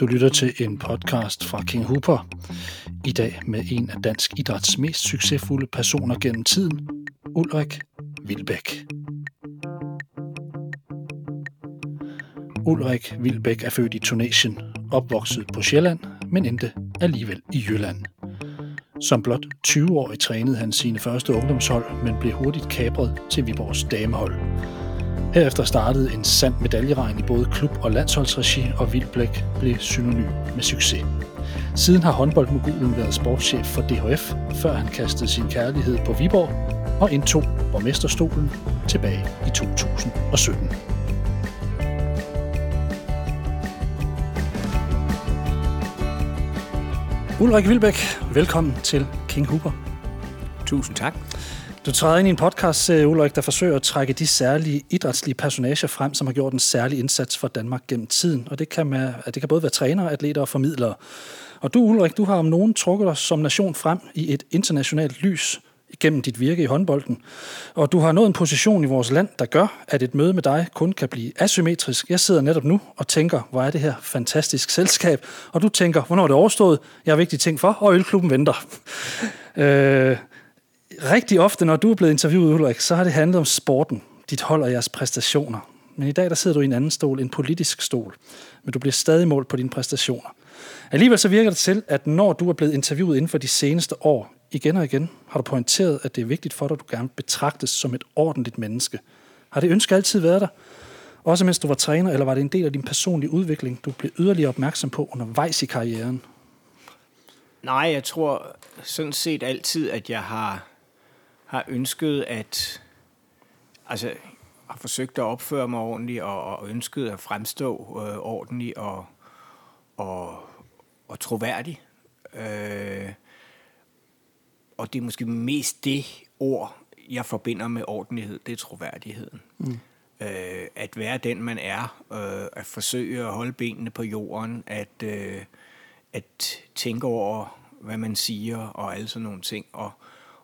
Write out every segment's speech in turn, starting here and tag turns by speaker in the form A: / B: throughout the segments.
A: Du lytter til en podcast fra King Hooper. I dag med en af dansk idræts mest succesfulde personer gennem tiden, Ulrik Vilbæk. Ulrik Vilbæk er født i Tunesien, opvokset på Sjælland, men endte alligevel i Jylland. Som blot 20-årig trænede han sine første ungdomshold, men blev hurtigt kapret til Viborgs damehold. Herefter startede en sand medaljeregn i både klub- og landsholdsregi, og Vildblæk blev synonym med succes. Siden har håndboldmogulen været sportschef for DHF, før han kastede sin kærlighed på Viborg og indtog borgmesterstolen tilbage i 2017. Ulrik Vilbæk, velkommen til King Hooper.
B: Tusind tak.
A: Du træder ind i en podcast, øh, Ulrik, der forsøger at trække de særlige idrætslige personager frem, som har gjort en særlig indsats for Danmark gennem tiden. Og det kan, man, det kan både være trænere, atleter og formidlere. Og du, Ulrik, du har om nogen trukket dig som nation frem i et internationalt lys gennem dit virke i håndbolden. Og du har nået en position i vores land, der gør, at et møde med dig kun kan blive asymmetrisk. Jeg sidder netop nu og tænker, hvor er det her fantastisk selskab? Og du tænker, hvornår er det overstået? Jeg har vigtige ting for, og ølklubben venter. øh, rigtig ofte, når du er blevet interviewet, Ulrik, så har det handlet om sporten, dit hold og jeres præstationer. Men i dag der sidder du i en anden stol, en politisk stol. Men du bliver stadig målt på dine præstationer. Alligevel så virker det til, at når du er blevet interviewet inden for de seneste år, igen og igen, har du pointeret, at det er vigtigt for dig, at du gerne betragtes som et ordentligt menneske. Har det ønske altid været der? Også mens du var træner, eller var det en del af din personlige udvikling, du blev yderligere opmærksom på undervejs i karrieren?
B: Nej, jeg tror sådan set altid, at jeg har har ønsket at, altså har forsøgt at opføre mig ordentligt og, og ønsket at fremstå øh, ordentligt og, og, og troværdig. Øh, og det er måske mest det ord, jeg forbinder med ordentlighed, det er troværdigheden. Mm. Øh, at være den, man er, øh, at forsøge at holde benene på jorden, at, øh, at tænke over, hvad man siger og alle sådan nogle ting. Og,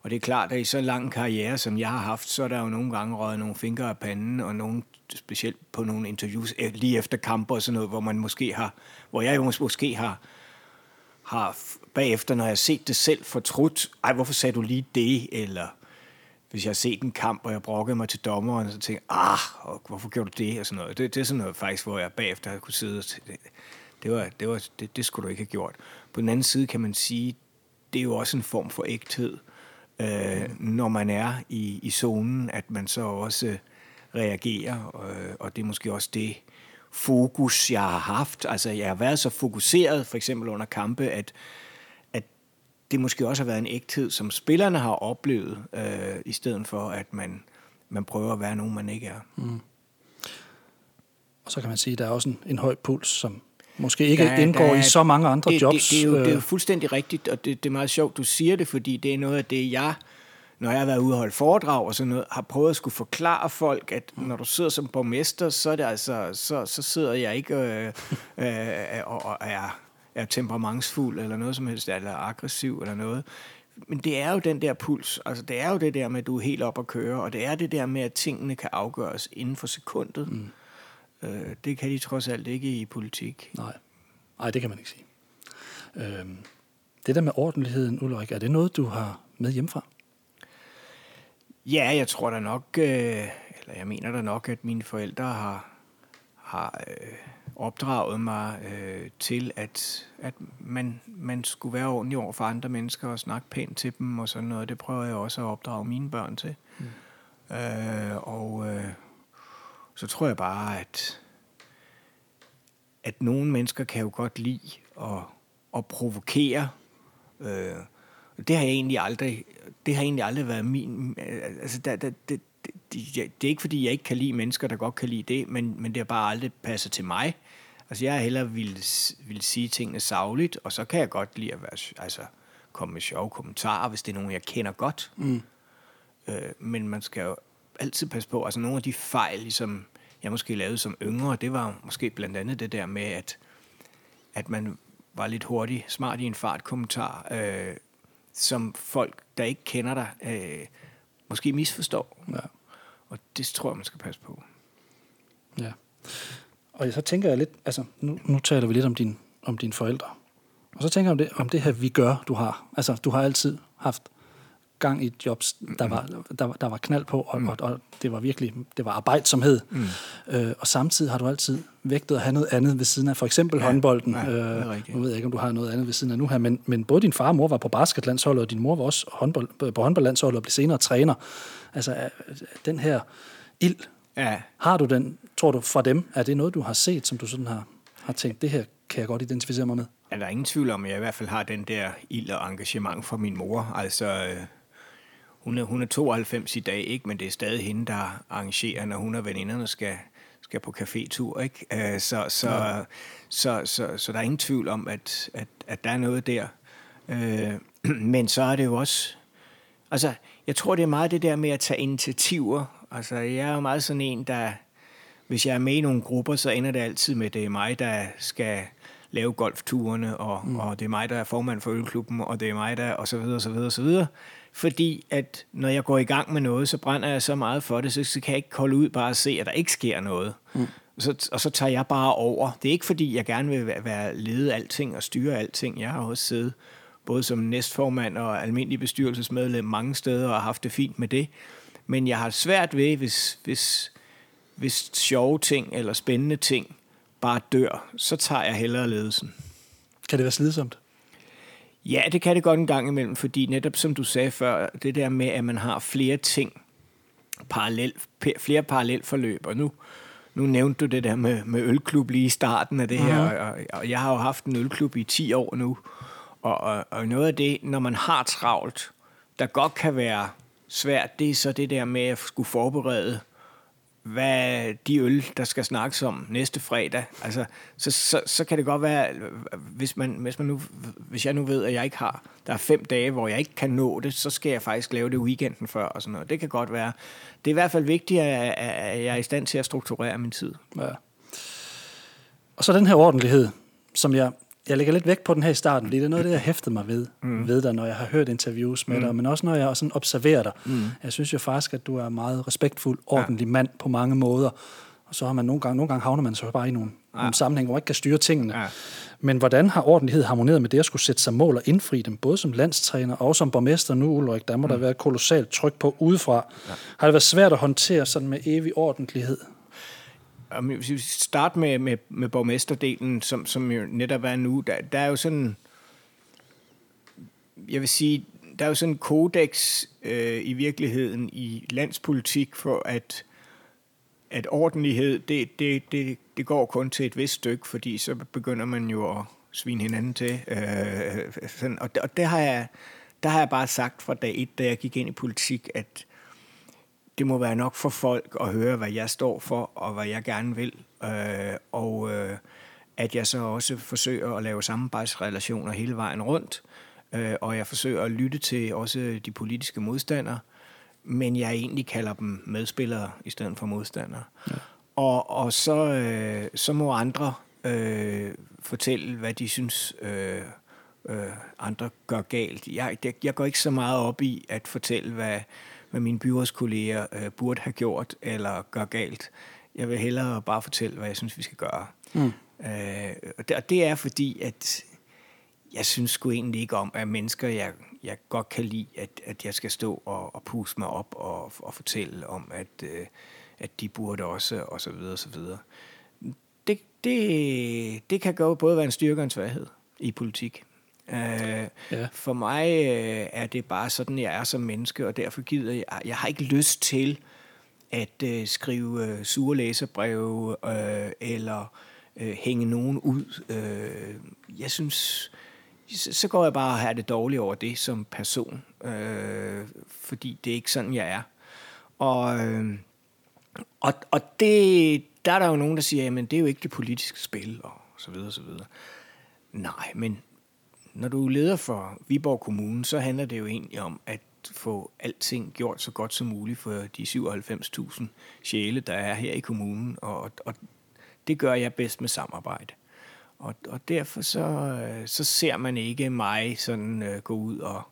B: og det er klart, at i så lang karriere, som jeg har haft, så er der jo nogle gange røget nogle fingre af panden, og nogle, specielt på nogle interviews eh, lige efter kampe og sådan noget, hvor man måske har, hvor jeg jo måske har, har bagefter, når jeg har set det selv, fortrudt, ej, hvorfor sagde du lige det, eller hvis jeg har set en kamp, og jeg brokkede mig til dommeren, så tænker jeg, ah, hvorfor gjorde du det, og sådan noget. Det, det er sådan noget faktisk, hvor jeg bagefter har kunne sidde og det, det, var, det, var, det, det skulle du ikke have gjort. På den anden side kan man sige, det er jo også en form for ægthed øh, når man er i, i zonen, at man så også reagerer, øh, og det er måske også det fokus, jeg har haft. Altså, jeg har været så fokuseret, for eksempel under kampe, at, at det måske også har været en ægthed, som spillerne har oplevet, øh, i stedet for, at man, man prøver at være nogen, man ikke er. Mm.
A: Og så kan man sige, at der er også en, en høj puls, som måske ikke der, indgår der, i så mange andre
B: det,
A: jobs.
B: Det, det, er jo, det er jo øh. fuldstændig rigtigt, og det, det er meget sjovt, du siger det, fordi det er noget af det, jeg, når jeg har været ude og holde foredrag og sådan noget, har prøvet at skulle forklare folk, at når du sidder som borgmester, så, er det altså, så, så sidder jeg ikke øh, øh, og, og er, er temperamentsfuld eller noget som helst, eller aggressiv eller noget. Men det er jo den der puls, altså det er jo det der med, at du er helt op at køre, og det er det der med, at tingene kan afgøres inden for sekundet. Mm. Øh, det kan de trods alt ikke i politik.
A: Nej, Nej det kan man ikke sige. Øh, det der med ordentligheden, Ulrik, er det noget, du har med hjemmefra?
B: Ja, jeg tror da nok, øh, eller jeg mener da nok, at mine forældre har, har øh, opdraget mig øh, til, at, at man, man skulle være ordentlig over for andre mennesker og snakke pænt til dem og sådan noget. Det prøver jeg også at opdrage mine børn til. Mm. Øh, og øh, så tror jeg bare, at, at nogle mennesker kan jo godt lide at, at provokere. Øh, det har jeg egentlig aldrig, det har egentlig aldrig været min... Altså, der, der, det, det, det er ikke, fordi jeg ikke kan lide mennesker, der godt kan lide det, men, men det har bare aldrig passet til mig. Altså, jeg hellere vil, vil sige tingene savligt, og så kan jeg godt lide at være, altså, komme med sjove kommentarer, hvis det er nogen, jeg kender godt. Mm. Øh, men man skal jo altid passe på, altså nogle af de fejl, ligesom jeg måske lavede som yngre, det var måske blandt andet det der med, at, at man var lidt hurtig, smart i en fartkommentar, øh, som folk, der ikke kender dig, øh, måske misforstår. Ja. Og det tror jeg, man skal passe på.
A: Ja. Og så tænker jeg lidt, altså nu, nu taler vi lidt om din, om dine forældre. Og så tænker jeg om det, om det her, vi gør, du har. Altså, du har altid haft gang i jobs, der var, der, var- der var knald på, og, mm. og, og det var virkelig det var arbejdsomhed. Mm. Øh, og samtidig har du altid vægtet at have noget andet ved siden af, for eksempel ja, håndbolden.
B: ja, er
A: øh, nu ved jeg ikke, om du har noget andet ved siden af nu her, men, men både din far og mor var på basketlandsholdet, og din mor var også håndbold, på håndboldlandsholdet og blev senere træner. Altså, øh, den her ild,
B: Ja,
A: har du den, tror du, fra dem? Er det noget, du har set, som du sådan har, har tænkt, det her kan jeg godt identificere mig med?
B: er der ingen tvivl om, at jeg i hvert fald har den der ild og engagement fra min mor. Altså, øh, hun er, hun er 92 i dag, ikke? men det er stadig hende, der arrangerer, når hun og veninderne skal, skal på cafétur. Ikke? Øh, Så, så, ja. så, så, så, så der er ingen tvivl om, at, at, at der er noget der. Øh, Men så er det jo også... Altså, jeg tror, det er meget det der med at tage initiativer. Altså, jeg er jo meget sådan en, der... Hvis jeg er med i nogle grupper, så ender det altid med, at det er mig, der skal lave golfturene, og, mm. og det er mig, der er formand for ølklubben, og det er mig, der... og så videre, så videre, så videre. Fordi at når jeg går i gang med noget, så brænder jeg så meget for det, så, så kan jeg ikke holde ud bare at se, at der ikke sker noget. Mm. Så, og så tager jeg bare over. Det er ikke fordi, jeg gerne vil være- være lede alting og styre alting. Jeg har også siddet både som næstformand og almindelig bestyrelsesmedlem mange steder og haft det fint med det. Men jeg har svært ved, hvis, hvis, hvis sjove ting eller spændende ting bare dør, så tager jeg hellere ledelsen.
A: Kan det være slidsomt?
B: Ja, det kan det godt en gang imellem, fordi netop som du sagde før, det der med, at man har flere ting, parallel, flere parallelforløb, og nu, nu nævnte du det der med, med ølklub lige i starten af det her, og, og jeg har jo haft en ølklub i 10 år nu, og, og, og noget af det, når man har travlt, der godt kan være svært, det er så det der med at skulle forberede hvad de øl, der skal snakkes om næste fredag. Altså, så, så, så kan det godt være, hvis, man, hvis, man nu, hvis jeg nu ved, at jeg ikke har, der er fem dage, hvor jeg ikke kan nå det, så skal jeg faktisk lave det weekenden før og sådan noget. Det kan godt være. Det er i hvert fald vigtigt, at, at jeg er i stand til at strukturere min tid.
A: Ja. Og så den her ordentlighed, som jeg, jeg lægger lidt vægt på den her i starten, fordi det er noget af det, jeg hæftede mig ved, mm. ved dig, når jeg har hørt interviews med dig, men også når jeg sådan observerer dig. Mm. Jeg synes jo faktisk, at du er en meget respektfuld, ordentlig ja. mand på mange måder. Og så har man nogle gange, nogle gange havner man så bare i nogle, ja. nogle sammenhæng, hvor man ikke kan styre tingene.
B: Ja.
A: Men hvordan har ordentlighed harmoneret med det at skulle sætte sig mål og indfri dem, både som landstræner og som borgmester nu, Ulrik? Der må mm. der være kolossalt tryk på udefra. Ja. Har det været svært at håndtere sådan med evig ordentlighed?
B: Og hvis vi starter med, med, med borgmesterdelen, som, som jo netop er nu, der, der er jo sådan, jeg vil sige, der er jo sådan en kodex øh, i virkeligheden i landspolitik for, at, at ordentlighed, det, det, det, det går kun til et vist stykke, fordi så begynder man jo at svine hinanden til. Øh, sådan, og, og det har jeg, der har jeg bare sagt fra dag et, da jeg gik ind i politik, at det må være nok for folk at høre, hvad jeg står for, og hvad jeg gerne vil. Øh, og øh, at jeg så også forsøger at lave samarbejdsrelationer hele vejen rundt. Øh, og jeg forsøger at lytte til også de politiske modstandere, men jeg egentlig kalder dem medspillere i stedet for modstandere. Ja. Og, og så, øh, så må andre øh, fortælle, hvad de synes, øh, øh, andre gør galt. Jeg, jeg, jeg går ikke så meget op i at fortælle, hvad, hvad mine byrådskolleger øh, burde have gjort eller gør galt. Jeg vil hellere bare fortælle, hvad jeg synes, vi skal gøre. Mm. Øh, og, det, og det er fordi, at jeg synes sgu egentlig ikke om, at mennesker, jeg, jeg godt kan lide, at, at jeg skal stå og, og puste mig op og, og fortælle om, at, øh, at de burde også, og så videre, og så videre. Det, det, det kan godt både være en styrke og en svaghed i politik. Øh, ja. For mig øh, er det bare sådan, jeg er som menneske, og derfor gider jeg, jeg har ikke lyst til at øh, skrive øh, sure læserbreve, øh, eller øh, hænge nogen ud. Øh, jeg synes, så, så går jeg bare og har det dårligt over det som person, øh, fordi det er ikke sådan, jeg er. Og, øh, og, og det, der er der jo nogen, der siger, jamen det er jo ikke det politiske spil, og så videre, så videre. Nej, men når du er leder for Viborg Kommune, så handler det jo egentlig om at få alting gjort så godt som muligt for de 97.000 sjæle, der er her i kommunen, og, og det gør jeg bedst med samarbejde. Og, og derfor så, øh, så ser man ikke mig sådan uh, gå ud og,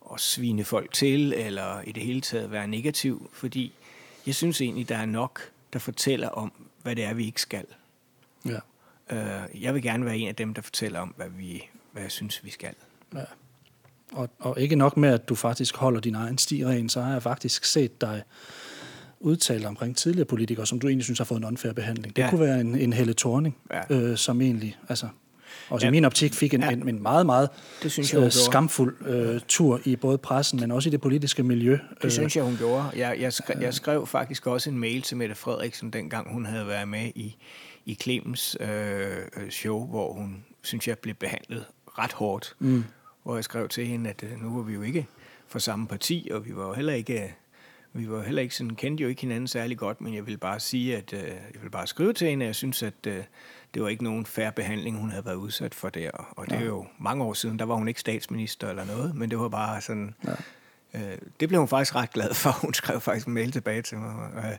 B: og svine folk til, eller i det hele taget være negativ, fordi jeg synes egentlig, der er nok, der fortæller om, hvad det er, vi ikke skal.
A: Ja.
B: Øh, jeg vil gerne være en af dem, der fortæller om, hvad, vi, hvad jeg synes, vi skal. Ja.
A: Og, og ikke nok med, at du faktisk holder din egen sti ren, så har jeg faktisk set dig udtale omkring tidligere politikere, som du egentlig synes har fået en unfair behandling. Det ja. kunne være en, en Helle Thorning, ja. øh, som egentlig, altså, også ja. i min optik fik en, ja. en, en meget, meget det synes jeg, øh, skamfuld øh, tur i både pressen, men også i det politiske miljø.
B: Det synes jeg, hun gjorde. Jeg, jeg, skrev, jeg skrev faktisk også en mail til Mette Frederiksen, dengang hun havde været med i, i Clemens øh, show, hvor hun, synes jeg, blev behandlet ret hårdt. Mm. Hvor jeg skrev til hende, at øh, nu var vi jo ikke fra samme parti, og vi var jo heller ikke vi var heller ikke sådan, kendte jo ikke hinanden særlig godt, men jeg vil bare sige, at øh, jeg vil bare skrive til hende, at jeg synes, at øh, det var ikke nogen færre behandling, hun havde været udsat for der. Og det er jo mange år siden, der var hun ikke statsminister eller noget, men det var bare sådan... Ja. Øh, det blev hun faktisk ret glad for. Hun skrev faktisk en mail tilbage til mig. Øh,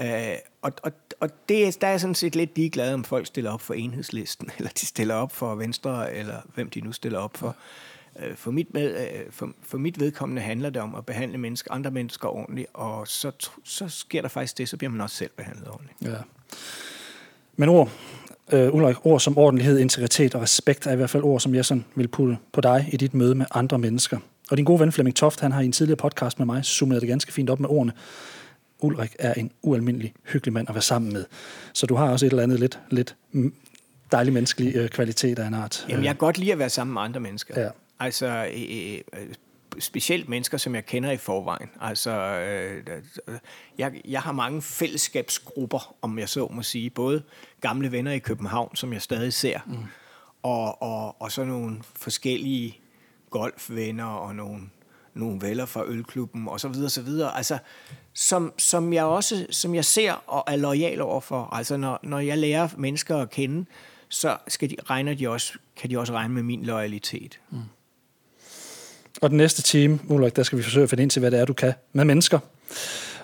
B: øh, og og, og det, der er sådan set lidt ligeglad, om folk stiller op for enhedslisten, eller de stiller op for Venstre, eller hvem de nu stiller op for. Øh, for mit, med, øh, for, for mit vedkommende handler det om at behandle mennesker, andre mennesker ordentligt, og så, så sker der faktisk det, så bliver man også selv behandlet ordentligt. Ja.
A: Men ord, øh, Ulrik, ord som ordentlighed, integritet og respekt er i hvert fald ord, som jeg sådan vil putte på dig i dit møde med andre mennesker. Og din gode ven Flemming Toft, han har i en tidligere podcast med mig summeret det ganske fint op med ordene. Ulrik er en ualmindelig hyggelig mand at være sammen med. Så du har også et eller andet lidt, lidt dejlig menneskelig øh, kvalitet af en art.
B: Jamen, jeg kan godt lide at være sammen med andre mennesker. Ja. Altså, øh, øh, specielt mennesker, som jeg kender i forvejen. Altså, øh, jeg, jeg har mange fællesskabsgrupper, om jeg så må sige. Både gamle venner i København, som jeg stadig ser, mm. og, og, og så nogle forskellige golfvenner og nogle, nogle venner fra ølklubben og så videre, så videre. Altså, som, som jeg også som jeg ser og er lojal overfor. Altså, når, når jeg lærer mennesker at kende, så skal de, regner de også, kan de også regne med min loyalitet. Mm.
A: Og den næste time, Ulrik, der skal vi forsøge at finde ind til, hvad det er, du kan med mennesker.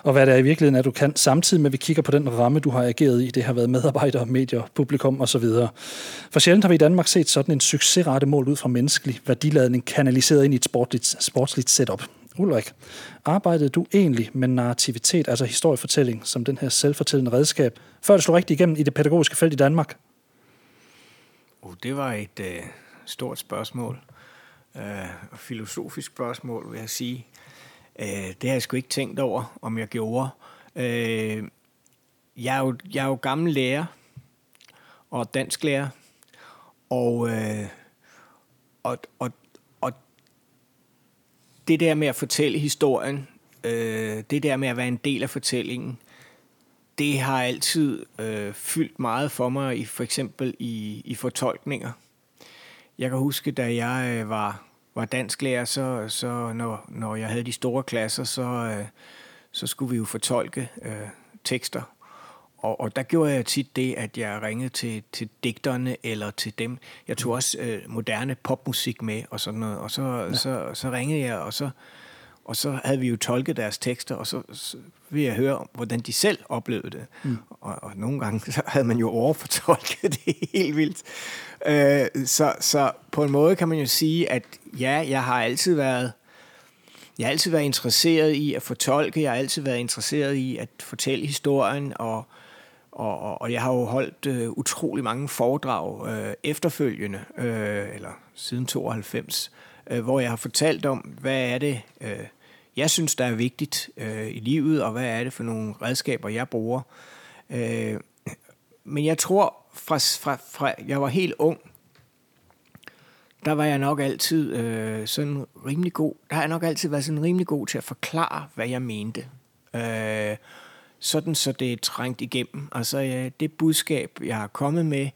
A: Og hvad det er i virkeligheden er, du kan, samtidig med, at vi kigger på den ramme, du har ageret i. Det har været medarbejdere, medier, publikum osv. For sjældent har vi i Danmark set sådan en succesrate mål ud fra menneskelig værdiladning kanaliseret ind i et sportligt, sportsligt setup. Ulrik, arbejdede du egentlig med narrativitet, altså historiefortælling, som den her selvfortællende redskab, før det slog rigtig igennem i det pædagogiske felt i Danmark?
B: Oh, det var et øh, stort spørgsmål øh, filosofisk spørgsmål, vil jeg sige. Øh, det har jeg sgu ikke tænkt over, om jeg gjorde. Øh, jeg, er jo, jeg er jo gammel lærer og dansk lærer, og, øh, og, og, og det der med at fortælle historien, øh, det der med at være en del af fortællingen, det har altid øh, fyldt meget for mig, i, for eksempel i, i fortolkninger. Jeg kan huske, da jeg øh, var, var dansklærer, så, så når, når jeg havde de store klasser, så, øh, så skulle vi jo fortolke øh, tekster. Og, og der gjorde jeg tit det, at jeg ringede til, til digterne eller til dem. Jeg tog også øh, moderne popmusik med og sådan noget. Og så, ja. så, så ringede jeg, og så, og så havde vi jo tolket deres tekster, og så, så ville jeg høre, hvordan de selv oplevede det. Mm. Og, og nogle gange så havde man jo overfortolket det helt vildt. Øh, så, så på en måde kan man jo sige, at ja, jeg har altid været jeg har altid været interesseret i at fortolke, jeg har altid været interesseret i at fortælle historien, og, og, og jeg har jo holdt øh, utrolig mange foredrag øh, efterfølgende, øh, eller siden 92, øh, hvor jeg har fortalt om, hvad er det, øh, jeg synes, der er vigtigt øh, i livet, og hvad er det for nogle redskaber, jeg bruger. Øh, men jeg tror, fra, fra, fra jeg var helt ung, der var jeg nok altid øh, sådan rimelig god. Der har jeg nok altid været sådan rimelig god til at forklare, hvad jeg mente. Øh, sådan så det er trængt igennem. Altså ja, det budskab, jeg har kommet med,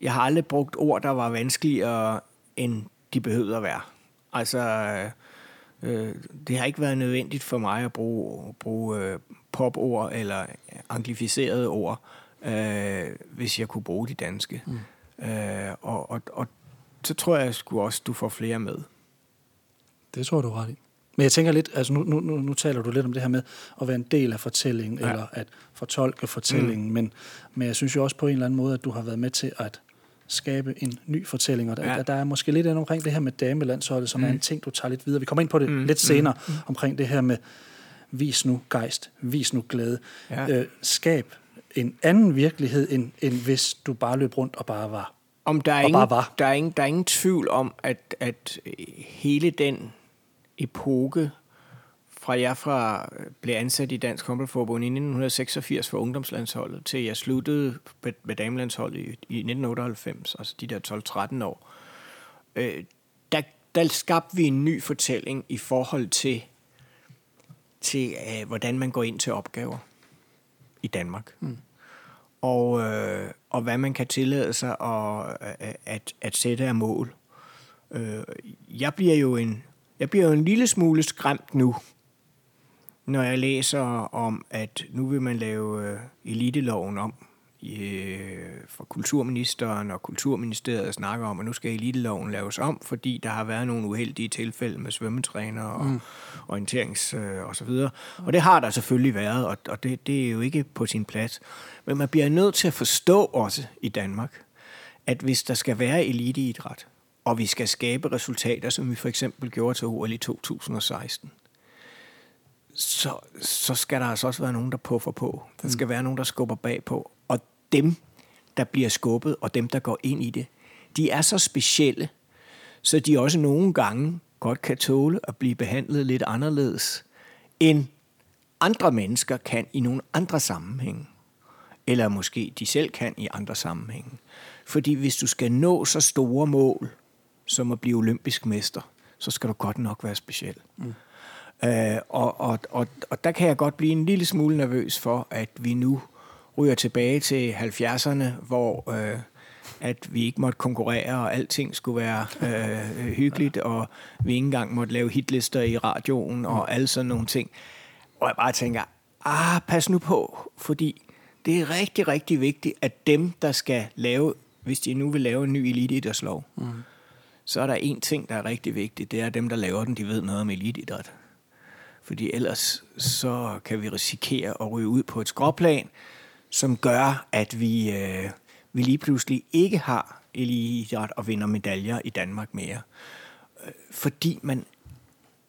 B: jeg har aldrig brugt ord, der var vanskeligere, end de behøvede at være. Altså, øh, det har ikke været nødvendigt for mig at bruge, bruge øh, popord eller anglificerede ord, øh, hvis jeg kunne bruge de danske. Mm. Øh, og, og, og så tror jeg sgu også, du får flere med.
A: Det tror du ret i. Men jeg tænker lidt, altså nu, nu, nu, nu taler du lidt om det her med at være en del af fortællingen, ja. eller at fortolke fortællingen, mm. men, men jeg synes jo også på en eller anden måde, at du har været med til at skabe en ny fortælling, og der, ja. der er måske lidt omkring det her med damelandsholdet, som mm. er en ting, du tager lidt videre. Vi kommer ind på det mm. lidt senere, mm. mm. omkring det her med vis nu gejst, vis nu glæde. Ja. Øh, skab en anden virkelighed, end, end hvis du bare løb rundt og bare var.
B: Om der er,
A: og
B: ingen,
A: bare var.
B: Der, er ingen, der er ingen tvivl om, at, at hele den epoke, fra jeg fra blev ansat i Dansk Håndboldforbund i 1986 for ungdomslandsholdet, til jeg sluttede med, damelandsholdet i, i 1998, altså de der 12-13 år, øh, der, der skabte vi en ny fortælling i forhold til, til øh, hvordan man går ind til opgaver i Danmark. Mm. Og, øh, og hvad man kan tillade sig at, at, at sætte af mål. Øh, jeg bliver jo en jeg bliver jo en lille smule skræmt nu, når jeg læser om, at nu vil man lave øh, eliteloven om øh, for kulturministeren og kulturministeriet snakker om, at nu skal eliteloven laves om, fordi der har været nogle uheldige tilfælde med svømmetræner og mm. orienterings øh, og så videre. Og det har der selvfølgelig været, og, og det, det er jo ikke på sin plads. Men man bliver nødt til at forstå også i Danmark, at hvis der skal være eliteidræt, og vi skal skabe resultater, som vi for eksempel gjorde til OL i 2016, så, så skal der altså også være nogen, der puffer på. Der skal mm. være nogen, der skubber bagpå. Og dem, der bliver skubbet, og dem, der går ind i det, de er så specielle, så de også nogle gange godt kan tåle at blive behandlet lidt anderledes, end andre mennesker kan i nogle andre sammenhænge. Eller måske de selv kan i andre sammenhænge. Fordi hvis du skal nå så store mål, som at blive olympisk mester, så skal du godt nok være speciel. Mm. Øh, og, og, og, og der kan jeg godt blive en lille smule nervøs for, at vi nu ryger tilbage til 70'erne, hvor øh, at vi ikke måtte konkurrere, og alting skulle være øh, hyggeligt, og vi ikke engang måtte lave hitlister i radioen, og alle sådan nogle ting. Og jeg bare tænker, ah, pas nu på, fordi det er rigtig, rigtig vigtigt, at dem, der skal lave, hvis de nu vil lave en ny eliteidrætslov, mm. så er der en ting, der er rigtig vigtigt, det er, at dem, der laver den, de ved noget om eliteidræt. Fordi ellers så kan vi risikere at ryge ud på et skråplan, som gør, at vi, øh, vi lige pludselig ikke har elitidræt og vinder medaljer i Danmark mere. Øh, fordi man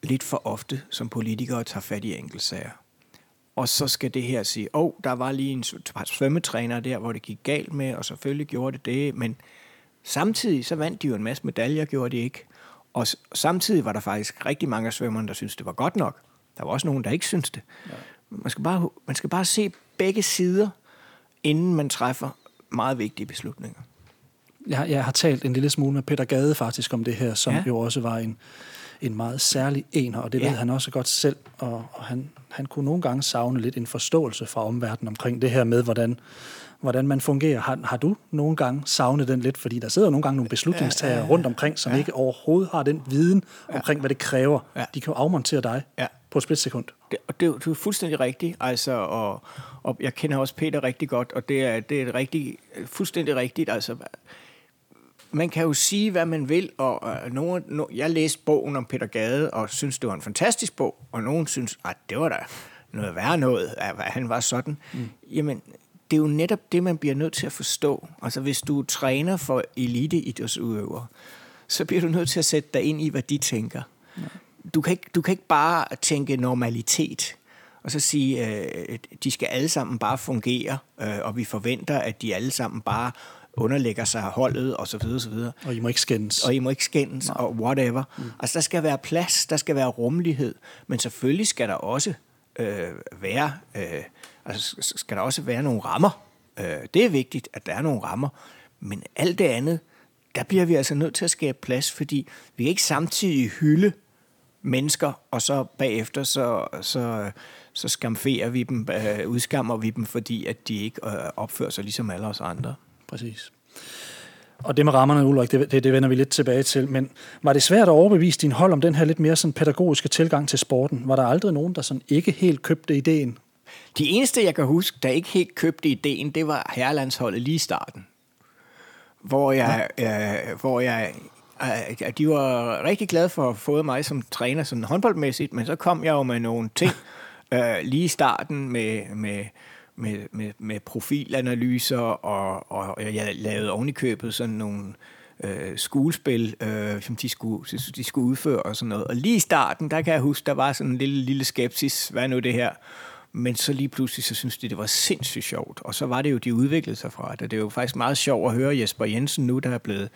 B: lidt for ofte som politikere tager fat i enkeltsager. Og så skal det her sige, åh, oh, der var lige en svømmetræner der, hvor det gik galt med, og selvfølgelig gjorde det det, men samtidig så vandt de jo en masse medaljer, gjorde de ikke. Og samtidig var der faktisk rigtig mange af svømmerne, der syntes, det var godt nok. Der var også nogen, der ikke synes det. Ja. Man, skal bare, man skal bare se begge sider, inden man træffer meget vigtige beslutninger.
A: Jeg, jeg har talt en lille smule med Peter Gade faktisk om det her, som ja. jo også var en, en meget særlig ener, og det ja. ved han også godt selv, og, og han, han kunne nogle gange savne lidt en forståelse fra omverdenen omkring det her med, hvordan, hvordan man fungerer. Har, har du nogle gange savnet den lidt? Fordi der sidder nogle gange nogle beslutningstagere ja, ja, ja. rundt omkring, som ja. ikke overhovedet har den viden omkring, hvad det kræver. Ja. De kan jo afmontere dig. Ja på et splitsekund.
B: Det, og det, det er fuldstændig rigtigt, altså, og, og jeg kender også Peter rigtig godt, og det er, det er rigtig, fuldstændig rigtigt, altså, man kan jo sige, hvad man vil, og, og nogen, no, jeg læste bogen om Peter Gade, og synes det var en fantastisk bog, og nogen synes, at det var da noget værre noget, at han var sådan. Mm. Jamen, det er jo netop det, man bliver nødt til at forstå. Altså, hvis du træner for eliteidrætsudøvere, så bliver du nødt til at sætte dig ind i, hvad de tænker. Du kan, ikke, du kan ikke bare tænke normalitet, og så sige, øh, de skal alle sammen bare fungere, øh, og vi forventer, at de alle sammen bare underlægger sig holdet, og så videre, så videre.
A: Og I må ikke skændes.
B: Og I må ikke skændes, Nej. og whatever. Mm. Altså, der skal være plads, der skal være rummelighed, men selvfølgelig skal der også øh, være, øh, altså, skal der også være nogle rammer. Øh, det er vigtigt, at der er nogle rammer, men alt det andet, der bliver vi altså nødt til at skabe plads, fordi vi kan ikke samtidig hylde mennesker, og så bagefter så, så, så skamferer vi dem, øh, udskammer vi dem, fordi at de ikke øh, opfører sig ligesom alle os andre.
A: Præcis. Og det med rammerne, Ulrik, det, det, det vender vi lidt tilbage til. Men var det svært at overbevise din hold om den her lidt mere sådan pædagogiske tilgang til sporten? Var der aldrig nogen, der sådan ikke helt købte ideen?
B: De eneste, jeg kan huske, der ikke helt købte ideen, det var herrelandsholdet lige i starten. Hvor jeg, ja. øh, hvor jeg de var rigtig glade for at få mig som træner sådan håndboldmæssigt, men så kom jeg jo med nogle ting øh, lige i starten med, med, med, med, med profilanalyser, og, og jeg lavede ovenikøbet sådan nogle øh, skuespil, øh, som de skulle, de skulle udføre og sådan noget. Og lige i starten, der kan jeg huske, der var sådan en lille, lille skepsis, hvad er nu det her? Men så lige pludselig, så synes de, det var sindssygt sjovt. Og så var det jo, de udviklede sig fra det. Det er jo faktisk meget sjovt at høre Jesper Jensen nu, der er blevet,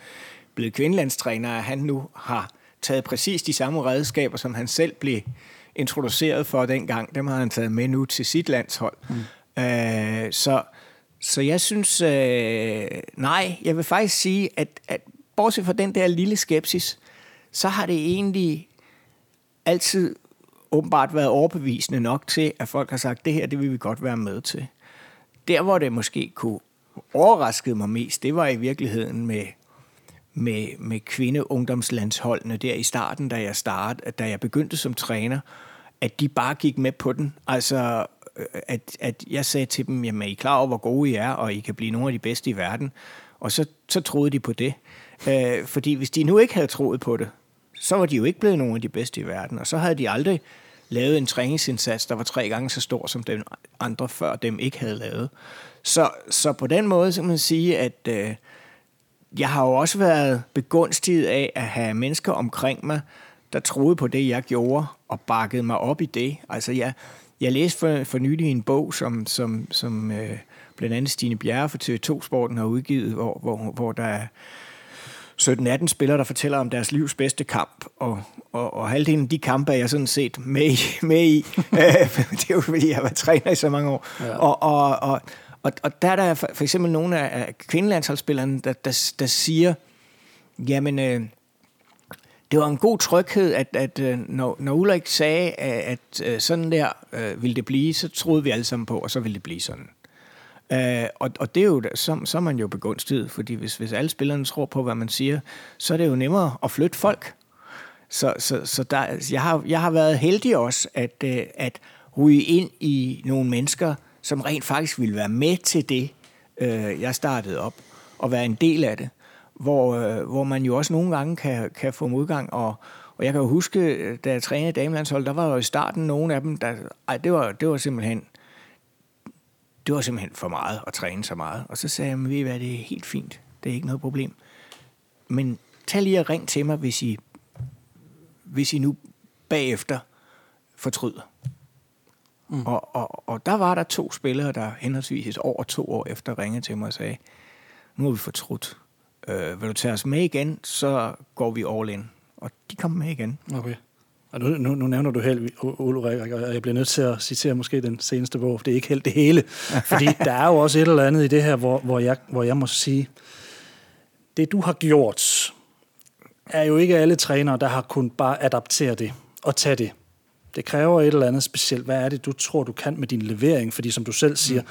B: blevet kvindelandstræner, at han nu har taget præcis de samme redskaber, som han selv blev introduceret for dengang. Dem har han taget med nu til sit landshold. Mm. Øh, så, så jeg synes, øh, nej, jeg vil faktisk sige, at, at bortset fra den der lille skepsis, så har det egentlig altid åbenbart været overbevisende nok til, at folk har sagt, det her, det vil vi godt være med til. Der, hvor det måske kunne overraske mig mest, det var i virkeligheden med, med, med kvindeungdomslandsholdene der i starten, da jeg startede, da jeg begyndte som træner, at de bare gik med på den. Altså, øh, at, at jeg sagde til dem, jamen, I er klar over, hvor gode I er, og I kan blive nogle af de bedste i verden. Og så, så troede de på det. Øh, fordi hvis de nu ikke havde troet på det, så var de jo ikke blevet nogle af de bedste i verden, og så havde de aldrig lavet en træningsindsats, der var tre gange så stor, som den andre før dem ikke havde lavet. Så, så på den måde så kan man sige, at øh, jeg har jo også været begunstiget af at have mennesker omkring mig, der troede på det, jeg gjorde, og bakkede mig op i det. Altså, jeg, jeg læste for, for nylig en bog, som, som, som øh, blandt andet Stine Bjerre for TV2-sporten har udgivet, hvor, hvor, hvor der er 17-18 spillere, der fortæller om deres livs bedste kamp, og, og, og halvdelen af de kampe er jeg sådan set med i. Med i. det er jo fordi, jeg har været træner i så mange år. Ja. Og, og, og, og, og der er der for, for eksempel nogle af kvindelandsholdsspillerne, der, der, der siger, jamen, øh, det var en god tryghed, at, at øh, når, når Ulrik sagde, øh, at, at sådan der øh, ville det blive, så troede vi alle sammen på, og så ville det blive sådan. Øh, og, og det er jo, så, så er man jo begunstiget, fordi hvis, hvis alle spillerne tror på, hvad man siger, så er det jo nemmere at flytte folk. Så, så, så der, jeg, har, jeg har været heldig også, at, at ryge ind i nogle mennesker, som rent faktisk ville være med til det, øh, jeg startede op, og være en del af det. Hvor, øh, hvor man jo også nogle gange kan, kan få modgang, og, og jeg kan jo huske, øh, da jeg trænede damelandshold, der var jo i starten nogle af dem, der, ej, det var, det var simpelthen, det var simpelthen for meget at træne så meget. Og så sagde jeg, ved I hvad, det er helt fint. Det er ikke noget problem. Men tag lige og ring til mig, hvis I, hvis I nu bagefter fortryder. Mm. Og, og, og der var der to spillere, der henholdsvis over to år efter ringede til mig og sagde, nu har vi fortrudt. Øh, vil du tage os med igen, så går vi all in. Og de kom med igen.
A: Okay. Og nu, nu, nu nævner du helt Ulrik, og jeg bliver nødt til at citere måske den seneste bog. Det er ikke helt det hele. Fordi der er jo også et eller andet i det her, hvor, hvor, jeg, hvor jeg må sige, det du har gjort, er jo ikke alle trænere, der har kunnet bare adaptere det og tage det. Det kræver et eller andet specielt. Hvad er det, du tror, du kan med din levering? Fordi som du selv siger, mm.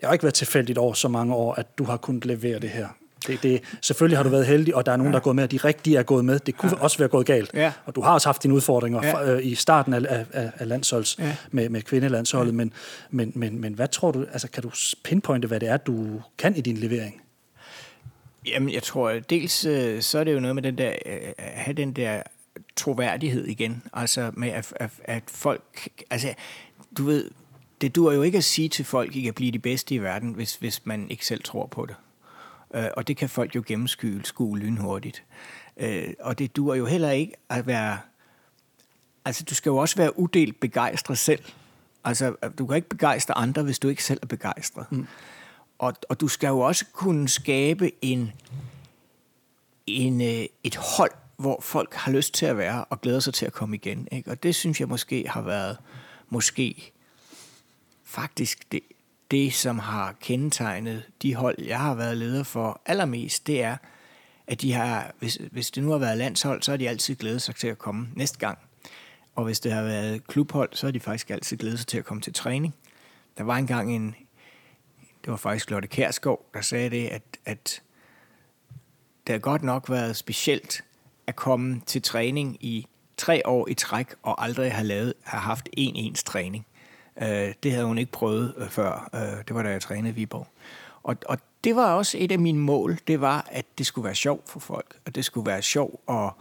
A: jeg har ikke været tilfældigt over så mange år, at du har kunnet levere det her. Det, det, selvfølgelig har du været heldig, og der er nogen, ja. der er gået med, og de rigtige er gået med. Det kunne ja. også være gået galt. Ja. Og du har også haft dine udfordringer ja. fra, øh, i starten af, af, af landsholds ja. med, med kvindelandsholdet, ja. men, men, men, men hvad tror du, altså kan du pinpointe, hvad det er, du kan i din levering?
B: Jamen, jeg tror, dels øh, så er det jo noget med den der, øh, have den der troværdighed igen. Altså med, at, at, at folk, altså du ved, det duer jo ikke at sige til folk, at I kan blive de bedste i verden, hvis, hvis man ikke selv tror på det. Øh, og det kan folk jo gennemskue skue lynhurtigt. Øh, og det duer jo heller ikke at være... Altså, du skal jo også være udelt begejstret selv. Altså, du kan ikke begejstre andre, hvis du ikke selv er begejstret. Mm. Og, og du skal jo også kunne skabe en, en, øh, et hold, hvor folk har lyst til at være og glæder sig til at komme igen. Ikke? Og det synes jeg måske har været måske faktisk det, det, som har kendetegnet de hold, jeg har været leder for allermest, det er, at de har, hvis, hvis det nu har været landshold, så har de altid glædet sig til at komme næste gang. Og hvis det har været klubhold, så har de faktisk altid glædet sig til at komme til træning. Der var engang en, det var faktisk Lotte Kærskov, der sagde det, at, at det har godt nok været specielt at komme til træning i tre år i træk, og aldrig have, lavet, have haft en ens træning. Øh, det havde hun ikke prøvet øh, før. Øh, det var da jeg trænede Viborg. Og, og det var også et af mine mål, det var, at det skulle være sjovt for folk, og det skulle være sjovt, og,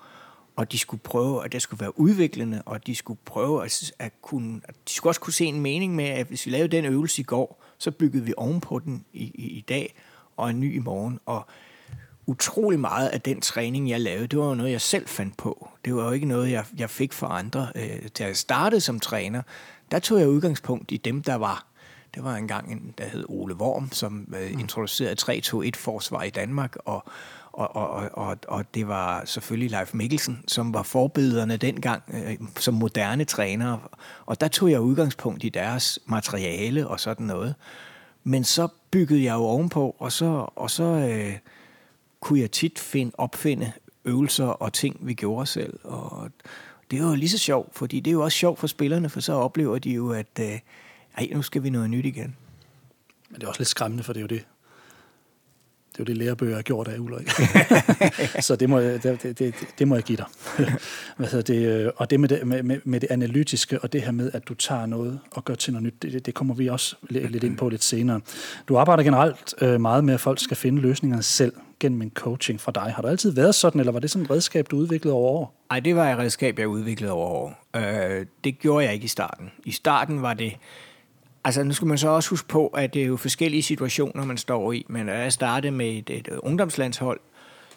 B: og de skulle prøve, at det skulle være udviklende, og de skulle prøve at, at kunne, at de skulle også kunne se en mening med, at hvis vi lavede den øvelse i går, så byggede vi ovenpå den i, i, i dag, og en ny i morgen. Og utrolig meget af den træning, jeg lavede, det var jo noget, jeg selv fandt på. Det var jo ikke noget, jeg, jeg fik fra andre. Øh, da jeg startede som træner, der tog jeg udgangspunkt i dem, der var. Det var engang en, der hed Ole Worm, som øh, mm. introducerede 3-2-1-forsvar i Danmark, og, og, og, og, og det var selvfølgelig Leif Mikkelsen, som var forbillederne dengang øh, som moderne trænere. Og der tog jeg udgangspunkt i deres materiale og sådan noget. Men så byggede jeg jo ovenpå, og så, og så øh, kunne jeg tit finde, opfinde øvelser og ting, vi gjorde selv. Og det var jo lige så sjovt, fordi det er jo også sjovt for spillerne, for så oplever de jo, at øh, ej, nu skal vi noget nyt igen.
A: Men det er også lidt skræmmende, for det er jo det, det er jo det, lærebøger har gjort af Ulrik. så det må, det, det, det, det må jeg give dig. Hvad hedder det? Øh, og det med det, med, med det analytiske, og det her med, at du tager noget og gør til noget nyt, det, det kommer vi også lidt ind på lidt senere. Du arbejder generelt øh, meget med, at folk skal finde løsningerne selv gennem en coaching fra dig. Har du altid været sådan, eller var det sådan et redskab, du udviklede over år?
B: Nej, det var et redskab, jeg udviklede over år. Øh, det gjorde jeg ikke i starten. I starten var det Altså, nu skal man så også huske på, at det er jo forskellige situationer, man står i. Men da jeg startede med et, et ungdomslandshold,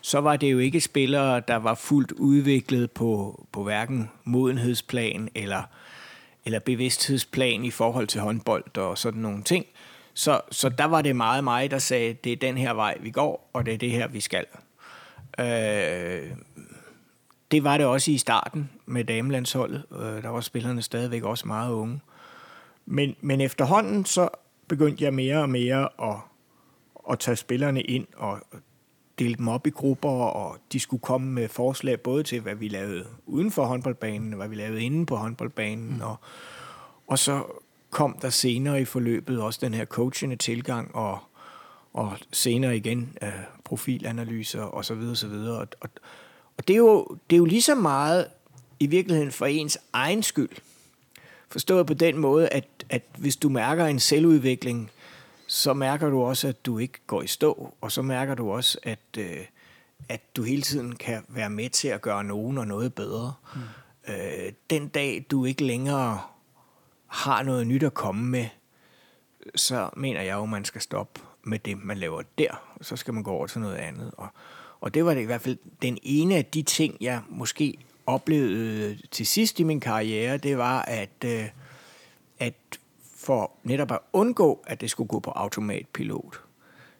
B: så var det jo ikke spillere, der var fuldt udviklet på, på hverken modenhedsplan eller, eller bevidsthedsplan i forhold til håndbold og sådan nogle ting. Så, så der var det meget mig, der sagde, det er den her vej, vi går, og det er det her, vi skal. Øh, det var det også i starten med damelandsholdet. Øh, der var spillerne stadigvæk også meget unge. Men, men efterhånden så begyndte jeg mere og mere at, at tage spillerne ind og dele dem op i grupper, og de skulle komme med forslag både til, hvad vi lavede uden for håndboldbanen, og hvad vi lavede inde på håndboldbanen, mm. og, og så kom der senere i forløbet også den her coachende tilgang, og, og senere igen uh, profilanalyser og så videre, så videre. Og, og, og det, er jo, det er jo lige så meget i virkeligheden for ens egen skyld, Forstået på den måde, at, at hvis du mærker en selvudvikling, så mærker du også, at du ikke går i stå, og så mærker du også, at, øh, at du hele tiden kan være med til at gøre nogen og noget bedre. Mm. Øh, den dag, du ikke længere har noget nyt at komme med, så mener jeg jo, at man skal stoppe med det, man laver der, og så skal man gå over til noget andet. Og, og det var det i hvert fald den ene af de ting, jeg måske oplevede til sidst i min karriere, det var, at, øh, at for netop at undgå, at det skulle gå på automatpilot,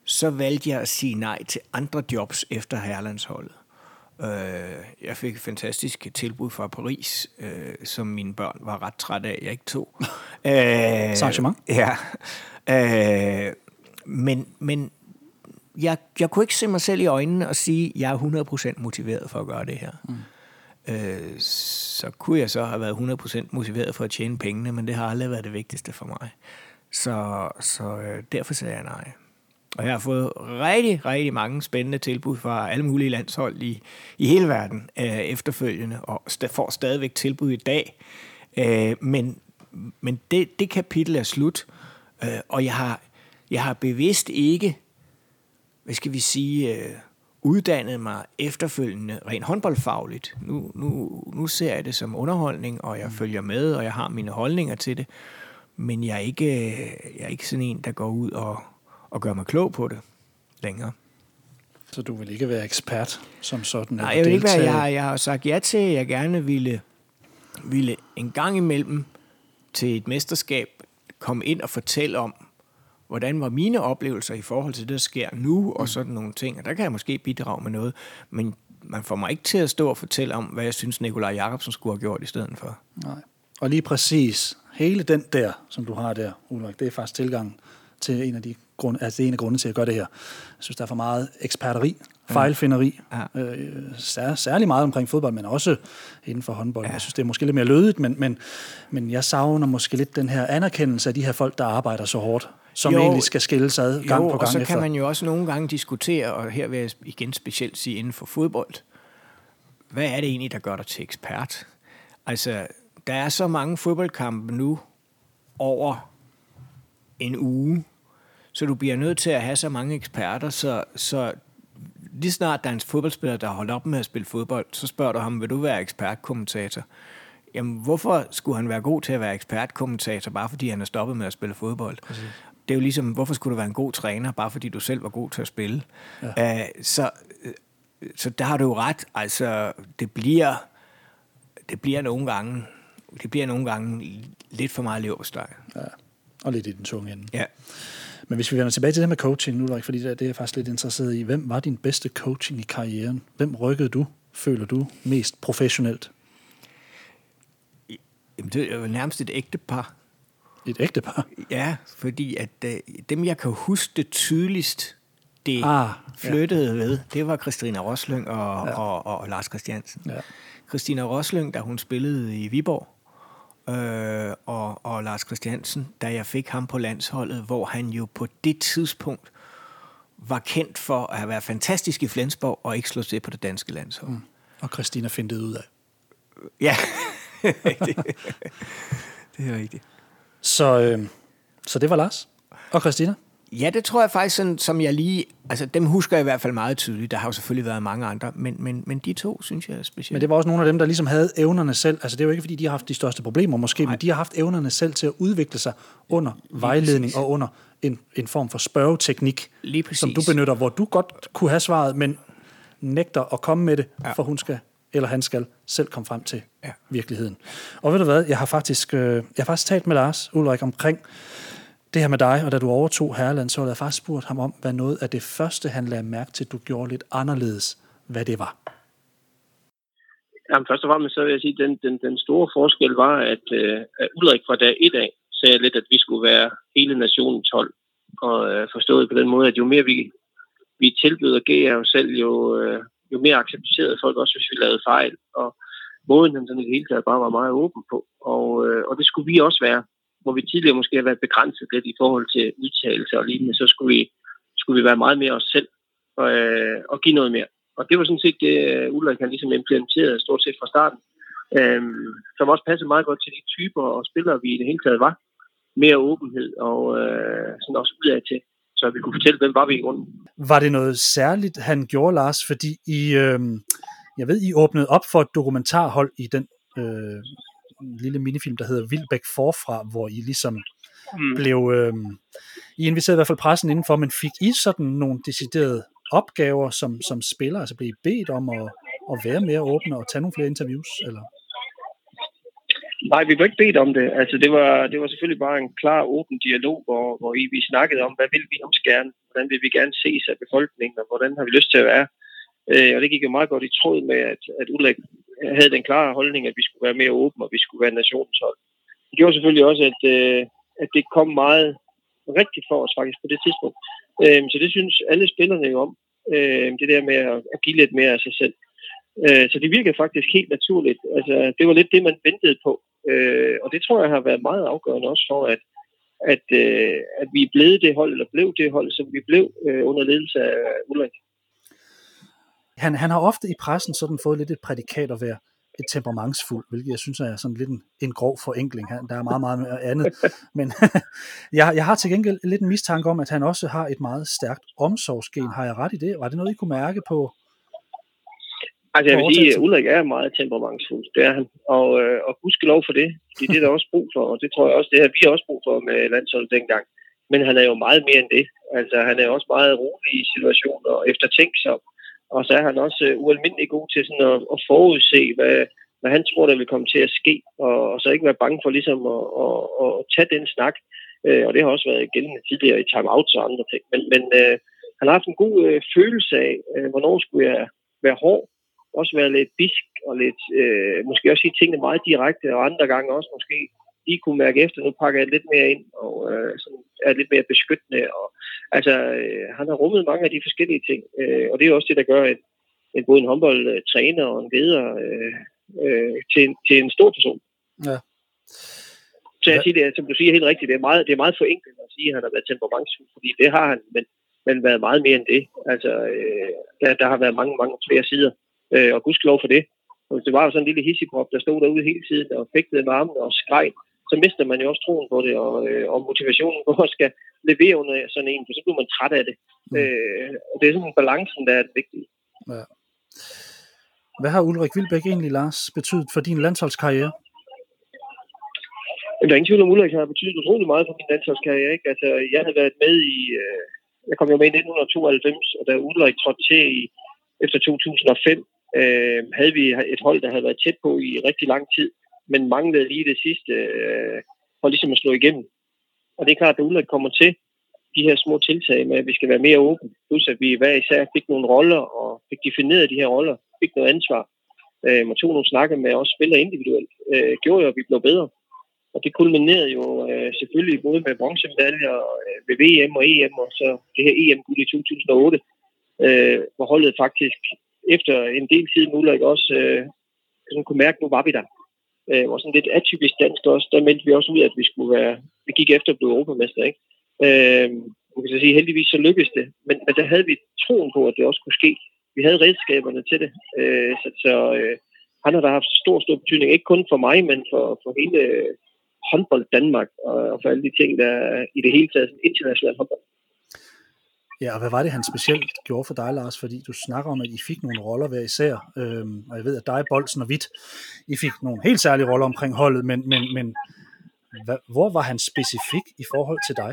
B: så valgte jeg at sige nej til andre jobs efter herlandsholdet. Øh, jeg fik et fantastisk tilbud fra Paris, øh, som mine børn var ret trætte af, jeg ikke tog.
A: Saint-Germain?
B: Ja. Øh, men men jeg, jeg kunne ikke se mig selv i øjnene og sige, at jeg er 100% motiveret for at gøre det her. Mm øh, så kunne jeg så have været 100% motiveret for at tjene pengene, men det har aldrig været det vigtigste for mig. Så, så øh, derfor sagde jeg nej. Og jeg har fået rigtig, rigtig mange spændende tilbud fra alle mulige landshold i, i hele verden øh, efterfølgende, og st- får stadigvæk tilbud i dag. Øh, men men det, det kapitel er slut, øh, og jeg har, jeg har bevidst ikke, hvad skal vi sige, øh, uddannet mig efterfølgende rent håndboldfagligt. Nu, nu, nu ser jeg det som underholdning, og jeg mm. følger med, og jeg har mine holdninger til det. Men jeg er ikke, jeg er ikke sådan en, der går ud og, og gør mig klog på det længere.
A: Så du vil ikke være ekspert som sådan?
B: Nej, jeg vil ikke være. Jeg har, jeg har sagt ja til, at jeg gerne ville, ville en gang imellem til et mesterskab komme ind og fortælle om, hvordan var mine oplevelser i forhold til det, der sker nu, og mm. sådan nogle ting. Og der kan jeg måske bidrage med noget, men man får mig ikke til at stå og fortælle om, hvad jeg synes, Nikolaj Jacobsen skulle have gjort i stedet for.
A: Nej. Og lige præcis, hele den der, som du har der, Ulrik, det er faktisk tilgang til en af de grunde, altså det er en af grundene til at gøre det her. Jeg synes, der er for meget eksperteri, fejlfinderi, ja. øh, sær, særlig meget omkring fodbold, men også inden for håndbold. Ja. Jeg synes, det er måske lidt mere lødigt, men, men, men jeg savner måske lidt den her anerkendelse af de her folk, der arbejder så hårdt som jo, egentlig skal skille sig ad gang jo, på gang
B: og så
A: efter.
B: kan man jo også nogle gange diskutere, og her vil jeg igen specielt sige inden for fodbold, hvad er det egentlig, der gør dig til ekspert? Altså, der er så mange fodboldkampe nu over en uge, så du bliver nødt til at have så mange eksperter, så, så lige snart der er en fodboldspiller, der holdt op med at spille fodbold, så spørger du ham, vil du være ekspertkommentator? Jamen, hvorfor skulle han være god til at være ekspertkommentator, bare fordi han er stoppet med at spille fodbold? Præcis det er jo ligesom, hvorfor skulle du være en god træner, bare fordi du selv var god til at spille? Ja. Uh, så, så der har du jo ret. Altså, det bliver, det bliver nogle gange, det bliver nogle gange lidt for meget leverpostej.
A: Ja, og lidt i den tunge ende.
B: Ja.
A: Men hvis vi vender tilbage til det med coaching nu, Ulrik, fordi det, det er jeg faktisk lidt interesseret i. Hvem var din bedste coaching i karrieren? Hvem rykkede du, føler du, mest professionelt?
B: Jamen, det er jo nærmest et ægte par.
A: Et ægte par?
B: Ja, fordi at uh, dem, jeg kan huske det tydeligst, det ah, flyttede ja. ved, det var Christina Roslyng og, ja. og, og, og Lars Christiansen. Ja. Christina Roslyng, da hun spillede i Viborg, øh, og, og Lars Christiansen, da jeg fik ham på landsholdet, hvor han jo på det tidspunkt var kendt for at have været fantastisk i Flensborg og ikke slå til på det danske landshold. Mm.
A: Og Christina fandt det ud af.
B: Ja, det er rigtigt.
A: Så, øh, så det var Lars og Christina?
B: Ja, det tror jeg faktisk, sådan, som jeg lige... Altså, dem husker jeg i hvert fald meget tydeligt. Der har jo selvfølgelig været mange andre, men, men, men de to, synes jeg er specielt.
A: Men det var også nogle af dem, der ligesom havde evnerne selv. Altså, det er jo ikke, fordi de har haft de største problemer måske, Nej. men de har haft evnerne selv til at udvikle sig under lige vejledning præcis. og under en, en form for spørgeteknik,
B: lige præcis.
A: som du benytter, hvor du godt kunne have svaret, men nægter at komme med det, ja. for hun skal eller han skal selv komme frem til ja. virkeligheden. Og ved du hvad, jeg har faktisk, øh, jeg har faktisk talt med Lars Ulrik omkring det her med dig, og da du overtog Herreland, så havde jeg faktisk spurgt ham om, hvad noget af det første, han lagde mærke til, du gjorde lidt anderledes, hvad det var.
C: Jamen, først og fremmest så vil jeg sige, at den, den, den store forskel var, at, øh, at Ulrik fra dag et af sagde lidt, at vi skulle være hele nationens hold. Og øh, forstået på den måde, at jo mere vi, vi tilbyder og gav os selv, jo, øh, jo mere accepterede folk også, hvis vi lavede fejl. Og måden den sådan i det hele taget bare var meget åben på. Og, øh, og det skulle vi også være hvor vi tidligere måske har været begrænset lidt i forhold til udtalelse og lignende, så skulle vi, skulle vi være meget mere os selv og, øh, og give noget mere. Og det var sådan set det, øh, Ulrik han ligesom implementeret stort set fra starten, øh, som også passede meget godt til de typer og spillere, vi i det hele taget var. Mere åbenhed og øh, sådan også udad til, så vi kunne fortælle, hvem var vi i grunden.
A: Var det noget særligt, han gjorde, Lars? Fordi I, øh, jeg ved, I åbnede op for et dokumentarhold i den øh, lille minifilm, der hedder Vildbæk Forfra, hvor I ligesom mm. blev... Øh, I inviterede i hvert fald pressen indenfor, men fik I sådan nogle deciderede opgaver som, som spiller? Altså blev I bedt om at, at være mere åbne og tage nogle flere interviews? Eller?
C: Nej, vi blev ikke bedt om det. Altså, det var, det var selvfølgelig bare en klar, åben dialog, hvor, hvor I, vi snakkede om, hvad vil vi også gerne? Hvordan vil vi gerne ses af befolkningen, og hvordan har vi lyst til at være? Øh, og det gik jo meget godt i tråd med, at, at Ulrik havde den klare holdning, at vi skulle være mere åbne, og vi skulle være nationens hold. Det gjorde selvfølgelig også, at, øh, at det kom meget rigtigt for os faktisk på det tidspunkt. Øh, så det synes alle spillerne jo om, øh, det der med at, at give lidt mere af sig selv. Øh, så det virkede faktisk helt naturligt. Altså, det var lidt det, man ventede på. Øh, og det tror jeg har været meget afgørende også for, at, at, øh, at vi er blevet det hold, eller blev det hold, som vi blev øh, under ledelse af Ulrik
A: han, han har ofte i pressen sådan fået lidt et prædikat at være et temperamentsfuld, hvilket jeg synes er sådan lidt en, en grov forenkling. Der er meget, meget andet. Men jeg, jeg har til gengæld lidt en mistanke om, at han også har et meget stærkt omsorgsgen. Har jeg ret i det? Var det noget, I kunne mærke på?
C: Altså jeg vil sige, at Ulrik er meget temperamentsfuld. Det er han. Og, øh, og lov for det. Det er det, der er også brug for. Og det tror jeg også, det her vi har også brug for med landsholdet dengang. Men han er jo meget mere end det. Altså han er også meget rolig i situationer og eftertænksom. Og så er han også uh, ualmindelig god til sådan at, at forudse, hvad, hvad han tror, der vil komme til at ske, og, og så ikke være bange for ligesom at, at, at tage den snak. Uh, og det har også været gældende tidligere i timeouts og andre ting. Men, men uh, han har haft en god uh, følelse af, uh, hvornår skulle jeg være hård, også være lidt bisk og lidt, uh, måske også sige tingene meget direkte, og andre gange også måske lige kunne mærke efter, nu pakker jeg lidt mere ind, og øh, sådan er lidt mere beskyttende. Og, altså, øh, han har rummet mange af de forskellige ting, øh, og det er også det, der gør, at, at både en håndboldtræner og en leder øh, øh, til, til en stor person. Ja. Så jeg siger det, som du siger helt rigtigt, det er meget, det er meget forenklet at sige, at han har været temperamentsfuld, fordi det har han, men, men været meget mere end det. Altså, øh, der, der har været mange, mange flere sider, øh, og gudskelov for det. Og hvis det var jo sådan en lille hissigprop, der stod derude hele tiden og fægtede med armene og skreg, så mister man jo også troen på det, og, øh, og motivationen på at skal levere under sådan en, for så bliver man træt af det. Mm. Øh, og det er sådan balancen, der er det vigtige. Ja.
A: Hvad har Ulrik Vilbæk egentlig, Lars, betydet for din landsholdskarriere?
C: Men der er ingen tvivl om, Ulrik har betydet utrolig meget for min landsholdskarriere. Ikke? Altså, jeg havde været med i... Øh, jeg kom jo med i 1992, og da Ulrik trådte til i, efter 2005, øh, havde vi et hold, der havde været tæt på i rigtig lang tid, men manglede lige det sidste øh, for ligesom at slå igennem. Og det er klart, at Ulrik kommer til de her små tiltag med, at vi skal være mere åbne, plus at vi hver især fik nogle roller og fik defineret de her roller, fik noget ansvar, øh, og tog nogle snakke med os spillere individuelt, øh, gjorde jo, at vi blev bedre. Og det kulminerede jo øh, selvfølgelig både med bronzemedaljer øh, ved VM og EM, og så det her EM-guld i 2008, øh, hvor holdet faktisk efter en del tid nu, ikke også øh, sådan kunne mærke, at nu var vi der. Øh, var sådan lidt atypisk dansk også. Der meldte vi også ud, at vi skulle være, vi gik efter at blive europamester, ikke? Øh, man kan så sige, heldigvis så lykkedes det. Men, men der havde vi troen på, at det også kunne ske. Vi havde redskaberne til det. Øh, så så øh, han har da haft stor, stor betydning, ikke kun for mig, men for, for hele håndbold Danmark, og, og for alle de ting, der i det hele taget international håndbold.
A: Ja, og hvad var det, han specielt gjorde for dig, Lars? Fordi du snakker om, at I fik nogle roller hver især, øhm, og jeg ved, at dig, Bolsen og Witt, I fik nogle helt særlige roller omkring holdet, men, men, men hvad, hvor var han specifik i forhold til dig?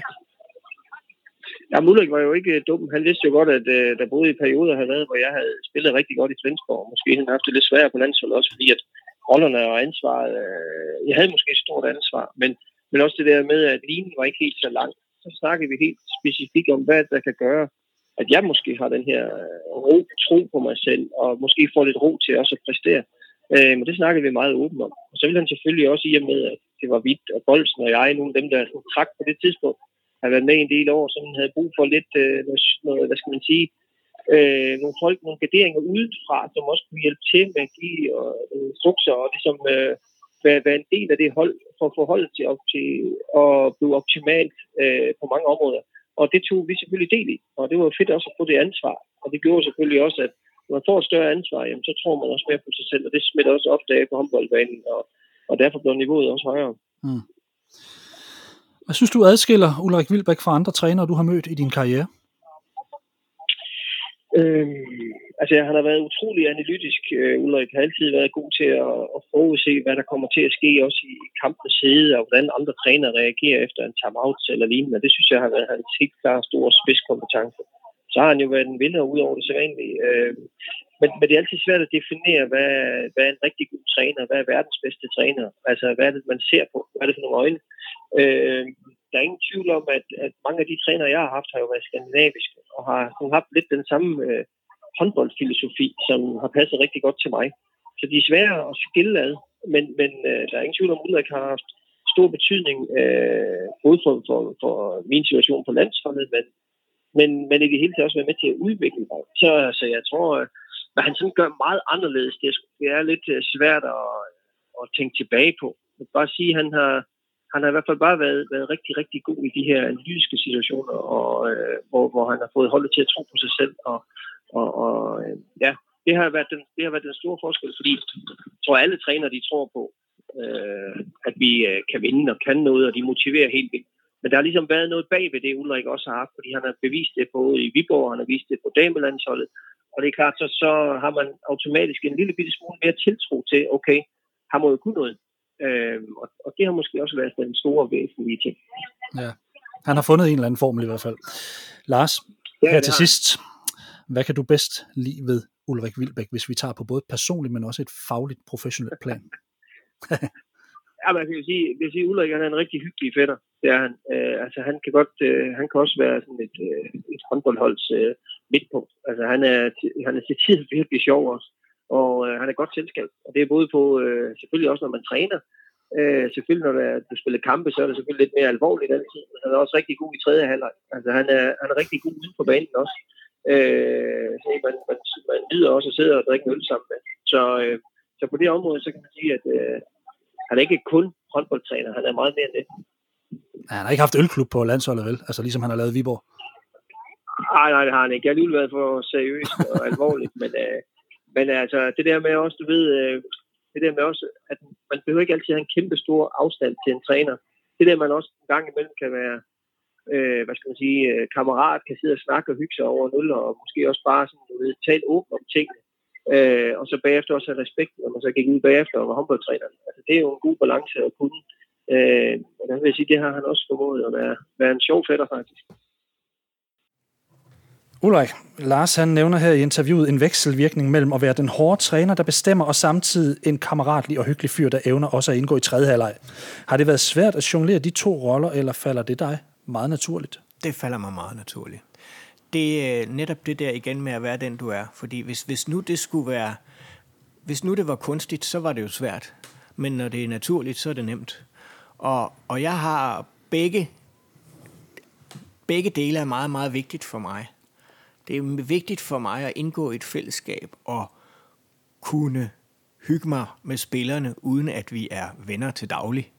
C: Ja, Mulrik var jo ikke øh, dum. Han vidste jo godt, at uh, der både i perioder havde været, hvor jeg havde spillet rigtig godt i Svensborg, måske han haft det lidt sværere på landsholdet også, fordi at rollerne og ansvaret, uh, jeg havde måske et stort ansvar, men, men også det der med, at linjen var ikke helt så lang. Så snakkede vi helt specifikt om, hvad der kan gøre, at jeg måske har den her øh, ro, tro på mig selv, og måske får lidt ro til også at præstere. Øh, men det snakkede vi meget åbent om. Og så ville han selvfølgelig også i og med, at det var Vidt og Bolsen og jeg, nogle af dem, der trak på det tidspunkt, har været med en del år, så han havde brug for lidt, øh, noget, hvad skal man sige, øh, nogle folk, nogle garderinger udefra, som også kunne hjælpe til med at give og, øh, instrukser og ligesom øh, være, være en del af det hold, for at få holdet til, op til at blive optimalt øh, på mange områder. Og det tog vi selvfølgelig del i, og det var fedt også at få det ansvar. Og det gjorde selvfølgelig også, at når man får et større ansvar, jamen, så tror man også mere på sig selv, og det smitter også ofte af på håndboldbanen, og, og derfor bliver niveauet også højere. Mm.
A: Hvad synes du adskiller Ulrik Vilbæk fra andre trænere, du har mødt i din karriere?
C: Øhm, altså, han har været utrolig analytisk. øh, Ulrik har altid været god til at, at forudse, hvad der kommer til at ske, også i kampens side, og hvordan andre trænere reagerer efter en timeout eller lignende. Det synes jeg har været hans helt klare store spidskompetence. Så har han jo været en vinder ud over det sædvanlige. Øh, men, men det er altid svært at definere, hvad, hvad er en rigtig god træner, hvad er verdens bedste træner, altså hvad er det, man ser på, hvad er det for nogle øjne. Øh, der er ingen tvivl om, at, at mange af de trænere, jeg har haft, har jo været skandinaviske, og har, har haft lidt den samme øh, håndboldfilosofi, som har passet rigtig godt til mig. Så de er svære at skille ad, men, men øh, der er ingen tvivl om, at Ulrik har haft stor betydning, øh, både for, for, for min situation på landsholdet, men, men, men i det hele taget også være med til at udvikle mig. Så så jeg tror, øh, hvad han sådan gør meget anderledes, det, det er lidt øh, svært at, at tænke tilbage på. Jeg vil bare sige, at han har, han har i hvert fald bare været, været rigtig, rigtig god i de her analytiske situationer, og, øh, hvor, hvor han har fået holdet til at tro på sig selv. Og, og, og øh, ja, det har, været den, det har været den store forskel, fordi jeg tror, alle trænere de tror på, øh, at vi øh, kan vinde og kan noget, og de motiverer helt vildt. Men der har ligesom været noget bag ved det, Ulrik også har haft, fordi han har bevist det både i Viborg, han har vist det på damelandsholdet, og det er klart, så, så har man automatisk en lille bitte smule mere tiltro til, okay, han må jo kunne noget. Øh, og, og det har måske også været den store væsentlige ting.
A: Ja, han har fundet en eller anden formel i hvert fald. Lars, ja, her til ja. sidst, hvad kan du bedst lide ved Ulrik Vilbæk, hvis vi tager på både personligt, men også et fagligt, professionelt plan?
C: ja, man kan jo sige, hvis sige Ulrik han er en rigtig hyggelig fætter. Det er han. Øh, altså, han kan godt, øh, han kan også være sådan et, øh, et håndboldholds øh, midtpunkt. Altså, han er, han er til tid virkelig sjov også og øh, han er godt selskab. Og det er både på, øh, selvfølgelig også når man træner, øh, selvfølgelig når der, du spiller kampe, så er det selvfølgelig lidt mere alvorligt altid, men han er også rigtig god i tredje halvleg. Altså han er, han er rigtig god uden på banen også. Øh, så man, man, man nyder også at sidde og drikke øl sammen med. Så, øh, så på det område, så kan man sige, at øh, han er ikke kun håndboldtræner, han er meget mere end det.
A: Ja, han har ikke haft ølklub på landsholdet, vel? Altså ligesom han har lavet Viborg.
C: Nej, nej, det har han ikke. Jeg har alligevel været for seriøst og alvorligt, men, øh, men altså, det der med også, du ved, øh, det der med også, at man behøver ikke altid have en kæmpe stor afstand til en træner. Det der, man også en gang imellem kan være, øh, hvad skal man sige, øh, kammerat, kan sidde og snakke og hygge sig over nul, og måske også bare sådan, du ved, tale åbent om tingene. Øh, og så bagefter også have respekt, når man så gik ud bagefter og var håndboldtræner. Altså, det er jo en god balance at kunne Øh, og der vil jeg sige, det har han også formået at være, være en sjov fætter faktisk.
A: Ulrik, Lars han nævner her i interviewet en vekselvirkning mellem at være den hårde træner, der bestemmer, og samtidig en kammeratlig og hyggelig fyr, der evner også at indgå i tredje halvleg. Har det været svært at jonglere de to roller, eller falder det dig meget naturligt?
B: Det falder mig meget naturligt. Det er netop det der igen med at være den, du er. Fordi hvis, hvis nu det skulle være... Hvis nu det var kunstigt, så var det jo svært. Men når det er naturligt, så er det nemt. Og, og jeg har begge... Begge dele er meget, meget vigtigt for mig. Det er vigtigt for mig at indgå i et fællesskab og kunne hygge mig med spillerne, uden at vi er venner til daglig.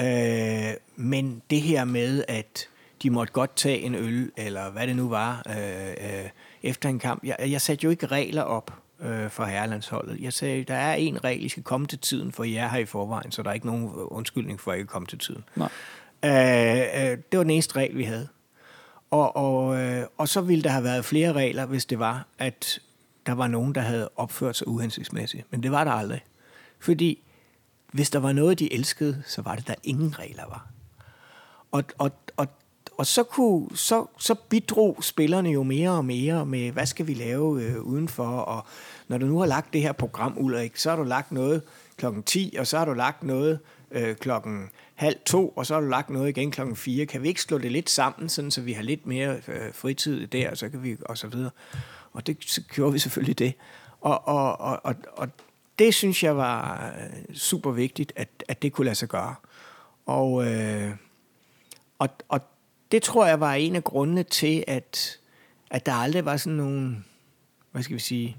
B: Øh, men det her med, at de måtte godt tage en øl, eller hvad det nu var, øh, øh, efter en kamp. Jeg, jeg satte jo ikke regler op øh, for herrelandsholdet. Jeg sagde, der er en regel, I skal komme til tiden, for I er her i forvejen, så der er ikke nogen undskyldning for, at I ikke komme til tiden. Nej. Øh, øh, det var den eneste regel, vi havde. Og, og, øh, og så ville der have været flere regler, hvis det var, at der var nogen, der havde opført sig uhensigtsmæssigt. Men det var der aldrig. Fordi hvis der var noget, de elskede, så var det der ingen regler var. Og, og, og, og så, kunne, så, så bidrog spillerne jo mere og mere med, hvad skal vi lave øh, udenfor, og når du nu har lagt det her program, Ulrik, så har du lagt noget klokken 10, og så har du lagt noget øh, klokken halv to, og så har du lagt noget igen klokken 4. Kan vi ikke slå det lidt sammen, sådan, så vi har lidt mere øh, fritid der, og så kan vi, og så videre. Og det så gjorde vi selvfølgelig det. Og, og, og, og, og det synes jeg var øh, super vigtigt, at, at det kunne lade sig gøre. Og, øh, og, og det tror jeg var en af grundene til, at, at der aldrig var sådan nogen, hvad skal vi sige,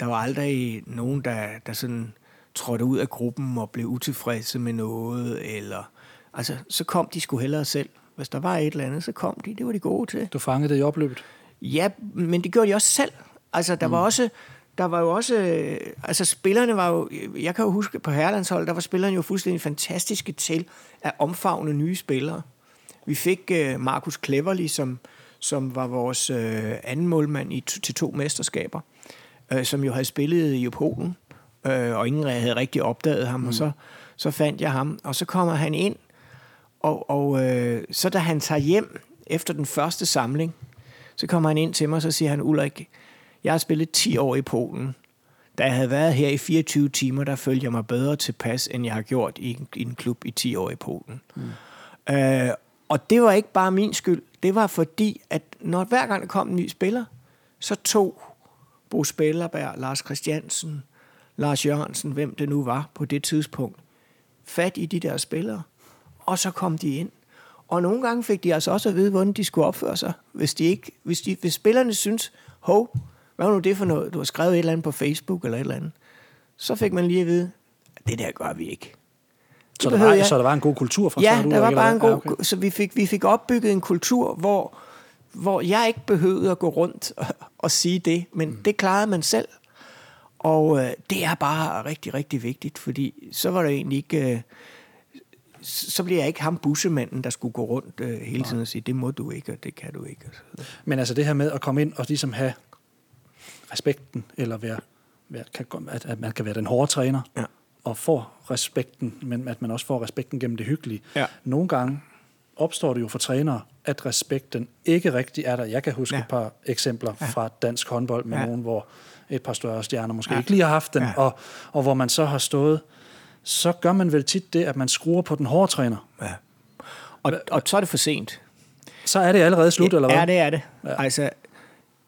B: der var aldrig nogen, der, der sådan trådte ud af gruppen og blev utilfredse med noget, eller altså, så kom de sgu hellere selv. Hvis der var et eller andet, så kom de. Det var de gode til.
A: Du fangede det i opløbet?
B: Ja, men det gjorde de også selv. Altså, der mm. var også, der var jo også, altså spillerne var jo, jeg kan jo huske på Herlandshold, der var spillerne jo fuldstændig fantastiske til at omfavne nye spillere. Vi fik uh, Markus Cleverly, som, som var vores uh, anden målmand i, til to mesterskaber, uh, som jo havde spillet i Polen, uh, og ingen havde rigtig opdaget ham, mm. og så, så fandt jeg ham, og så kommer han ind, og, og uh, så da han tager hjem efter den første samling, så kommer han ind til mig, og så siger han, Ulrik, jeg har spillet 10 år i Polen. Da jeg havde været her i 24 timer, der følte jeg mig bedre tilpas, end jeg har gjort i en, i en klub i 10 år i Polen. Mm. Øh, og det var ikke bare min skyld. Det var fordi, at når hver gang der kom en ny spiller, så tog Bo Spillerberg, Lars Christiansen, Lars Jørgensen, hvem det nu var på det tidspunkt, fat i de der spillere, og så kom de ind. Og nogle gange fik de altså også at vide, hvordan de skulle opføre sig. Hvis, de ikke, hvis, de, hvis spillerne synes, hov, hvad var nu det for noget? Du har skrevet et eller andet på Facebook eller et eller andet. Så fik man lige at vide, det der gør vi ikke.
A: Så der, var, jeg. så der var en god kultur fra
B: Ja, der var bare en god... Ja, okay. Så vi fik, vi fik opbygget en kultur, hvor, hvor jeg ikke behøvede at gå rundt og, og sige det, men mm. det klarede man selv. Og øh, det er bare rigtig, rigtig vigtigt, fordi så var det egentlig ikke... Øh, så bliver jeg ikke ham bussemanden, der skulle gå rundt øh, hele tiden og sige, det må du ikke, og det kan du ikke.
A: Men altså det her med at komme ind og ligesom have respekten, eller være, være kan, at, at man kan være den hårde træner, ja. og få respekten, men at man også får respekten gennem det hyggelige. Ja. Nogle gange opstår det jo for trænere, at respekten ikke rigtig er der. Jeg kan huske ja. et par eksempler ja. fra dansk håndbold med ja. nogen, hvor et par større stjerner måske ja. ikke lige har haft den, ja. og, og hvor man så har stået, så gør man vel tit det, at man skruer på den hårde træner. Ja.
B: Og, og så er det for sent.
A: Så er det allerede slut,
B: ja,
A: eller hvad?
B: Ja, det er det. Ja. Altså,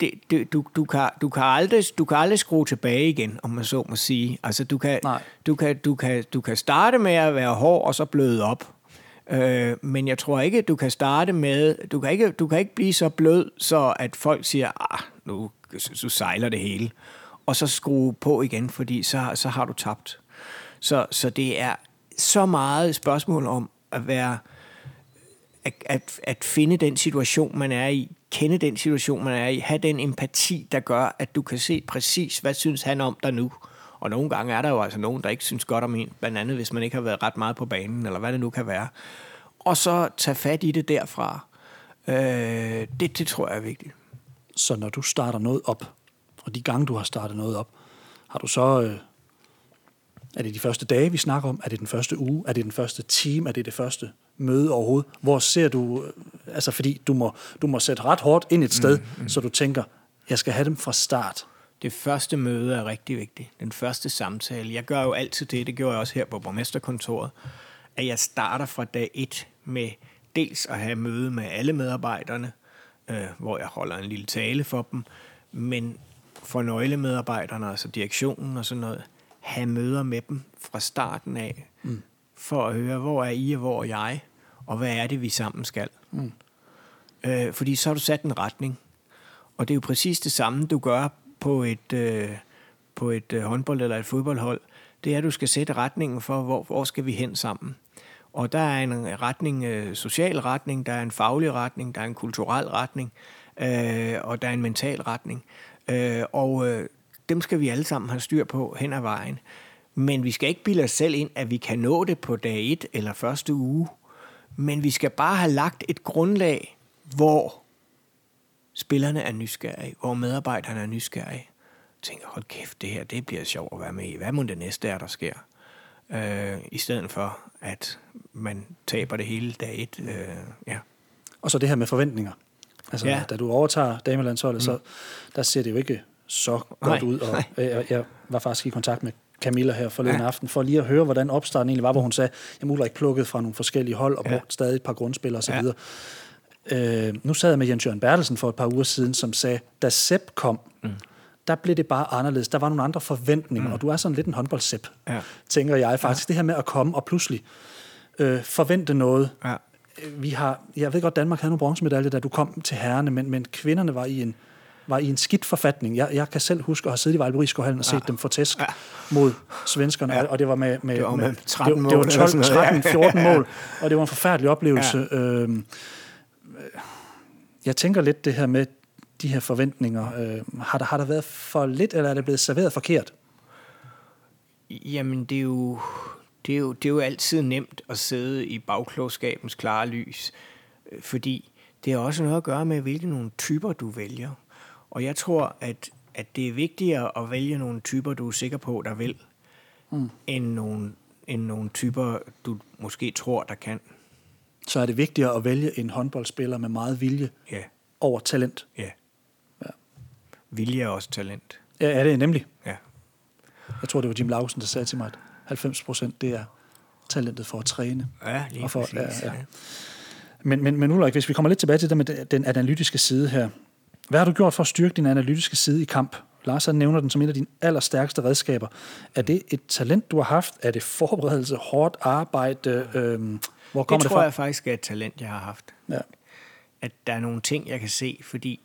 B: det, det, du, du, kan, du, kan aldrig, du kan aldrig skrue tilbage igen, om man så må sige. Altså, du kan, du kan, du kan, du kan starte med at være hård, og så bløde op. Øh, men jeg tror ikke, du kan starte med... Du kan, ikke, du kan ikke blive så blød, så at folk siger, ah, nu du sejler det hele. Og så skrue på igen, fordi så, så har du tabt. Så, så det er så meget et spørgsmål om at være at, at, at finde den situation, man er i, kende den situation, man er i, have den empati, der gør, at du kan se præcis, hvad synes han om dig nu. Og nogle gange er der jo altså nogen, der ikke synes godt om en, blandt andet hvis man ikke har været ret meget på banen, eller hvad det nu kan være. Og så tage fat i det derfra. Øh, det, det tror jeg er vigtigt.
A: Så når du starter noget op, og de gange du har startet noget op, har du så øh, Er det de første dage, vi snakker om? Er det den første uge? Er det den første time? Er det det første møde overhovedet? Hvor ser du, øh, altså fordi du må, du må sætte ret hårdt ind et sted, mm, mm. så du tænker, jeg skal have dem fra start.
B: Det første møde er rigtig vigtigt. Den første samtale. Jeg gør jo altid det, det gjorde jeg også her på borgmesterkontoret, at jeg starter fra dag et med dels at have møde med alle medarbejderne, øh, hvor jeg holder en lille tale for dem, men for nøglemedarbejderne, altså direktionen og sådan noget, have møder med dem fra starten af, mm. for at høre, hvor er I og hvor er jeg, og hvad er det, vi sammen skal. Mm. Øh, fordi så har du sat en retning. Og det er jo præcis det samme, du gør på et, øh, på et øh, håndbold eller et fodboldhold. Det er, at du skal sætte retningen for, hvor, hvor skal vi hen sammen. Og der er en retning, øh, social retning, der er en faglig retning, der er en kulturel retning, øh, og der er en mental retning. Øh, og øh, dem skal vi alle sammen have styr på hen ad vejen. Men vi skal ikke bilde os selv ind, at vi kan nå det på dag 1 eller første uge. Men vi skal bare have lagt et grundlag, hvor spillerne er nysgerrige, hvor medarbejderne er nysgerrige. Tænker, hold kæft, det her det bliver sjovt at være med i. Hvad må det næste er, der sker? Øh, I stedet for, at man taber det hele dag 1. Øh, ja.
A: Og så det her med forventninger. Altså, ja. da du overtager damelandsholdet, mm. så der ser det jo ikke så godt nej, ud. Og jeg, jeg var faktisk i kontakt med Camilla her forleden ja. aften, for lige at høre, hvordan opstarten egentlig var, hvor hun sagde, jeg må ikke plukket fra nogle forskellige hold og brugt ja. stadig et par grundspillere osv. Ja. Øh, nu sad jeg med Jens Jørgen Bertelsen for et par uger siden, som sagde, da Sepp kom, mm. der blev det bare anderledes. Der var nogle andre forventninger, mm. og du er sådan lidt en håndboldsepp, ja. tænker jeg faktisk. Ja. Det her med at komme og pludselig øh, forvente noget. Ja. Vi har, jeg ved godt, Danmark havde nogle bronzemedaljer, da du kom til herrene, men, men kvinderne var i en var i en skidt forfatning. Jeg, jeg kan selv huske at have siddet i Vejleberiskohallen og set ja. dem få tæsk ja. mod svenskerne, ja. og det var med, med,
B: det var med 13
A: mål. Det, det var 12, 13, 14 mål, og det var en forfærdelig oplevelse. Ja. Øhm, jeg tænker lidt det her med de her forventninger. Øh, har, der, har der været for lidt, eller er det blevet serveret forkert?
B: Jamen, det er jo, det er jo, det er jo altid nemt at sidde i bagklogskabens klare lys, øh, fordi det har også noget at gøre med, hvilke nogle typer du vælger. Og jeg tror, at, at det er vigtigere at vælge nogle typer, du er sikker på, der vil, mm. end, nogle, end nogle typer, du måske tror, der kan
A: så er det vigtigere at vælge en håndboldspiller med meget vilje ja. over talent.
B: Ja. ja. Vilje er også talent.
A: Ja, er det nemlig. Ja. Jeg tror, det var Jim Lausen, der sagde til mig, at 90 procent, det er talentet for at træne.
B: Ja, lige og for, præcis. Ja, ja.
A: Men, men, men Ulrik, hvis vi kommer lidt tilbage til det med den analytiske side her. Hvad har du gjort for at styrke din analytiske side i kamp? Lars han nævner den som en af dine allerstærkeste redskaber. Er det et talent, du har haft? Er det forberedelse, hårdt arbejde? Øh, hvor kommer
B: det,
A: det fra?
B: jeg faktisk er et talent, jeg har haft. Ja. At der er nogle ting, jeg kan se, fordi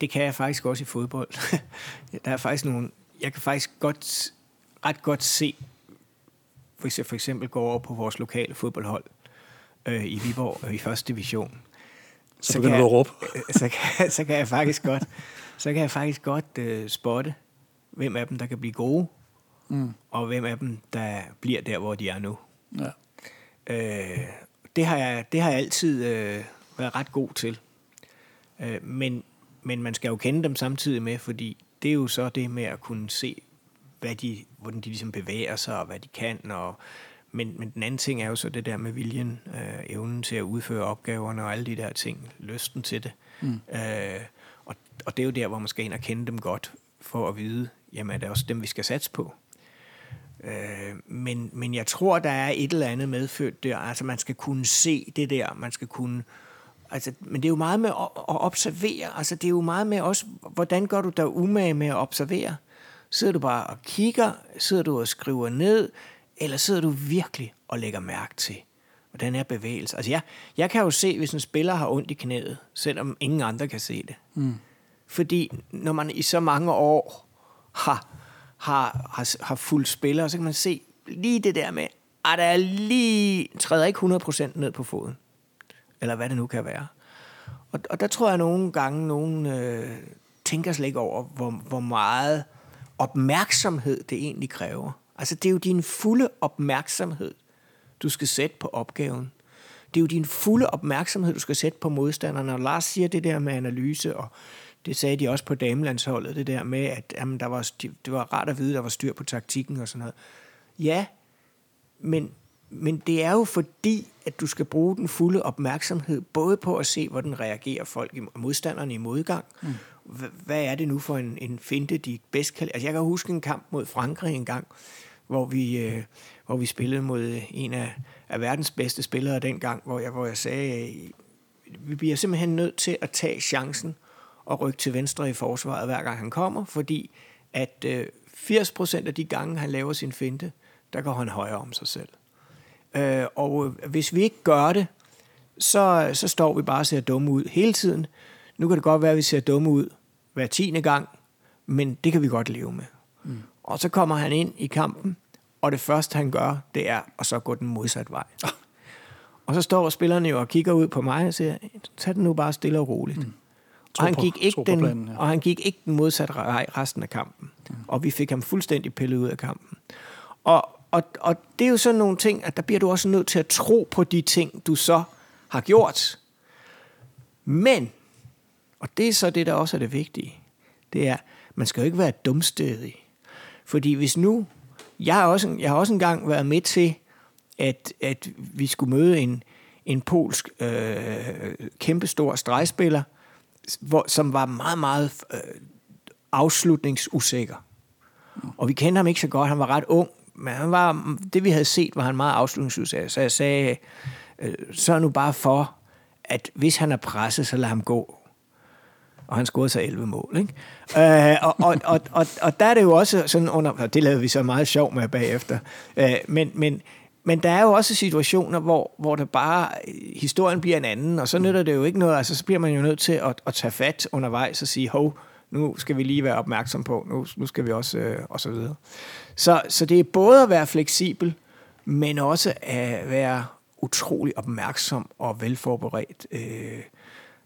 B: det kan jeg faktisk også i fodbold. der er faktisk nogle, jeg kan faktisk godt, ret godt se, hvis jeg for eksempel går over på vores lokale fodboldhold øh, i Viborg øh, i første division.
A: Så, så begynder du at råbe.
B: Øh, så, kan, så kan jeg faktisk godt, så kan jeg faktisk godt øh, spotte, hvem af dem, der kan blive gode, mm. og hvem af dem, der bliver der, hvor de er nu. Ja. Øh, det, har jeg, det har jeg altid øh, været ret god til. Øh, men, men man skal jo kende dem samtidig med, fordi det er jo så det med at kunne se, hvad de, hvordan de ligesom bevæger sig, og hvad de kan. Og, men, men den anden ting er jo så det der med viljen, øh, evnen til at udføre opgaverne og alle de der ting, lysten til det. Mm. Øh, og, og det er jo der, hvor man skal ind og kende dem godt, for at vide, jamen er det også dem, vi skal satse på. Øh, men, men jeg tror, der er et eller andet medfødt der. Altså, man skal kunne se det der. Man skal kunne... Altså, men det er jo meget med at, at observere. Altså, det er jo meget med også, hvordan gør du dig umage med at observere? Sidder du bare og kigger? Sidder du og skriver ned? Eller sidder du virkelig og lægger mærke til, hvordan er bevægelse? Altså, jeg, jeg kan jo se, hvis en spiller har ondt i knæet, selvom ingen andre kan se det. Mm. Fordi når man i så mange år har har, har, har fuldt spillere, så kan man se lige det der med, at der er lige, træder ikke 100% ned på foden. Eller hvad det nu kan være. Og, og der tror jeg nogle gange, nogen øh, tænker slet ikke over, hvor, hvor meget opmærksomhed det egentlig kræver. Altså det er jo din fulde opmærksomhed, du skal sætte på opgaven. Det er jo din fulde opmærksomhed, du skal sætte på modstanderne. Og Lars siger det der med analyse og det sagde de også på damelandsholdet, det der med, at jamen, der var, det var rart at vide, der var styr på taktikken og sådan noget. Ja, men, men det er jo fordi, at du skal bruge den fulde opmærksomhed, både på at se, hvordan reagerer folk, modstanderne i modgang. Mm. Hvad er det nu for en, en finte, de bedst kan... Altså, jeg kan huske en kamp mod Frankrig en gang, hvor vi, øh, hvor vi spillede mod en af, af verdens bedste spillere dengang, hvor jeg, hvor jeg sagde, øh, vi bliver simpelthen nødt til at tage chancen og rykke til venstre i forsvaret, hver gang han kommer, fordi at øh, 80% af de gange, han laver sin finte, der går han højere om sig selv. Øh, og hvis vi ikke gør det, så, så står vi bare og ser dumme ud hele tiden. Nu kan det godt være, at vi ser dumme ud hver tiende gang, men det kan vi godt leve med. Mm. Og så kommer han ind i kampen, og det første han gør, det er at så gå den modsatte vej. Ah. Og så står spillerne jo og kigger ud på mig og siger, tag den nu bare stille og roligt. Mm. Og han, gik ikke den, planen, ja. og han gik ikke den modsatte vej resten af kampen. Mm. Og vi fik ham fuldstændig pillet ud af kampen. Og, og, og det er jo sådan nogle ting, at der bliver du også nødt til at tro på de ting, du så har gjort. Men, og det er så det, der også er det vigtige, det er, man skal jo ikke være dumstedig. Fordi hvis nu, jeg har også, jeg har også engang været med til, at, at vi skulle møde en, en polsk øh, kæmpestor stregspiller, hvor, som var meget, meget øh, afslutningsusikker. Og vi kendte ham ikke så godt. Han var ret ung, men han var, det vi havde set, var han meget afslutningsudsat. Så jeg sagde, øh, så nu bare for, at hvis han er presset, så lad ham gå. Og han scorede så 11 mål. Ikke? Øh, og, og, og, og, og der er det jo også sådan under, og det lavede vi så meget sjov med bagefter, øh, men, men men der er jo også situationer, hvor, hvor der bare, historien bliver en anden, og så mm. nytter det jo ikke noget, altså så bliver man jo nødt til at, at tage fat undervejs og sige, hov, nu skal vi lige være opmærksom på, nu, nu skal vi også, øh, og så videre. Så, så det er både at være fleksibel, men også at være utrolig opmærksom og velforberedt. Øh,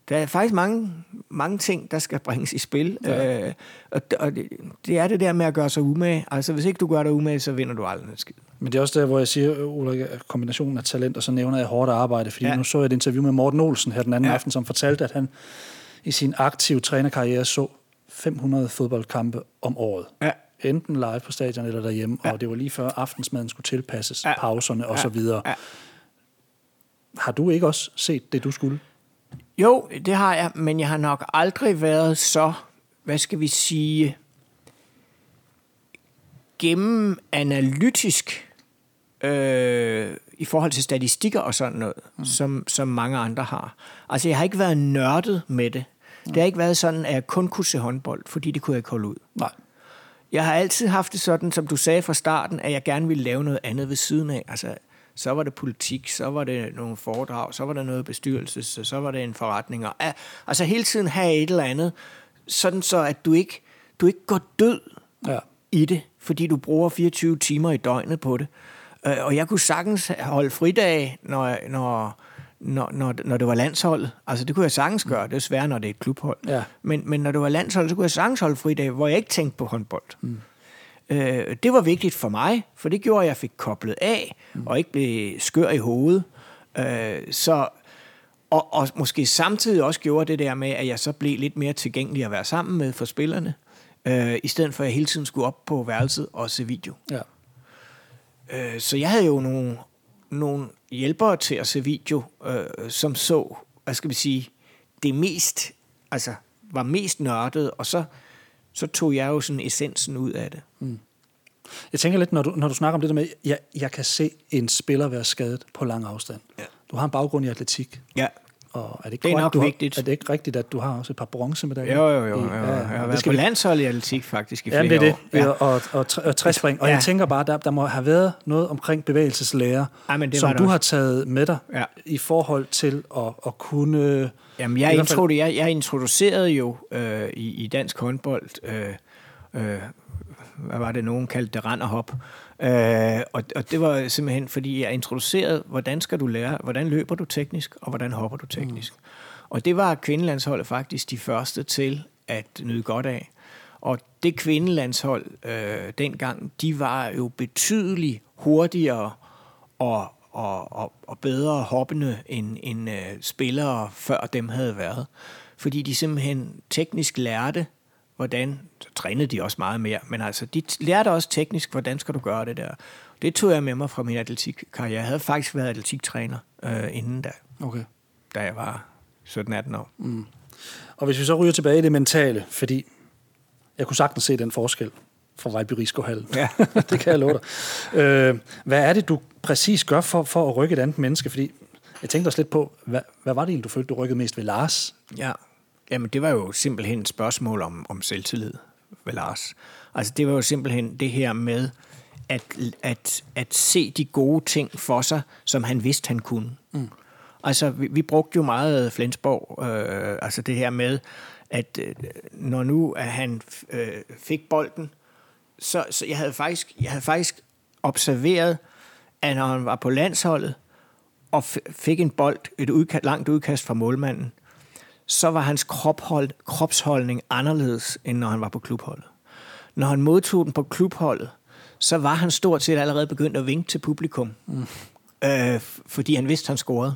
B: der er faktisk mange, mange ting, der skal bringes i spil. Ja. Øh, og og det, det er det der med at gøre sig umage. Altså, hvis ikke du gør dig umage, så vinder du aldrig noget skid.
A: Men det er også der, hvor jeg siger, Ulrik, kombinationen af talent, og så nævner jeg hårdt arbejde. Fordi ja. nu så jeg et interview med Morten Olsen her den anden ja. aften, som fortalte, at han i sin aktive trænerkarriere så 500 fodboldkampe om året. Ja. Enten live på stadion eller derhjemme, ja. og det var lige før aftensmaden skulle tilpasses, ja. pauserne ja. osv. Ja. Har du ikke også set det, du skulle?
B: Jo, det har jeg, men jeg har nok aldrig været så, hvad skal vi sige, gennem analytisk øh, i forhold til statistikker og sådan noget, mm. som, som mange andre har. Altså, jeg har ikke været nørdet med det. Mm. Det har ikke været sådan, at jeg kun kunne se håndbold, fordi det kunne jeg ikke holde ud.
A: Nej.
B: Jeg har altid haft det sådan, som du sagde fra starten, at jeg gerne ville lave noget andet ved siden af. Altså, så var det politik, så var det nogle foredrag, så var der noget bestyrelse, så var det en forretning. Og, altså hele tiden have et eller andet, sådan så at du ikke, du ikke går død ja. i det, fordi du bruger 24 timer i døgnet på det. Øh, og jeg kunne sagtens holde fridag, når, når, når, når, når det var landshold. Altså det kunne jeg sagtens gøre, det er svært, når det er et klubhold. Ja. Men, men når det var landshold, så kunne jeg sagtens holde fridag, hvor jeg ikke tænkte på håndbold. Mm. Øh, det var vigtigt for mig, for det gjorde, at jeg fik koblet af, mm. og ikke blev skør i hovedet. Øh, så, og, og måske samtidig også gjorde det der med, at jeg så blev lidt mere tilgængelig at være sammen med for spillerne, øh, i stedet for at jeg hele tiden skulle op på værelset og se video. Ja. Øh, så jeg havde jo nogle, nogle hjælpere til at se video, øh, som så, hvad skal vi sige, det mest, altså var mest nørdet, og så så tog jeg jo sådan essensen ud af det. Mm.
A: Jeg tænker lidt, når du, når du snakker om det der med, jeg, jeg kan se en spiller være skadet på lang afstand. Ja. Du har en baggrund i atletik.
B: Ja.
A: Og er det,
B: det er nok
A: du
B: vigtigt.
A: Har, er det ikke rigtigt, at du har også et par bronzemedaljer?
B: Jo, jo, jo. jo. Ja, jeg har været på landshold i atletik faktisk i flere
A: ja, det er det. Ja. Og, og, og træspring. Og ja. jeg tænker bare, der, der må have været noget omkring bevægelseslære, ja, men det som du også. har taget med dig ja. i forhold til at, at kunne...
B: Jamen, jeg, introdu- jeg, jeg introducerede jo øh, i, i dansk håndbold... Øh, øh, hvad var det, nogen kaldte det randerhop. Øh, og, og det var simpelthen, fordi jeg introducerede, hvordan skal du lære, hvordan løber du teknisk, og hvordan hopper du teknisk. Mm. Og det var kvindelandsholdet faktisk de første til at nyde godt af. Og det kvindelandshold øh, dengang, de var jo betydeligt hurtigere og, og, og, og bedre hoppende end, end øh, spillere før dem havde været. Fordi de simpelthen teknisk lærte hvordan, så trænede de også meget mere, men altså, de lærte også teknisk, hvordan skal du gøre det der. Det tog jeg med mig fra min atletikkarriere. Jeg havde faktisk været atletiktræner øh, inden da,
A: Okay.
B: da jeg var 17-18 år. Mm.
A: Og hvis vi så ryger tilbage i det mentale, fordi jeg kunne sagtens se den forskel fra Vejby Rigskovhal.
B: Ja.
A: det kan jeg love dig. Øh, hvad er det, du præcis gør for, for at rykke et andet menneske? Fordi jeg tænkte også lidt på, hvad, hvad var det egentlig, du følte, du rykkede mest ved Lars?
B: Ja, jamen det var jo simpelthen et spørgsmål om, om selvtillid ved Lars. Altså det var jo simpelthen det her med at, at, at se de gode ting for sig, som han vidste, han kunne. Mm. Altså vi, vi brugte jo meget Flensborg, øh, altså det her med, at øh, når nu at han øh, fik bolden, så, så jeg havde faktisk, jeg havde faktisk observeret, at når han var på landsholdet, og f- fik en bold, et udkast, langt udkast fra målmanden, så var hans krophold, kropsholdning anderledes, end når han var på klubholdet. Når han modtog den på klubholdet, så var han stort set allerede begyndt at vinke til publikum, mm. øh, fordi han vidste, han scorede.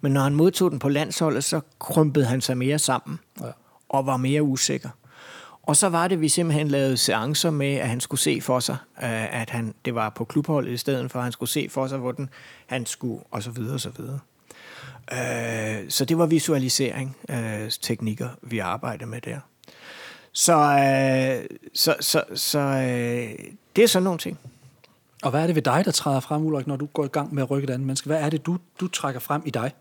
B: Men når han modtog den på landsholdet, så krympede han sig mere sammen
A: Ja.
B: og var mere usikker. Og så var det, vi simpelthen lavede seancer med, at han skulle se for sig, øh, at han, det var på klubholdet i stedet for, at han skulle se for sig, hvordan han skulle, og så videre, og så videre. Øh, så det var visualisering øh, teknikker, vi arbejdede med der. Så, øh, så, så, så øh, det er sådan nogle ting.
A: Og hvad er det ved dig, der træder frem, Ulrik, når du går i gang med at rykke et andet menneske? Hvad er det, du, du trækker frem i dig?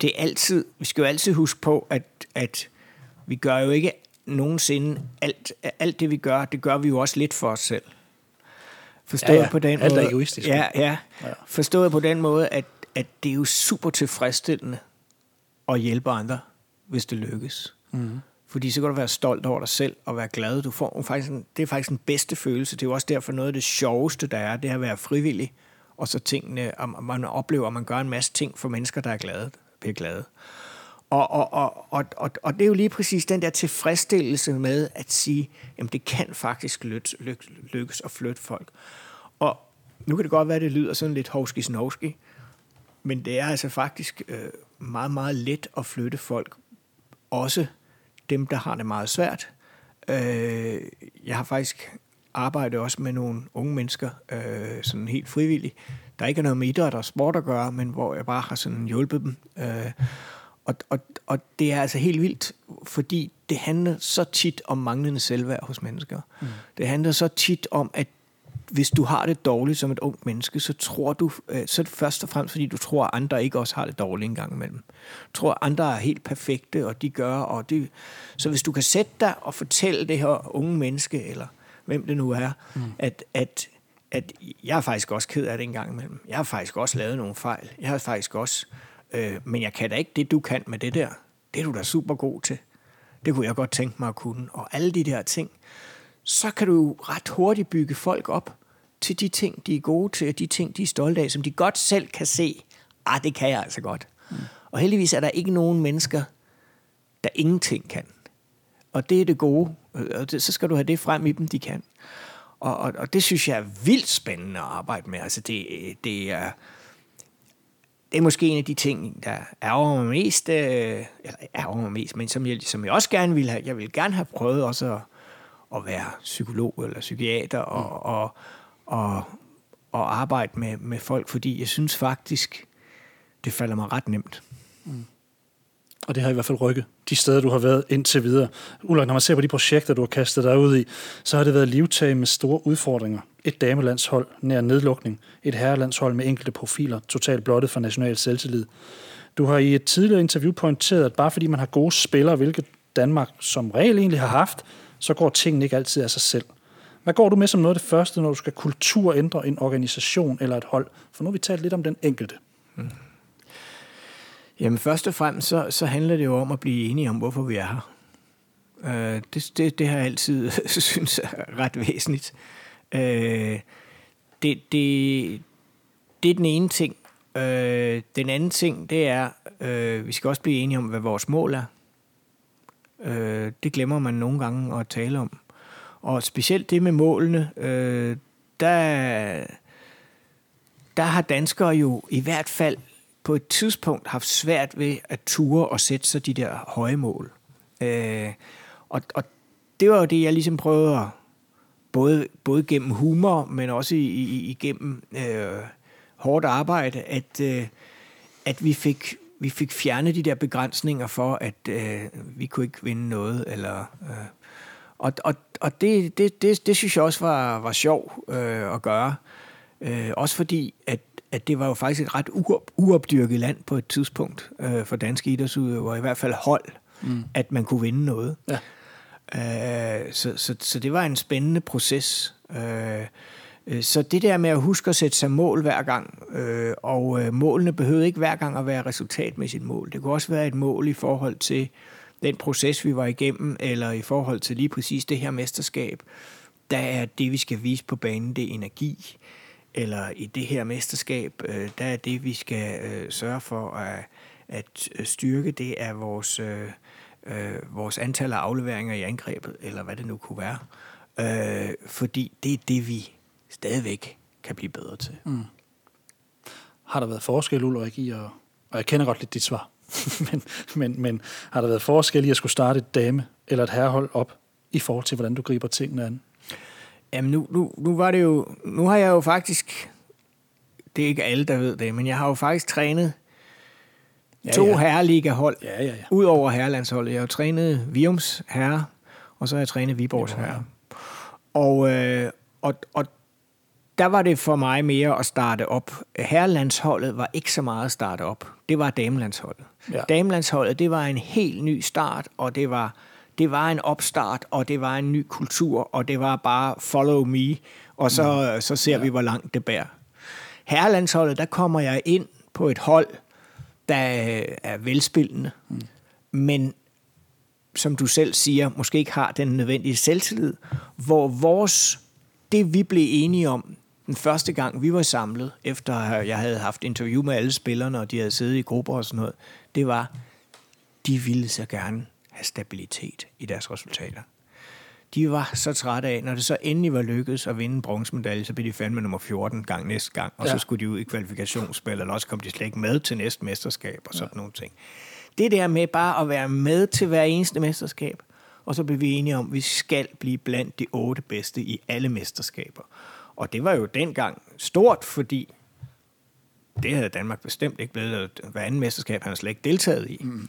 B: Det er altid, vi skal jo altid huske på, at, at vi gør jo ikke nogensinde alt, alt det, vi gør, det gør vi jo også lidt for os selv. Forstået
A: Ja, ja.
B: på den
A: Alt er
B: måde.
A: egoistisk.
B: Ja, ja.
A: Ja.
B: Forstået på den måde, at, at det er jo super tilfredsstillende at hjælpe andre, hvis det lykkes. Mm. Fordi så kan du være stolt over dig selv og være glad. Du får faktisk en, det er faktisk den bedste følelse. Det er jo også derfor noget af det sjoveste, der er, det er at være frivillig. Og så tingene, og man oplever, at man gør en masse ting for mennesker, der er glade, bliver glade. Og, og, og, og, og, og det er jo lige præcis den der tilfredsstillelse med at sige, jamen det kan faktisk lyt, lyk, lykkes at flytte folk. Og nu kan det godt være, at det lyder sådan lidt hovski snovski, men det er altså faktisk øh, meget, meget let at flytte folk. Også dem, der har det meget svært. Øh, jeg har faktisk arbejdet også med nogle unge mennesker, øh, sådan helt frivilligt, der ikke har noget med idræt og sport at gøre, men hvor jeg bare har sådan hjulpet dem. Øh, og, og, og det er altså helt vildt, fordi det handler så tit om manglende selvværd hos mennesker. Mm. Det handler så tit om, at hvis du har det dårligt som et ungt menneske, så tror du, øh, så er det først og fremmest, fordi du tror, at andre ikke også har det dårligt en gang imellem. Du tror, at andre er helt perfekte, og de gør, og de... Så hvis du kan sætte dig og fortælle det her unge menneske, eller hvem det nu er, mm. at, at, at jeg er faktisk også ked af det en gang imellem. Jeg har faktisk også lavet nogle fejl. Jeg har faktisk også... Øh, men jeg kan da ikke det, du kan med det der. Det er du da super god til. Det kunne jeg godt tænke mig at kunne. Og alle de der ting, så kan du ret hurtigt bygge folk op til de ting, de er gode til, og de ting, de er stolte af, som de godt selv kan se, ah, det kan jeg altså godt. Mm. Og heldigvis er der ikke nogen mennesker, der ingenting kan. Og det er det gode, og det, så skal du have det frem i dem, de kan. Og, og, og det synes jeg er vildt spændende at arbejde med. Altså det, det er det er måske en af de ting, der ærger mig mest, øh, eller ærger mig mest, men som jeg, som jeg også gerne vil have. Jeg vil gerne have prøvet også at, at være psykolog eller psykiater og, mm. og, og, at arbejde med, med folk, fordi jeg synes faktisk, det falder mig ret nemt. Mm.
A: Og det har i hvert fald rykket de steder, du har været indtil videre. Ulrik, når man ser på de projekter, du har kastet dig ud i, så har det været livtag med store udfordringer. Et damelandshold nær nedlukning, et herrelandshold med enkelte profiler, totalt blottet for national selvtillid. Du har i et tidligere interview pointeret, at bare fordi man har gode spillere, hvilket Danmark som regel egentlig har haft, så går tingene ikke altid af sig selv. Hvad går du med som noget af det første, når du skal kulturændre en organisation eller et hold? For nu har vi talt lidt om den enkelte. Mm.
B: Jamen først og fremmest, så, så handler det jo om at blive enige om, hvorfor vi er her. Øh, det, det, det har jeg altid synes er ret væsentligt. Øh, det, det, det er den ene ting. Øh, den anden ting, det er, øh, vi skal også blive enige om, hvad vores mål er. Øh, det glemmer man nogle gange at tale om. Og specielt det med målene, øh, der, der har danskere jo i hvert fald på et tidspunkt haft svært ved at ture og sætte sig de der høje mål. Øh, og, og det var jo det, jeg ligesom prøvede at, både, både gennem humor, men også i, i, igennem øh, hårdt arbejde, at, øh, at vi fik vi fik fjernet de der begrænsninger for, at øh, vi kunne ikke vinde noget. Eller, øh, og og, og det, det, det, det synes jeg også var, var sjov øh, at gøre. Øh, også fordi, at, at det var jo faktisk et ret uopdyrket land på et tidspunkt øh, for danske idrætsudøvere, i hvert fald hold, mm. at man kunne vinde noget. Ja. Øh, så, så, så det var en spændende proces. Øh, Øh, så det der med at huske at sætte sig mål hver gang, øh, og øh, målene behøvede ikke hver gang at være resultatmæssigt mål. Det kunne også være et mål i forhold til den proces, vi var igennem, eller i forhold til lige præcis det her mesterskab. Der er det, vi skal vise på banen, det er energi. Eller i det her mesterskab, øh, der er det, vi skal øh, sørge for at, at øh, styrke, det er vores, vores antal af afleveringer i angrebet, eller hvad det nu kunne være. fordi det er det, vi stadigvæk kan blive bedre til. Mm.
A: Har der været forskel, Ulrik, i at, og jeg kender godt lidt dit svar, men, men, men har der været forskel i at skulle starte et dame eller et herrehold op i forhold til, hvordan du griber tingene an?
B: Jamen nu, nu, nu var det jo, nu har jeg jo faktisk, det er ikke alle, der ved det, men jeg har jo faktisk trænet ja, to ja. herreliga-hold, ja, ja, ja. ud over herrelandsholdet. Jeg har jo trænet Viums herre, og så har jeg trænet Viborgs herre. Og, øh, og, og der var det for mig mere at starte op. Herrelandsholdet var ikke så meget at starte op. Det var damelandsholdet. Ja. Damelandsholdet, det var en helt ny start, og det var, det var en opstart, og det var en ny kultur, og det var bare follow me, og så, mm. så ser ja. vi, hvor langt det bærer. Herrelandsholdet, der kommer jeg ind på et hold, der er velspillende, mm. men som du selv siger, måske ikke har den nødvendige selvtillid, hvor vores, det vi blev enige om, den første gang, vi var samlet, efter jeg havde haft interview med alle spillerne, og de havde siddet i grupper og sådan noget, det var, de ville så gerne have stabilitet i deres resultater. De var så trætte af, når det så endelig var lykkedes at vinde en bronzemedalje, så blev de fandme nummer 14 gang næste gang, og ja. så skulle de ud i kvalifikationsspil, eller også kom de slet ikke med til næste mesterskab og sådan ja. nogle ting. Det der med bare at være med til hver eneste mesterskab, og så blev vi enige om, at vi skal blive blandt de otte bedste i alle mesterskaber. Og det var jo dengang stort, fordi det havde Danmark bestemt ikke blevet. Hver anden mesterskab han slet ikke deltaget i. Mm.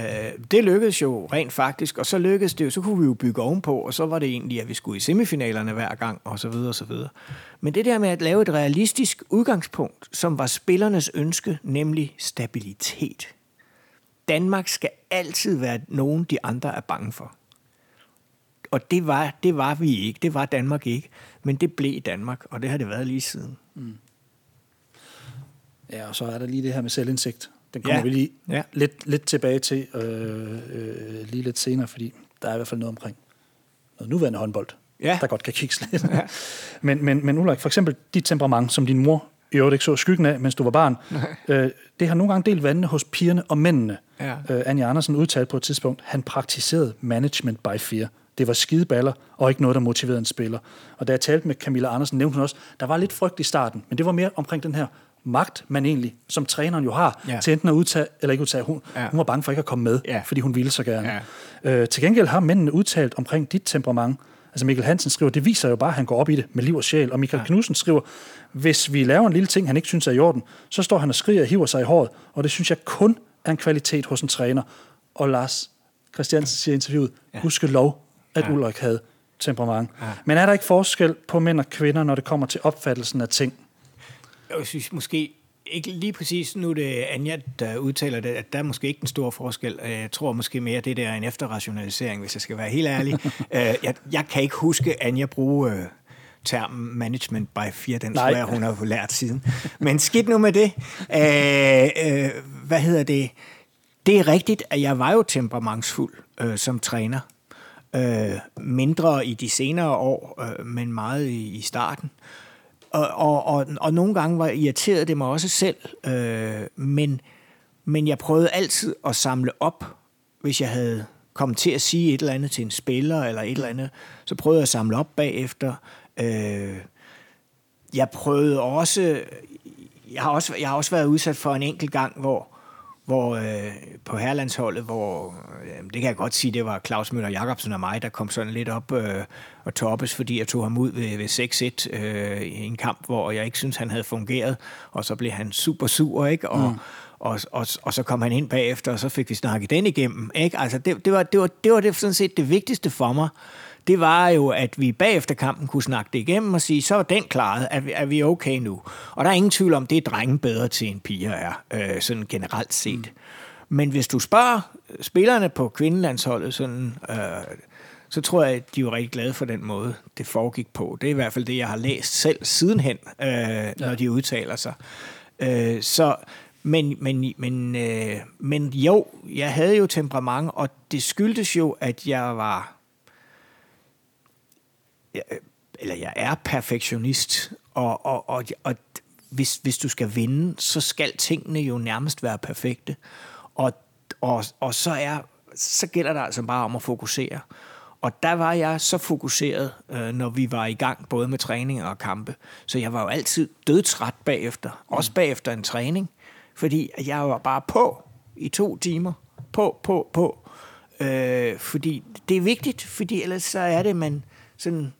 B: Uh, det lykkedes jo rent faktisk, og så lykkedes det jo, så kunne vi jo bygge ovenpå, og så var det egentlig, at vi skulle i semifinalerne hver gang, og så videre, og så videre. Men det der med at lave et realistisk udgangspunkt, som var spillernes ønske, nemlig stabilitet. Danmark skal altid være nogen, de andre er bange for. Og det var, det var vi ikke, det var Danmark ikke. Men det blev Danmark, og det har det været lige siden. Mm.
A: Ja, og så er der lige det her med selvindsigt. Den kommer ja. vi lige ja. lidt, lidt tilbage til øh, øh, lige lidt senere, fordi der er i hvert fald noget omkring noget nuværende håndbold, ja. der godt kan kigge lidt. Ja. men, men, men Ulrik, for eksempel dit temperament, som din mor i øvrigt ikke så skyggen af, mens du var barn, øh, det har nogle gange delt vandene hos pigerne og mændene. Ja. Øh, Anja Andersen udtalte på et tidspunkt, han praktiserede management by fear. Det var skideballer, og ikke noget, der motiverede en spiller. Og da jeg talte med Camilla Andersen, nævnte hun også, der var lidt frygt i starten, men det var mere omkring den her magt, man egentlig, som træneren jo har, ja. til enten at udtage, eller ikke udtage. Hun, ja. hun var bange for ikke at komme med, ja. fordi hun ville så gerne. Ja. Øh, til gengæld har mændene udtalt omkring dit temperament. Altså Mikkel Hansen skriver, det viser jo bare, at han går op i det med liv og sjæl. Og Michael ja. Knudsen skriver, hvis vi laver en lille ting, han ikke synes er i orden, så står han og skriger og hiver sig i håret. Og det synes jeg kun er en kvalitet hos en træner. Og Lars Christiansen siger i interviewet, ja. huske lov, at ja. Ulrik havde temperament. Ja. Men er der ikke forskel på mænd og kvinder, når det kommer til opfattelsen af ting?
B: Jeg synes måske ikke lige præcis, nu det Anja, der udtaler det, at der er måske ikke den store forskel. Jeg tror måske mere, det der er en efterrationalisering, hvis jeg skal være helt ærlig. Øh, jeg, jeg kan ikke huske Anja bruge øh, termen management by fear, den tror jeg, hun har lært siden. Men skidt nu med det. Øh, hvad hedder det? Det er rigtigt, at jeg var jo temperamentsfuld øh, som træner. Øh, mindre i de senere år, øh, men meget i, i starten. Og, og, og, og nogle gange var irriteret det mig også selv, øh, men, men jeg prøvede altid at samle op, hvis jeg havde kommet til at sige et eller andet til en spiller eller et eller andet, så prøvede jeg at samle op bagefter. Øh, jeg prøvede også, jeg har også, jeg har også været udsat for en enkelt gang, hvor, hvor øh, på herlandsholdet, hvor øh, det kan jeg godt sige, det var Claus Møller Jacobsen og mig, der kom sådan lidt op øh, og toppes, fordi jeg tog ham ud ved, ved 6-1 øh, i en kamp, hvor jeg ikke synes han havde fungeret, og så blev han super sur, ikke? Og, mm. og, og, og så kom han ind bagefter, og så fik vi snakket den igennem, ikke? Altså, det, det, var, det, var, det var det sådan set det vigtigste for mig, det var jo, at vi bagefter kampen kunne snakke det igennem og sige, så er den klaret, er vi, er vi okay nu? Og der er ingen tvivl om, det er drenge bedre til en piger er, øh, sådan generelt set. Mm. Men hvis du spørger spillerne på kvindelandsholdet, sådan, øh, så tror jeg, at de er rigtig glade for den måde, det foregik på. Det er i hvert fald det, jeg har læst selv sidenhen, øh, ja. når de udtaler sig. Øh, så, men, men, men, øh, men jo, jeg havde jo temperament, og det skyldtes jo, at jeg var Øh, eller jeg er perfektionist, og, og, og, og hvis, hvis du skal vinde, så skal tingene jo nærmest være perfekte. Og, og, og så, er, så gælder det altså bare om at fokusere. Og der var jeg så fokuseret, øh, når vi var i gang, både med træning og kampe. Så jeg var jo altid dødtræt bagefter, også bagefter en træning, fordi jeg var bare på i to timer. På, på, på. Øh, fordi det er vigtigt, fordi ellers så er det, man sådan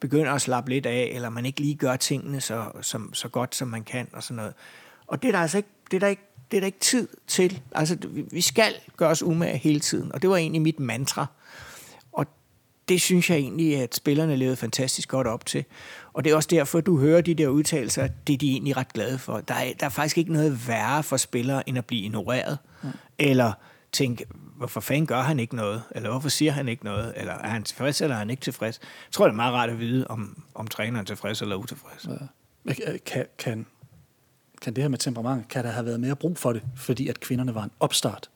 B: begynder at slappe lidt af, eller man ikke lige gør tingene så, som, så godt, som man kan, og sådan noget. Og det er der altså ikke, det er der ikke, det er der ikke tid til. Altså, vi skal gøre os umage hele tiden, og det var egentlig mit mantra. Og det synes jeg egentlig, at spillerne levede fantastisk godt op til. Og det er også derfor, at du hører de der udtalelser, det er de egentlig ret glade for. Der er, der er faktisk ikke noget værre for spillere, end at blive ignoreret. Mm. Eller tænke, hvorfor fanden gør han ikke noget? Eller hvorfor siger han ikke noget? Eller er han tilfreds, eller er han ikke tilfreds? Jeg tror, det er meget rart at vide, om, om træneren er tilfreds eller utilfreds.
A: Ja. Kan, kan, kan det her med temperament, kan der have været mere brug for det, fordi at kvinderne var en opstart?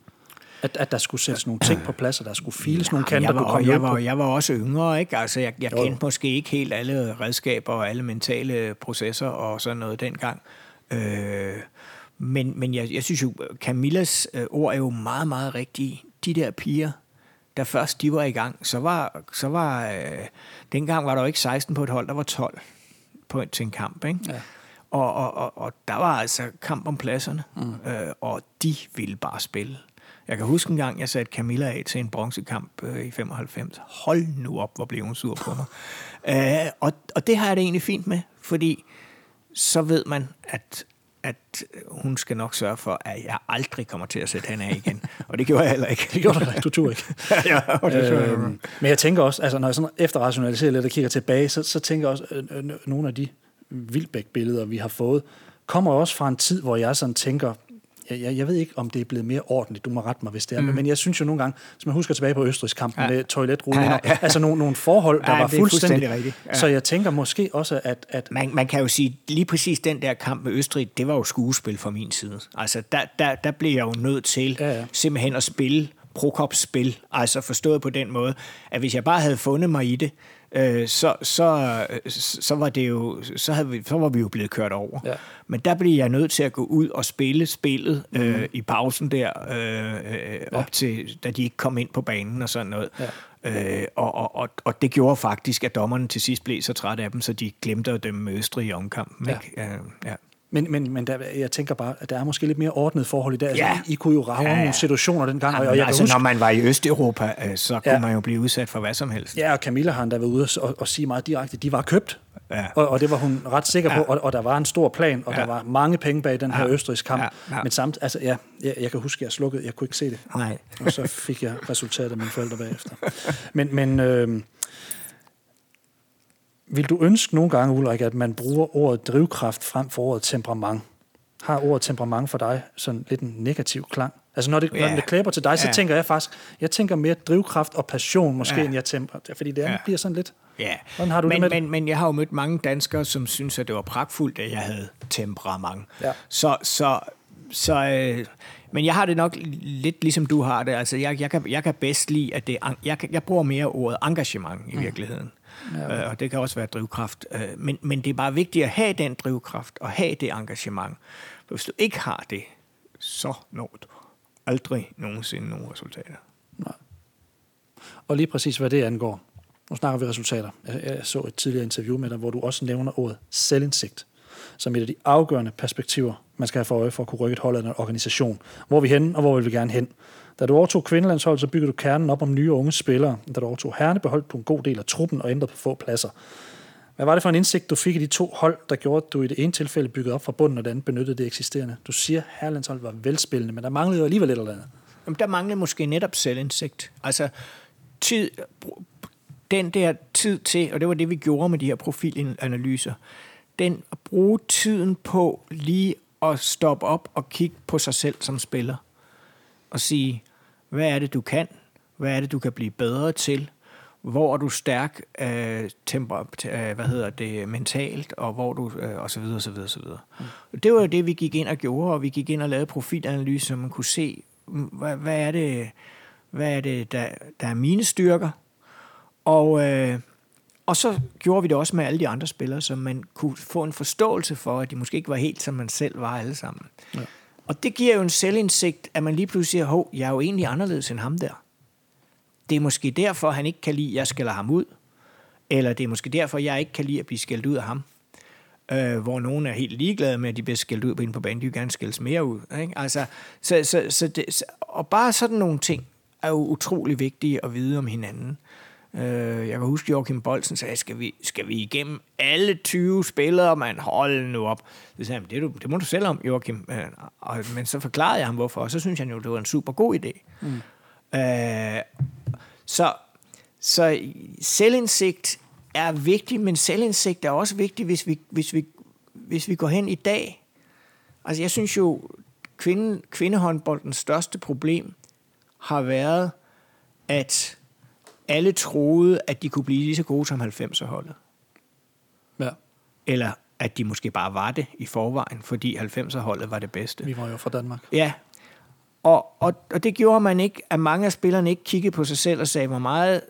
A: At, at der skulle sættes nogle ting på plads, og der skulle files ja, nogle kanter,
B: jeg var,
A: komme
B: jeg, var, jeg var også yngre, ikke? Altså, jeg, jeg kendte måske ikke helt alle redskaber og alle mentale processer og sådan noget dengang. Øh, men, men jeg, jeg synes jo, Camillas øh, ord er jo meget, meget rigtige. De der piger, der først de var i gang, så var, så var øh, dengang var der jo ikke 16 på et hold, der var 12 på, til en kamp. Ikke? Ja. Og, og, og, og der var altså kamp om pladserne, mm. øh, og de ville bare spille. Jeg kan huske en gang, jeg satte Camilla af til en bronzekamp øh, i 95. Hold nu op, hvor blev hun sur på mig. øh, og, og det har jeg det egentlig fint med, fordi så ved man, at at hun skal nok sørge for, at jeg aldrig kommer til at sætte hende af igen. Og det gjorde jeg heller ikke.
A: Det gjorde du ikke. Du tog ikke. ja, det øh, men jeg tænker også, altså når jeg sådan efterrationaliserer lidt og kigger tilbage, så, så tænker jeg også, øh, øh, nogle af de Vildbæk-billeder, vi har fået, kommer også fra en tid, hvor jeg sådan tænker, jeg, jeg, jeg ved ikke, om det er blevet mere ordentligt. Du må rette mig, hvis det er. Mm. Men jeg synes jo nogle gange, hvis man husker tilbage på Østrigs kampen ja. med toiletrullen, ja, ja. altså nogle, nogle forhold, der ja, var fuldstændig... fuldstændig ja. Så jeg tænker måske også, at... at
B: man, man kan jo sige, lige præcis den der kamp med Østrig, det var jo skuespil fra min side. Altså, der, der, der blev jeg jo nødt til ja, ja. simpelthen at spille Prokops spil. Altså forstået på den måde, at hvis jeg bare havde fundet mig i det, øh, så, så, så, var det jo, så, havde vi, så var vi jo blevet kørt over. Ja. Men der blev jeg nødt til at gå ud og spille spillet øh, mm. i pausen der, øh, øh, op ja. til, da de ikke kom ind på banen og sådan noget. Ja. Øh, og, og, og, og det gjorde faktisk, at dommerne til sidst blev så trætte af dem, så de glemte at dømme Østrig i omkampen. Ja. Ikke? Øh,
A: ja. Men, men, men der, jeg tænker bare, at der er måske lidt mere ordnet forhold i dag. Altså, ja. Altså, I, kunne jo rave ja, ja. nogle situationer dengang.
B: Jamen, og jeg altså, huske, når man var i Østeuropa, øh, så kunne ja. man jo blive udsat for hvad som helst.
A: Ja, og Camilla har endda været ude og, og sige meget direkte, de var købt. Ja. Og, og det var hun ret sikker på, ja. og, og der var en stor plan, og ja. der var mange penge bag den her ja. østrigske kamp. Ja. Ja. Men samt, altså, ja, jeg, jeg kan huske, at jeg slukkede, jeg kunne ikke se det.
B: Nej.
A: Og så fik jeg resultatet af mine forældre bagefter. Men, men øh, vil du ønske nogle gange, Ulrik, at man bruger ordet drivkraft frem for ordet temperament? har ordet temperament for dig sådan lidt en negativ klang? Altså når det, ja. når det klæber til dig, så ja. tænker jeg faktisk, jeg tænker mere drivkraft og passion måske, ja. end jeg temper. Fordi det ja. bliver sådan lidt...
B: Ja, Hvordan har du men, det med men, men jeg har jo mødt mange danskere, som synes, at det var pragtfuldt, at jeg havde temperament. Ja. Så, så, så øh, men jeg har det nok lidt ligesom du har det. Altså, jeg, jeg, kan, jeg kan bedst lide, at det, jeg, jeg bruger mere ordet engagement i mm. Ja. Øh, og det kan også være drivkraft. Øh, men, men det er bare vigtigt at have den drivkraft og have det engagement. For hvis du ikke har det, så når du aldrig nogensinde nogle resultater. Nej.
A: Og lige præcis hvad det angår, nu snakker vi resultater. Jeg, jeg så et tidligere interview med dig, hvor du også nævner ordet selvindsigt. som et af de afgørende perspektiver, man skal have for øje for at kunne rykke et hold af en organisation. Hvor er vi hen, og hvor vil vi gerne hen? Da du overtog kvindelandsholdet, så byggede du kernen op om nye unge spillere. Da du overtog herrene, beholdt du en god del af truppen og ændrede på få pladser. Hvad var det for en indsigt, du fik i de to hold, der gjorde, at du i det ene tilfælde byggede op fra bunden, og det andet benyttede det eksisterende? Du siger, at herrelandsholdet var velspillende, men der manglede jo alligevel lidt eller andet.
B: Jamen, der manglede måske netop selvindsigt. Altså, tid, den der tid til, og det var det, vi gjorde med de her profilanalyser, den at bruge tiden på lige at stoppe op og kigge på sig selv som spiller. Og sige, hvad er det, du kan? Hvad er det, du kan blive bedre til? Hvor er du stærk øh, temper, øh, hvad hedder det, mentalt, og hvor du, øh, og så videre, og så videre, og så videre. Mm. Det var jo det, vi gik ind og gjorde, og vi gik ind og lavede profilanalyse, så man kunne se, hvad, hvad er det, hvad er det der, der er mine styrker, og, øh, og så gjorde vi det også med alle de andre spillere, så man kunne få en forståelse for, at de måske ikke var helt, som man selv var alle sammen. Ja. Og det giver jo en selvindsigt, at man lige pludselig siger, hov, jeg er jo egentlig anderledes end ham der. Det er måske derfor, han ikke kan lide, at jeg skælder ham ud. Eller det er måske derfor, jeg ikke kan lide at blive skældt ud af ham. Øh, hvor nogen er helt ligeglade med, at de bliver skældt ud på en på banen. De vil gerne skældes mere ud. Ikke? Altså, så, så, så det, og bare sådan nogle ting er jo utrolig vigtige at vide om hinanden. Øh, jeg kan huske, Joachim Bolsen sagde, skal vi, skal vi igennem alle 20 spillere, man hold nu op. Det sagde det, du, det må du selv om, Joachim. Øh, og, men så forklarede jeg ham, hvorfor, og så synes jeg jo, det var en super god idé. Mm. Øh, så, så selvindsigt er vigtig, men selvindsigt er også vigtig, hvis vi, hvis vi, hvis vi går hen i dag. Altså jeg synes jo, kvinde, kvindehåndboldens største problem har været, at alle troede, at de kunne blive lige så gode som 90'er-holdet.
A: Ja.
B: Eller at de måske bare var det i forvejen, fordi 90'er-holdet var det bedste.
A: Vi var jo fra Danmark.
B: Ja, og, og, og det gjorde man ikke, at mange af spillerne ikke kiggede på sig selv og sagde, hvor meget...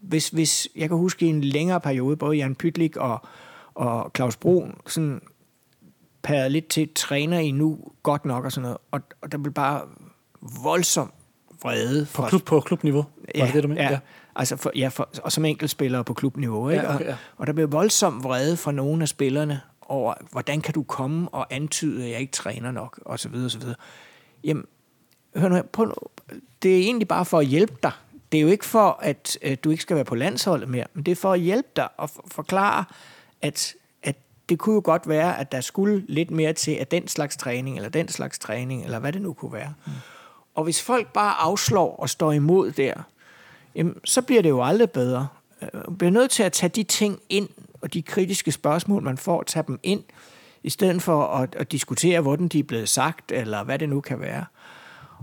B: Hvis, hvis, jeg kan huske i en længere periode, både Jan Pytlik og, og Claus Brun, sådan pærede lidt til træner i nu godt nok og sådan noget, og, og der blev bare voldsom vrede.
A: På, klub, på klubniveau?
B: Ja, var det det, du mener? Ja. ja. Altså for, ja, for, og som enkeltspillere på klubniveau. Ikke? Ja, okay, ja. Og, og der blev voldsom vrede fra nogle af spillerne over, hvordan kan du komme og antyde, at jeg ikke træner nok, og så videre, og så videre. Jamen, hør nu, på, det er egentlig bare for at hjælpe dig. Det er jo ikke for, at, at du ikke skal være på landsholdet mere, men det er for at hjælpe dig og forklare, at, at det kunne jo godt være, at der skulle lidt mere til at den slags træning, eller den slags træning, eller hvad det nu kunne være. Mm. Og hvis folk bare afslår og står imod der, jamen, så bliver det jo aldrig bedre. Øh, man bliver nødt til at tage de ting ind, og de kritiske spørgsmål, man får, tage dem ind, i stedet for at, at diskutere, hvordan de er blevet sagt, eller hvad det nu kan være.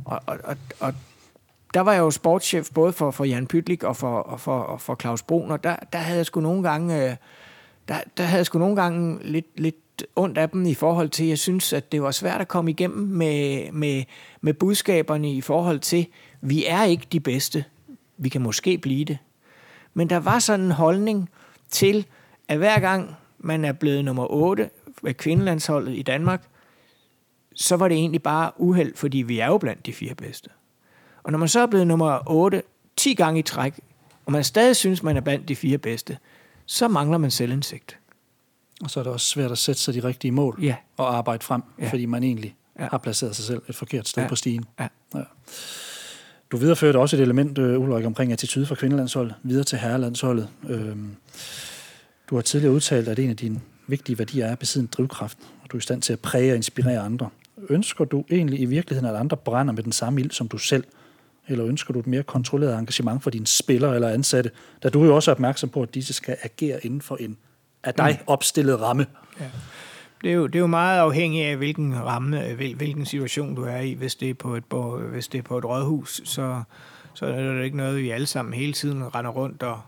B: Og, og, og, og der var jeg jo sportschef både for, for Jan Pytlik og for, og for, og for Claus Brun, og der, der havde jeg sgu nogle gange, øh, der, der havde jeg sgu nogle gange lidt, lidt ondt af dem i forhold til, jeg synes, at det var svært at komme igennem med, med, med budskaberne i forhold til, vi er ikke de bedste. Vi kan måske blive det. Men der var sådan en holdning til, at hver gang man er blevet nummer 8 ved kvindelandsholdet i Danmark, så var det egentlig bare uheld, fordi vi er jo blandt de fire bedste. Og når man så er blevet nummer 8 10 gange i træk, og man stadig synes, man er blandt de fire bedste, så mangler man selvindsigt.
A: Og så er det også svært at sætte sig de rigtige mål
B: ja.
A: og arbejde frem, ja. fordi man egentlig ja. har placeret sig selv et forkert sted
B: ja.
A: på stigen.
B: Ja. Ja.
A: Du videreførte også et element, øh, Ulrik, omkring attitude fra kvindelandsholdet, videre til herrelandsholdet. Øhm, du har tidligere udtalt, at en af dine vigtige værdier er at besidde en drivkraft, og du er i stand til at præge og inspirere andre. Ønsker du egentlig i virkeligheden, at andre brænder med den samme ild som du selv? Eller ønsker du et mere kontrolleret engagement for dine spillere eller ansatte, da du jo også er opmærksom på, at disse skal agere inden for en af dig mm. opstillet ramme. Ja.
B: Det er, jo, det er jo meget afhængigt af, hvilken ramme, hvil, hvilken situation du er i. Hvis det er på et, hvis det er på et rådhus, så, så er det ikke noget, vi alle sammen hele tiden render rundt og,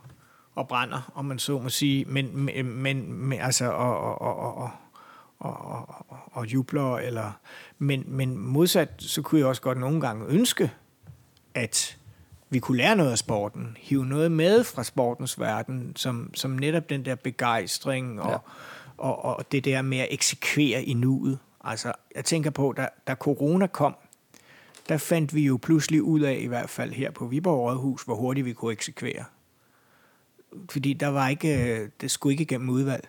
B: og brænder, om man så må sige. Men, men, men altså, og, og, og, og, og, og, og jubler, eller, men, men modsat, så kunne jeg også godt nogle gange ønske, at vi kunne lære noget af sporten, hive noget med fra sportens verden, som, som netop den der begejstring og, ja. og, og det der med at eksekvere i nuet. Altså, jeg tænker på, da, da corona kom, der fandt vi jo pludselig ud af, i hvert fald her på Viborg Rådhus, hvor hurtigt vi kunne eksekvere. Fordi der var ikke, det skulle ikke igennem udvalg.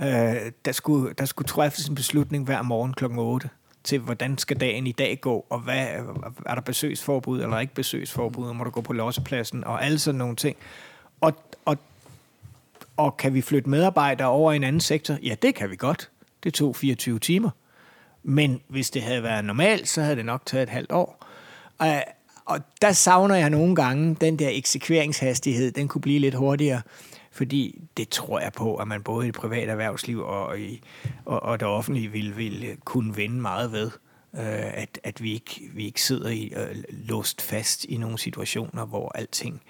B: Øh, der, skulle, der skulle træffes en beslutning hver morgen klokken 8 til, hvordan skal dagen i dag gå, og hvad, er der besøgsforbud eller ikke besøgsforbud, og må du gå på lossepladsen, og alle sådan nogle ting. Og, og, og kan vi flytte medarbejdere over i en anden sektor? Ja, det kan vi godt. Det tog 24 timer. Men hvis det havde været normalt, så havde det nok taget et halvt år. Og, og der savner jeg nogle gange, den der eksekveringshastighed, den kunne blive lidt hurtigere. Fordi det tror jeg på, at man både i det private erhvervsliv og, i, og, og det offentlige vil, vil kunne vinde meget ved. Øh, at, at vi, ikke, vi ikke sidder i øh, låst fast i nogle situationer, hvor alting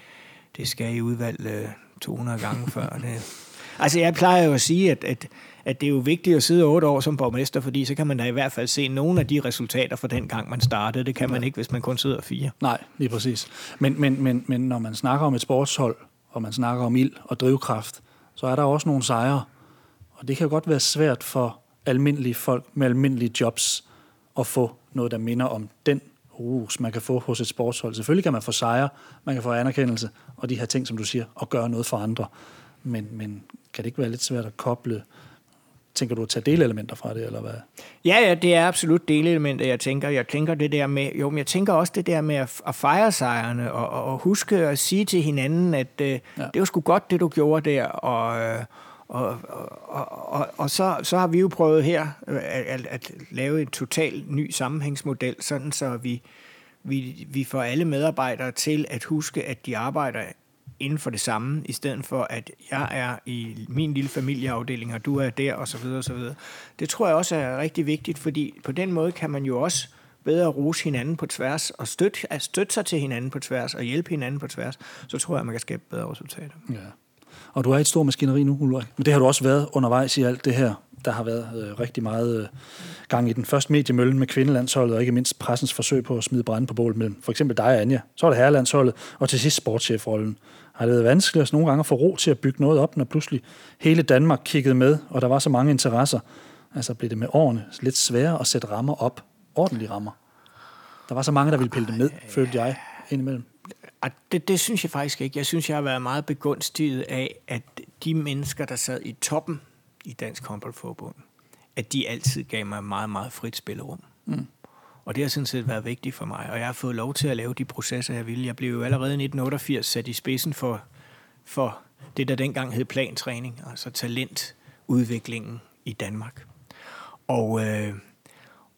B: det skal i udvalg øh, 200 gange før. Det. Altså jeg plejer jo at sige, at, at, at det er jo vigtigt at sidde otte år som borgmester, fordi så kan man da i hvert fald se nogle af de resultater fra den gang, man startede. Det kan man ikke, hvis man kun sidder fire.
A: Nej, lige præcis. Men, men, men, men når man snakker om et sportshold, og man snakker om ild og drivkraft, så er der også nogle sejre. Og det kan godt være svært for almindelige folk med almindelige jobs at få noget, der minder om den rus, man kan få hos et sportshold. Selvfølgelig kan man få sejre, man kan få anerkendelse, og de her ting, som du siger, og gøre noget for andre. Men, men kan det ikke være lidt svært at koble Tænker du at tage delelementer fra det, eller hvad?
B: Ja, ja, det er absolut delelementer, jeg tænker. Jeg tænker det der med, jo, men jeg tænker også det der med at, at fejre sejrene, og, og, og huske at sige til hinanden, at øh, ja. det var sgu godt, det du gjorde der, og, øh, og, og, og, og så, så har vi jo prøvet her øh, at, at, at lave en total ny sammenhængsmodel, sådan så vi, vi, vi får alle medarbejdere til at huske, at de arbejder inden for det samme, i stedet for at jeg er i min lille familieafdeling, og du er der, og så videre, og så videre. Det tror jeg også er rigtig vigtigt, fordi på den måde kan man jo også bedre rose hinanden på tværs, og støtte, at støtte sig til hinanden på tværs, og hjælpe hinanden på tværs, så tror jeg, at man kan skabe bedre resultater.
A: Ja. Og du er et stort maskineri nu, Ulrik. Men det har du også været undervejs i alt det her. Der har været øh, rigtig meget øh, gang i den første mediemøllen med kvindelandsholdet, og ikke mindst pressens forsøg på at smide brænde på bålet mellem for eksempel dig og Anja. Så er det herrelandsholdet, og til sidst sportschefrollen har det været vanskeligt også nogle gange at få ro til at bygge noget op, når pludselig hele Danmark kiggede med, og der var så mange interesser. Altså blev det med årene lidt sværere at sætte rammer op, ordentlige rammer. Der var så mange, der ville pille det med, følte jeg indimellem.
B: Det, det synes jeg faktisk ikke. Jeg synes, jeg har været meget begunstiget af, at de mennesker, der sad i toppen i Dansk Håndboldforbund, at de altid gav mig meget, meget frit spillerum. Mm. Og det har sådan set været vigtigt for mig, og jeg har fået lov til at lave de processer, jeg ville. Jeg blev jo allerede i 1988 sat i spidsen for, for det, der dengang hed plantræning, altså talentudviklingen i Danmark. Og, øh,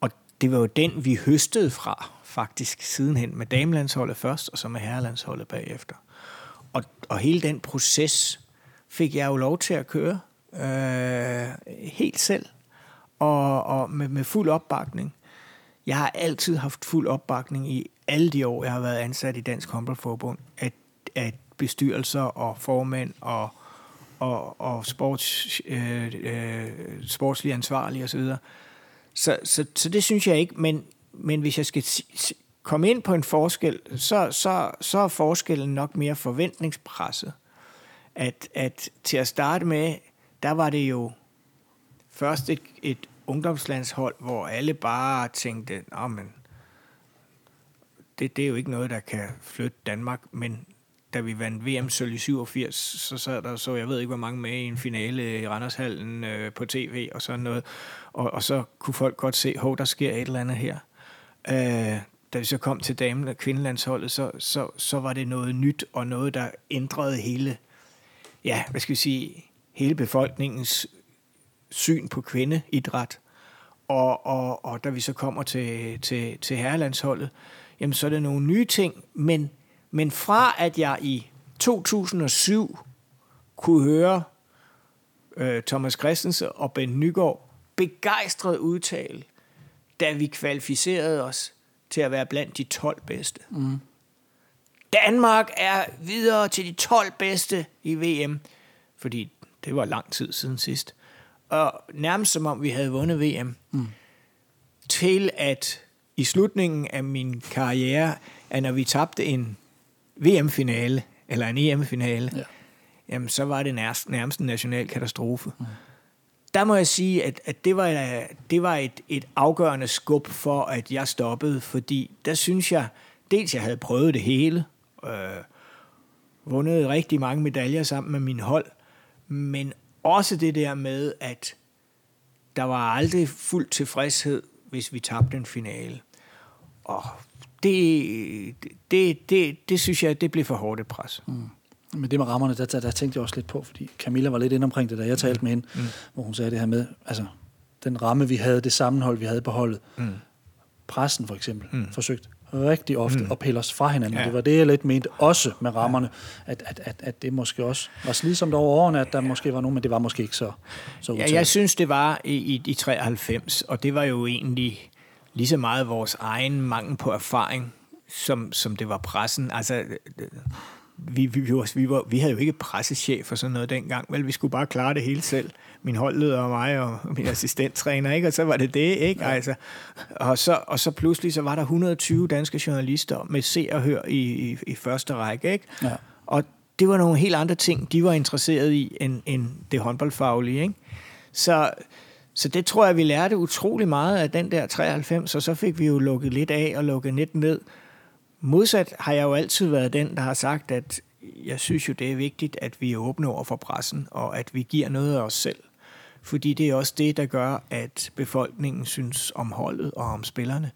B: og det var jo den, vi høstede fra, faktisk sidenhen, med damelandsholdet først, og så med herrelandsholdet bagefter. Og, og hele den proces fik jeg jo lov til at køre øh, helt selv, og, og med, med fuld opbakning. Jeg har altid haft fuld opbakning i alle de år, jeg har været ansat i Dansk Håndboldforbund, at, at bestyrelser og formænd og, og, og sports, øh, øh, sportslige ansvarlige osv. Så, så, så, så det synes jeg ikke, men, men hvis jeg skal komme ind på en forskel, så, så, så er forskellen nok mere forventningspresset. At, at til at starte med, der var det jo først et, et ungdomslandshold, hvor alle bare tænkte, men det, det er jo ikke noget, der kan flytte Danmark, men da vi vandt VM-sølv i 87, så sad der så, jeg ved ikke, hvor mange med i en finale i Randershallen øh, på tv og sådan noget, og, og så kunne folk godt se, hov, der sker et eller andet her. Øh, da vi så kom til damen- og kvindelandsholdet, så, så, så var det noget nyt, og noget, der ændrede hele, ja, hvad skal vi sige, hele befolkningens syn på kvindeidræt. Og, og, og da vi så kommer til, til, til herrelandsholdet, jamen så er det nogle nye ting, men, men fra at jeg i 2007 kunne høre øh, Thomas Christensen og Ben Nygaard begejstret udtale, da vi kvalificerede os til at være blandt de 12 bedste. Mm. Danmark er videre til de 12 bedste i VM, fordi det var lang tid siden sidst og nærmest som om vi havde vundet VM, mm. til at i slutningen af min karriere, at når vi tabte en VM-finale, eller en EM-finale, ja. jamen så var det nærmest, nærmest en national katastrofe. Mm. Der må jeg sige, at, at det var, det var et, et afgørende skub for, at jeg stoppede, fordi der synes jeg, dels jeg havde prøvet det hele, øh, vundet rigtig mange medaljer sammen med min hold, men også det der med, at der var aldrig fuld tilfredshed, hvis vi tabte en finale. Og det, det, det, det synes jeg, det blev for hårdt et pres. Mm.
A: Men det med rammerne, der, der, der tænkte jeg også lidt på, fordi Camilla var lidt inde omkring det, da jeg talte med hende, mm. hvor hun sagde det her med, altså den ramme, vi havde, det sammenhold, vi havde på holdet. Mm. Pressen for eksempel, mm. forsøgt rigtig ofte mm. at pille os fra hinanden. Ja. Det var det, jeg lidt mente også med rammerne, ja. at, at, at, at det måske også var slidsomt over årene, at der ja. måske var nogen, men det var måske ikke så, så
B: Ja, jeg synes, det var i, i, i 93, og det var jo egentlig lige så meget vores egen mangel på erfaring, som, som det var pressen. Altså, vi, vi, vi, var, vi, var, vi havde jo ikke pressechef og sådan noget dengang, vel, vi skulle bare klare det hele selv. Min holdleder og mig og min assistenttræner, ikke? og så var det det, ikke? Altså, og, så, og så pludselig så var der 120 danske journalister med se og hør i, i, i første række, ikke? Ja. Og det var nogle helt andre ting, de var interesseret i, end, end det håndboldfaglige, ikke? Så, så det tror jeg, vi lærte utrolig meget af den der 93, og så fik vi jo lukket lidt af og lukket lidt ned. Modsat har jeg jo altid været den, der har sagt, at jeg synes jo, det er vigtigt, at vi er åbne over for pressen, og at vi giver noget af os selv. Fordi det er også det, der gør, at befolkningen synes om holdet og om spillerne.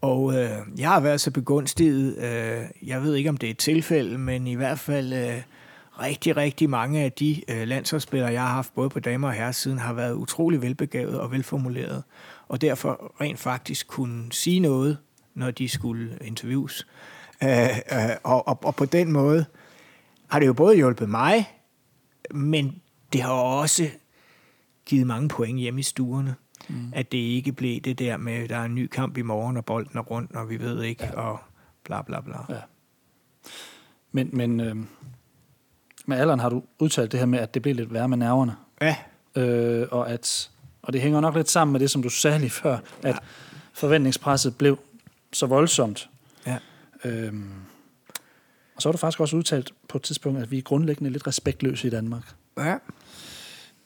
B: Og øh, jeg har været så begunstiget, øh, jeg ved ikke, om det er et tilfælde, men i hvert fald øh, rigtig, rigtig mange af de øh, landsholdsspillere, jeg har haft både på damer og herrer siden, har været utrolig velbegavet og velformuleret. Og derfor rent faktisk kunne sige noget når de skulle interviews. Øh, øh, og, og, og på den måde har det jo både hjulpet mig, men det har også givet mange point hjemme i stuerne. Mm. At det ikke blev det der med, der er en ny kamp i morgen, og bolden er rundt, og vi ved ikke, ja. og bla bla bla. Ja.
A: Men, men øh, med alderen har du udtalt det her med, at det blev lidt værre med nerverne.
B: Ja.
A: Øh, og, at, og det hænger nok lidt sammen med det, som du sagde lige før, at ja. forventningspresset blev så voldsomt. Ja. Øhm, og så har du faktisk også udtalt på et tidspunkt, at vi er grundlæggende lidt respektløse i Danmark.
B: Ja.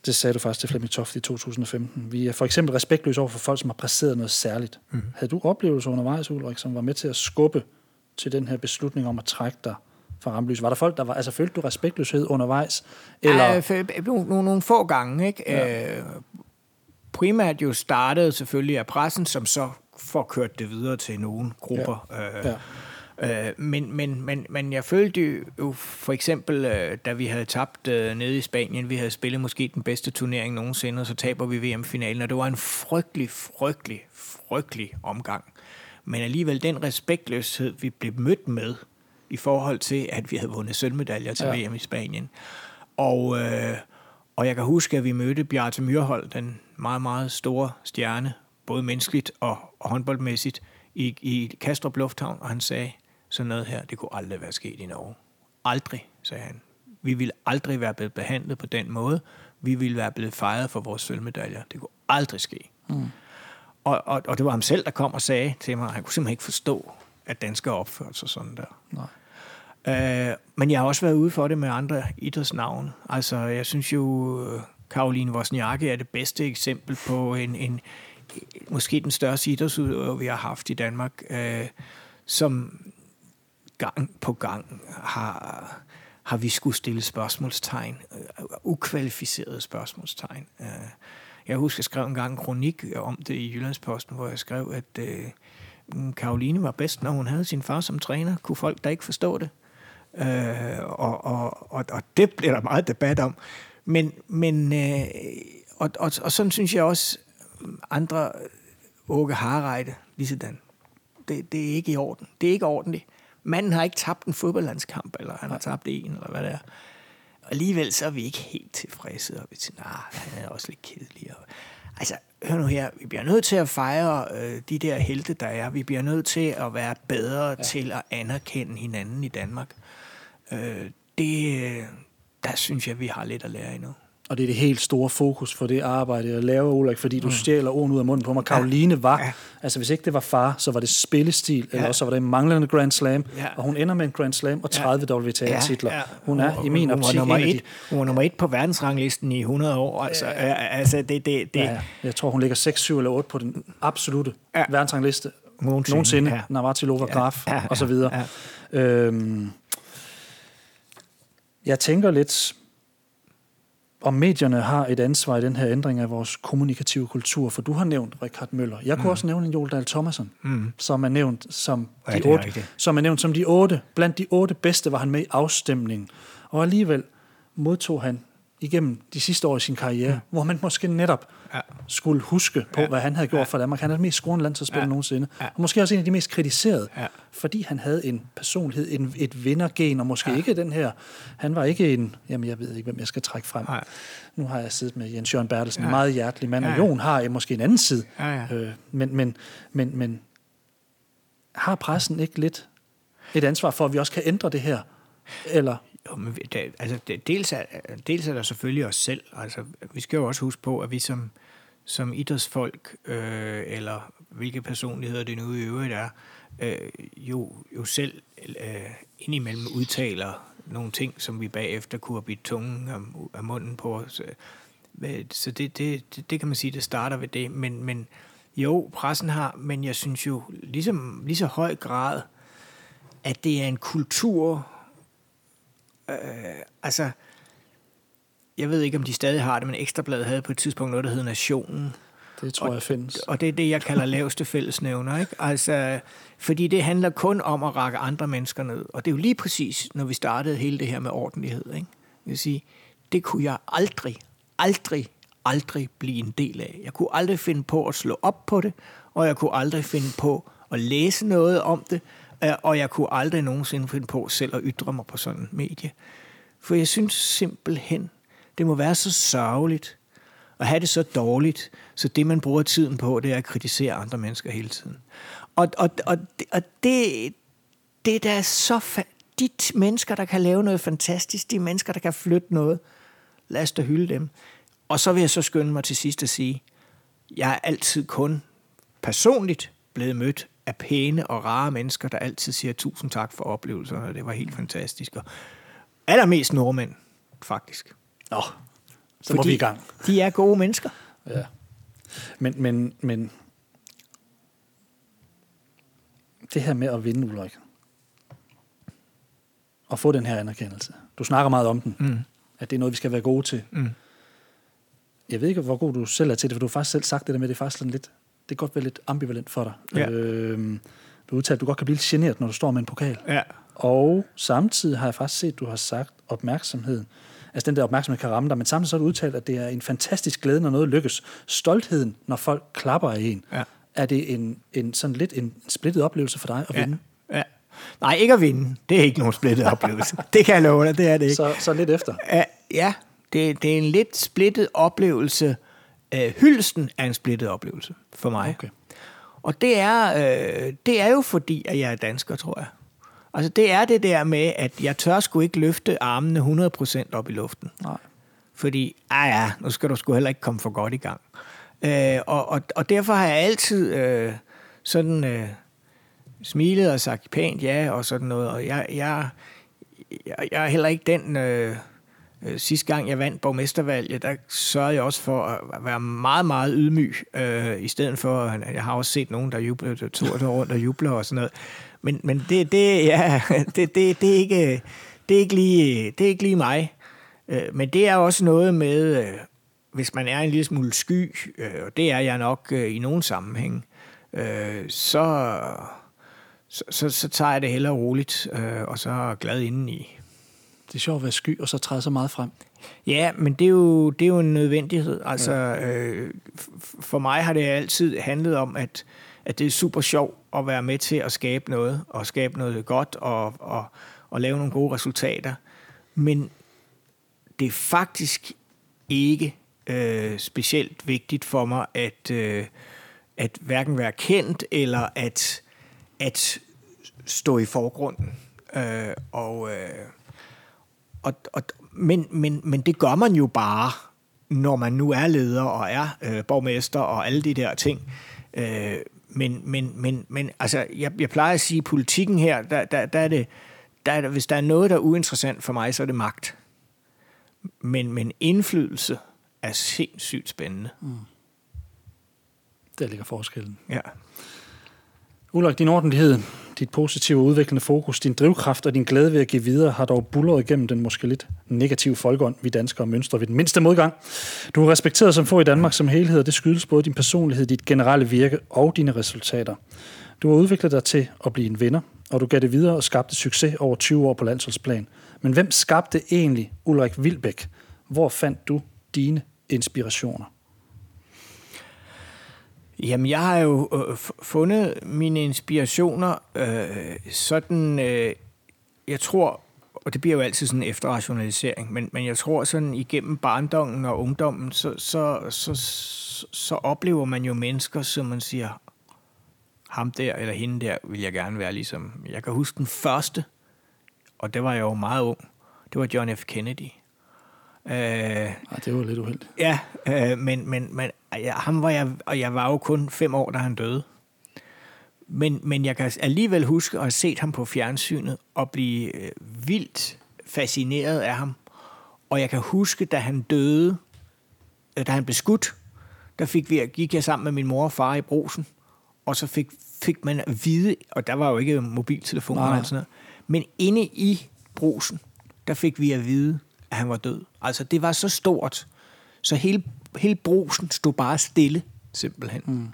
A: Det sagde du faktisk til Flemming Toft i 2015. Vi er for eksempel respektløse over for folk, som har præsteret noget særligt. Mm. Havde du oplevelser undervejs, Ulrik, som var med til at skubbe til den her beslutning om at trække dig fra Ramløs? Var der folk, der var... Altså, følte du respektløshed undervejs?
B: Eller? Ja, nogle, nogle, nogle få gange, ikke? Ja. Øh, primært jo startede selvfølgelig af pressen, som så får kørt det videre til nogle grupper. Ja. Øh, ja. Øh, men, men, men, men jeg følte jo for eksempel, øh, da vi havde tabt øh, nede i Spanien, vi havde spillet måske den bedste turnering nogensinde, og så taber vi VM-finalen, og det var en frygtelig, frygtelig, frygtelig omgang. Men alligevel den respektløshed, vi blev mødt med, i forhold til, at vi havde vundet sølvmedaljer til ja. VM i Spanien. Og, øh, og jeg kan huske, at vi mødte Bjarte Myrhold, den meget, meget store stjerne både menneskeligt og, håndboldmæssigt, i, i Kastrup Lufthavn, og han sagde sådan noget her, det kunne aldrig være sket i Norge. Aldrig, sagde han. Vi ville aldrig være blevet behandlet på den måde. Vi ville være blevet fejret for vores sølvmedaljer. Det kunne aldrig ske. Mm. Og, og, og det var ham selv, der kom og sagde til mig, at han kunne simpelthen ikke forstå, at danskere opførte sig sådan der. Nej. Øh, men jeg har også været ude for det med andre idrætsnavne. Altså, jeg synes jo, Karoline Wozniacki er det bedste eksempel på en, en, måske den største idrætsudøver, vi har haft i Danmark, øh, som gang på gang har, har vi skulle stille spørgsmålstegn, øh, ukvalificerede spørgsmålstegn. Øh, jeg husker, jeg skrev en gang en kronik om det i Jyllandsposten, hvor jeg skrev, at øh, Karoline var bedst, når hun havde sin far som træner. Kunne folk da ikke forstå det? Øh, og, og, og, og det blev der meget debat om. Men, men øh, og, og, og sådan synes jeg også, andre Åke Harreide, lige sådan. Det, det er ikke i orden. Det er ikke ordentligt. Manden har ikke tabt en fodboldlandskamp, eller han har tabt en, eller hvad det er. Og alligevel så er vi ikke helt tilfredse, og vi tænker, nah, han er også lidt kedelig. Og, altså, hør nu her, vi bliver nødt til at fejre øh, de der helte, der er. Vi bliver nødt til at være bedre ja. til at anerkende hinanden i Danmark. Øh, det, øh, der synes jeg, vi har lidt at lære endnu.
A: Og det er det helt store fokus for det arbejde, jeg laver, Ulrik, fordi du mm. stjæler orden ud af munden på mig. Karoline var, ja. altså hvis ikke det var far, så var det spillestil, ja. eller også var det en manglende Grand Slam, ja. og hun ender med en Grand Slam og 30 ja. WTA-titler. Ja. Hun er i min optik
B: hun, de... hun var nummer et på verdensranglisten i 100 år. Altså, ja. altså det, det, det... Ja,
A: jeg tror, hun ligger 6, 7 eller 8 på den absolute ja. verdensrangliste nogensinde. nogensinde. Ja. Navratilova, Graf ja. ja. og så videre. Ja. Øhm, jeg tænker lidt om medierne har et ansvar i den her ændring af vores kommunikative kultur, for du har nævnt Richard Møller. Jeg kunne mm. også nævne en Joel Dahl Thomasen, mm. som er nævnt som de otte,
B: rigtigt.
A: som er nævnt som de otte. Blandt de otte bedste var han med i afstemningen. Og alligevel modtog han igennem de sidste år i sin karriere, mm. hvor man måske netop
B: Ja.
A: skulle huske på,
B: Ja.
A: hvad han havde gjort
B: Ja.
A: for Danmark. Han er den mest scorende landsholdsspiller
B: Ja.
A: nogensinde.
B: Ja.
A: Og måske også en af de mest kritiserede,
B: Ja.
A: fordi han havde en personlighed, en, et vindergen, og måske
B: Ja.
A: ikke den her... Han var ikke en... Jamen, jeg ved ikke, hvem jeg skal trække frem.
B: Nej.
A: Nu har jeg siddet med Jens Jørgen Bertelsen, ja. En meget hjertelig mand, og
B: Ja.
A: Jon har måske en anden side.
B: Ja, ja.
A: Øh, men, men, men, men har pressen ikke lidt et ansvar for, at vi også kan ændre det her? Eller
B: Jo, men det, altså, det, dels, er, dels er der selvfølgelig os selv. Altså, vi skal jo også huske på, at vi som, som idrætsfolk, øh, eller hvilke personligheder det nu i øvrigt er, øh, jo, jo selv øh, indimellem udtaler nogle ting, som vi bagefter kunne have bidt tungen af, af munden på os. Øh, Så det, det, det, det kan man sige, det starter ved det. Men, men jo, pressen har, men jeg synes jo ligesom, lige så høj grad, at det er en kultur, øh, altså, jeg ved ikke, om de stadig har det, men Ekstrabladet havde på et tidspunkt noget, der hed Nationen.
A: det tror jeg findes.
B: Og det er det, jeg kalder laveste fællesnævner. Ikke? Altså, fordi det handler kun om at række andre mennesker ned. Og det er jo lige præcis, når vi startede hele det her med ordentlighed. Ikke? Jeg vil sige, det kunne jeg aldrig, aldrig, aldrig blive en del af. Jeg kunne aldrig finde på at slå op på det, og jeg kunne aldrig finde på at læse noget om det, øh, og jeg kunne aldrig nogensinde finde på selv at ytre mig på sådan en medie. For jeg synes simpelthen, det må være så sørgeligt at have det så dårligt, så det, man bruger tiden på, det er at kritisere andre mennesker hele tiden. Og, og, og, og det, det er så... Fa- de mennesker, der kan lave noget fantastisk, de mennesker, der kan flytte noget, lad os da hylde dem. Og så vil jeg så skynde mig til sidst at sige, jeg er altid kun personligt blevet mødt af pæne og rare mennesker, der altid siger tusind tak for oplevelserne, og det var helt fantastisk. Og allermest nordmænd, faktisk.
A: Nå, så må vi i gang.
B: de er gode mennesker.
A: Ja. Men, men, men det her med at vinde, Ulrik, og få den her anerkendelse. Du snakker meget om den,
B: Mm.
A: at det er noget, vi skal være gode til.
B: Mm.
A: Jeg ved ikke, hvor god du selv er til det, for du har faktisk selv sagt det der med, det er faktisk sådan lidt, det kan godt være lidt ambivalent for dig.
B: Ja.
A: Øhm, du udtalte, at du godt kan blive lidt generet, når du står med en pokal.
B: Ja.
A: Og samtidig har jeg faktisk set, at du har sagt opmærksomheden. Altså den der opmærksomhed kan ramme dig, men samtidig så har du udtalt, at det er en fantastisk glæde, når noget lykkes. Stoltheden, når folk klapper af en.
B: Ja.
A: Er det en, en sådan lidt en splittet oplevelse for dig at
B: Ja.
A: vinde?
B: ja. Nej, ikke at vinde. Det er ikke nogen splittet oplevelse. det kan jeg love dig, det er det ikke.
A: Så, så lidt efter.
B: Ja, ja det, det er en lidt splittet oplevelse. Øh, hylsten er en splittet oplevelse for mig.
A: Okay.
B: Og det er, øh, det er jo fordi, at jeg er dansker, tror jeg. Altså det er det der med, at jeg tør sgu ikke løfte armene 100% op i luften.
A: Nej.
B: Fordi, ah ja, nu skal du sgu heller ikke komme for godt i gang. Øh, og, og, og derfor har jeg altid øh, sådan øh, smilet og sagt pænt ja og sådan noget. Og jeg, jeg, jeg, jeg er heller ikke den... Øh, øh, sidste gang jeg vandt borgmestervalget, der sørgede jeg også for at være meget, meget ydmyg. Øh, I stedet for, at jeg har også set nogen, der jubler, der tur rundt og jubler og sådan noget. Men, men det, det, ja, det, det, det, er ikke, det, er ikke lige, det er ikke lige mig. Øh, Men det er også noget med, øh, hvis man er en lille smule sky, øh, og det er jeg nok øh, i nogen sammenhæng, øh, så, så, så, så tager jeg det hellere roligt, øh, og så er glad indeni.
A: Det er sjovt at være sky, og så træde så meget frem.
B: Ja, men det er jo, det er jo en nødvendighed. Altså, øh, f- for mig har det altid handlet om, at, at det er super sjovt at være med til at skabe noget, og skabe noget godt, og, og, og lave nogle gode resultater. Men det er faktisk ikke øh, specielt vigtigt for mig, at, øh, at hverken være kendt, eller at, at stå i forgrunden. Øh, og... Øh, og, og, men, men, men det gør man jo bare, når man nu er leder og er øh, borgmester og alle de der ting. Øh, men, men, men, men altså, jeg, jeg plejer at sige, at politikken her, der, der, der er det, der er, hvis der er noget, der er uinteressant for mig, så er det magt. Men, men indflydelse er sindssygt spændende.
A: Der ligger forskellen.
B: Ja.
A: Ulrik, din ordentlighed, dit positive og udviklende fokus, din drivkraft og din glæde ved at give videre har dog bullet igennem den måske lidt negative folkeånd, vi danskere mønstrer ved den mindste modgang. Du er respekteret som få i Danmark som helhed, og det skyldes både din personlighed, dit generelle virke og dine resultater. Du har udviklet dig til at blive en vinder, og du gav det videre og skabte succes over 20 år på landsholdsplan. Men hvem skabte egentlig Ulrik Vilbæk? Hvor fandt du dine inspirationer?
B: Jamen, jeg har jo øh, fundet mine inspirationer øh, sådan, øh, jeg tror, og det bliver jo altid sådan en efterrationalisering, men, men jeg tror sådan igennem barndommen og ungdommen, så, så, så, så, så oplever man jo mennesker, som man siger, ham der eller hende der vil jeg gerne være ligesom. Jeg kan huske den første, og det var jeg jo meget ung, det var John F. Kennedy.
A: Øh, ja, det var lidt uheldigt.
B: Ja, øh, men, men, men ja, ham var jeg, og jeg var jo kun fem år, da han døde. Men, men jeg kan alligevel huske at have set ham på fjernsynet og blive øh, vildt fascineret af ham. Og jeg kan huske, da han døde, øh, da han blev skudt, der fik vi, gik jeg sammen med min mor og far i brosen, og så fik, fik man at vide, og der var jo ikke mobiltelefoner og sådan noget, men inde i brosen, der fik vi at vide, at han var død. Altså, det var så stort, så hele, hele brusen stod bare stille, simpelthen. Mm.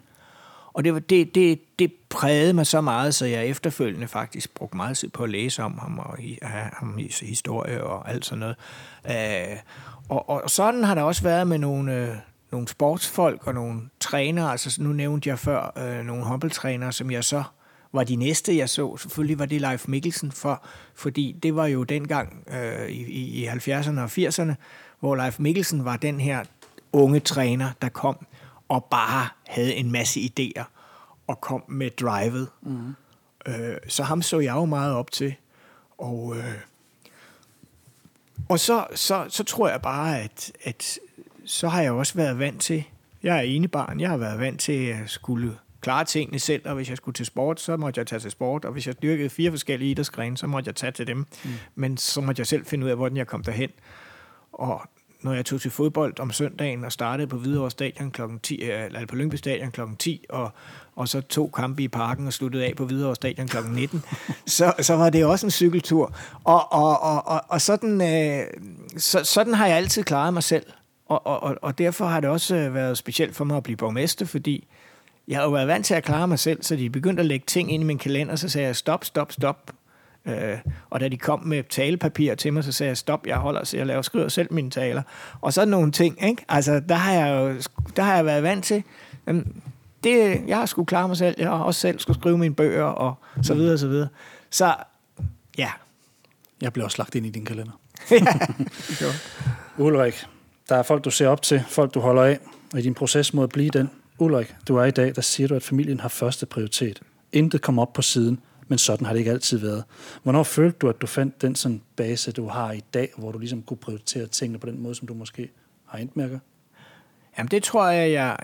B: Og det, var, det, det, det prægede mig så meget, så jeg efterfølgende faktisk brugte meget tid på at læse om ham og ham i historie og alt sådan noget. Øh, og, og sådan har der også været med nogle, øh, nogle sportsfolk og nogle trænere. Altså nu nævnte jeg før øh, nogle håndboldtrænere, som jeg så var de næste, jeg så. Selvfølgelig var det Leif Mikkelsen, for, fordi det var jo dengang øh, i, i 70'erne og 80'erne, hvor Leif Mikkelsen var den her unge træner, der kom og bare havde en masse idéer og kom med drivet. Mm. Øh, så ham så jeg jo meget op til. Og, øh, og så, så, så tror jeg bare, at, at så har jeg også været vant til, jeg er enebarn, jeg har været vant til at skulle klare tingene selv, og hvis jeg skulle til sport, så måtte jeg tage til sport, og hvis jeg dyrkede fire forskellige idrætsgrene, så måtte jeg tage til dem. Mm. Men så måtte jeg selv finde ud af, hvordan jeg kom derhen. Og når jeg tog til fodbold om søndagen og startede på Hvidovre Stadion kl. 10, eller på Lyngby Stadion kl. 10, og, og så to kampe i parken og sluttede af på Hvidovre Stadion kl. 19, så, så var det også en cykeltur. Og, og, og, og, og sådan, øh, så, sådan har jeg altid klaret mig selv. Og, og, og derfor har det også været specielt for mig at blive borgmester, fordi jeg har jo været vant til at klare mig selv, så de begyndte at lægge ting ind i min kalender, så sagde jeg stop, stop, stop. Øh, og da de kom med talepapir til mig, så sagde jeg, stop, jeg holder, så jeg laver, skriver selv mine taler. Og sådan nogle ting, ikke? Altså, der har jeg jo der har jeg været vant til. Jamen, det, jeg har skulle klare mig selv. Jeg har også selv skulle skrive mine bøger, og så videre, og så videre. Så, ja.
A: Jeg bliver også lagt ind i din kalender. ja, Ulrik, der er folk, du ser op til, folk, du holder af, og i din proces mod at blive den, Ulrik, du er i dag, der siger du, at familien har første prioritet. Intet kommer op på siden, men sådan har det ikke altid været. Hvornår følte du, at du fandt den sådan base, du har i dag, hvor du ligesom kunne prioritere tingene på den måde, som du måske har endt med at gøre?
B: Jamen det tror jeg, jeg,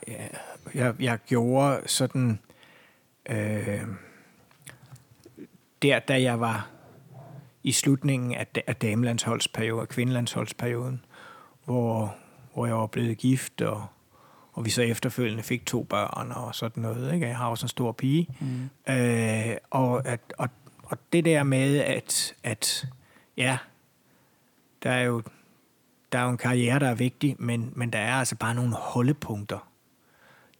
B: jeg, jeg gjorde sådan, øh, der da jeg var i slutningen af, af damelandsholdsperioden kvindelandsholdsperioden, hvor, hvor jeg var blevet gift og og vi så efterfølgende fik to børn og sådan noget. Ikke? Jeg har også en stor pige. Mm. Øh, og, at, og, og det der med, at, at ja, der er jo der er jo en karriere, der er vigtig, men, men der er altså bare nogle holdepunkter.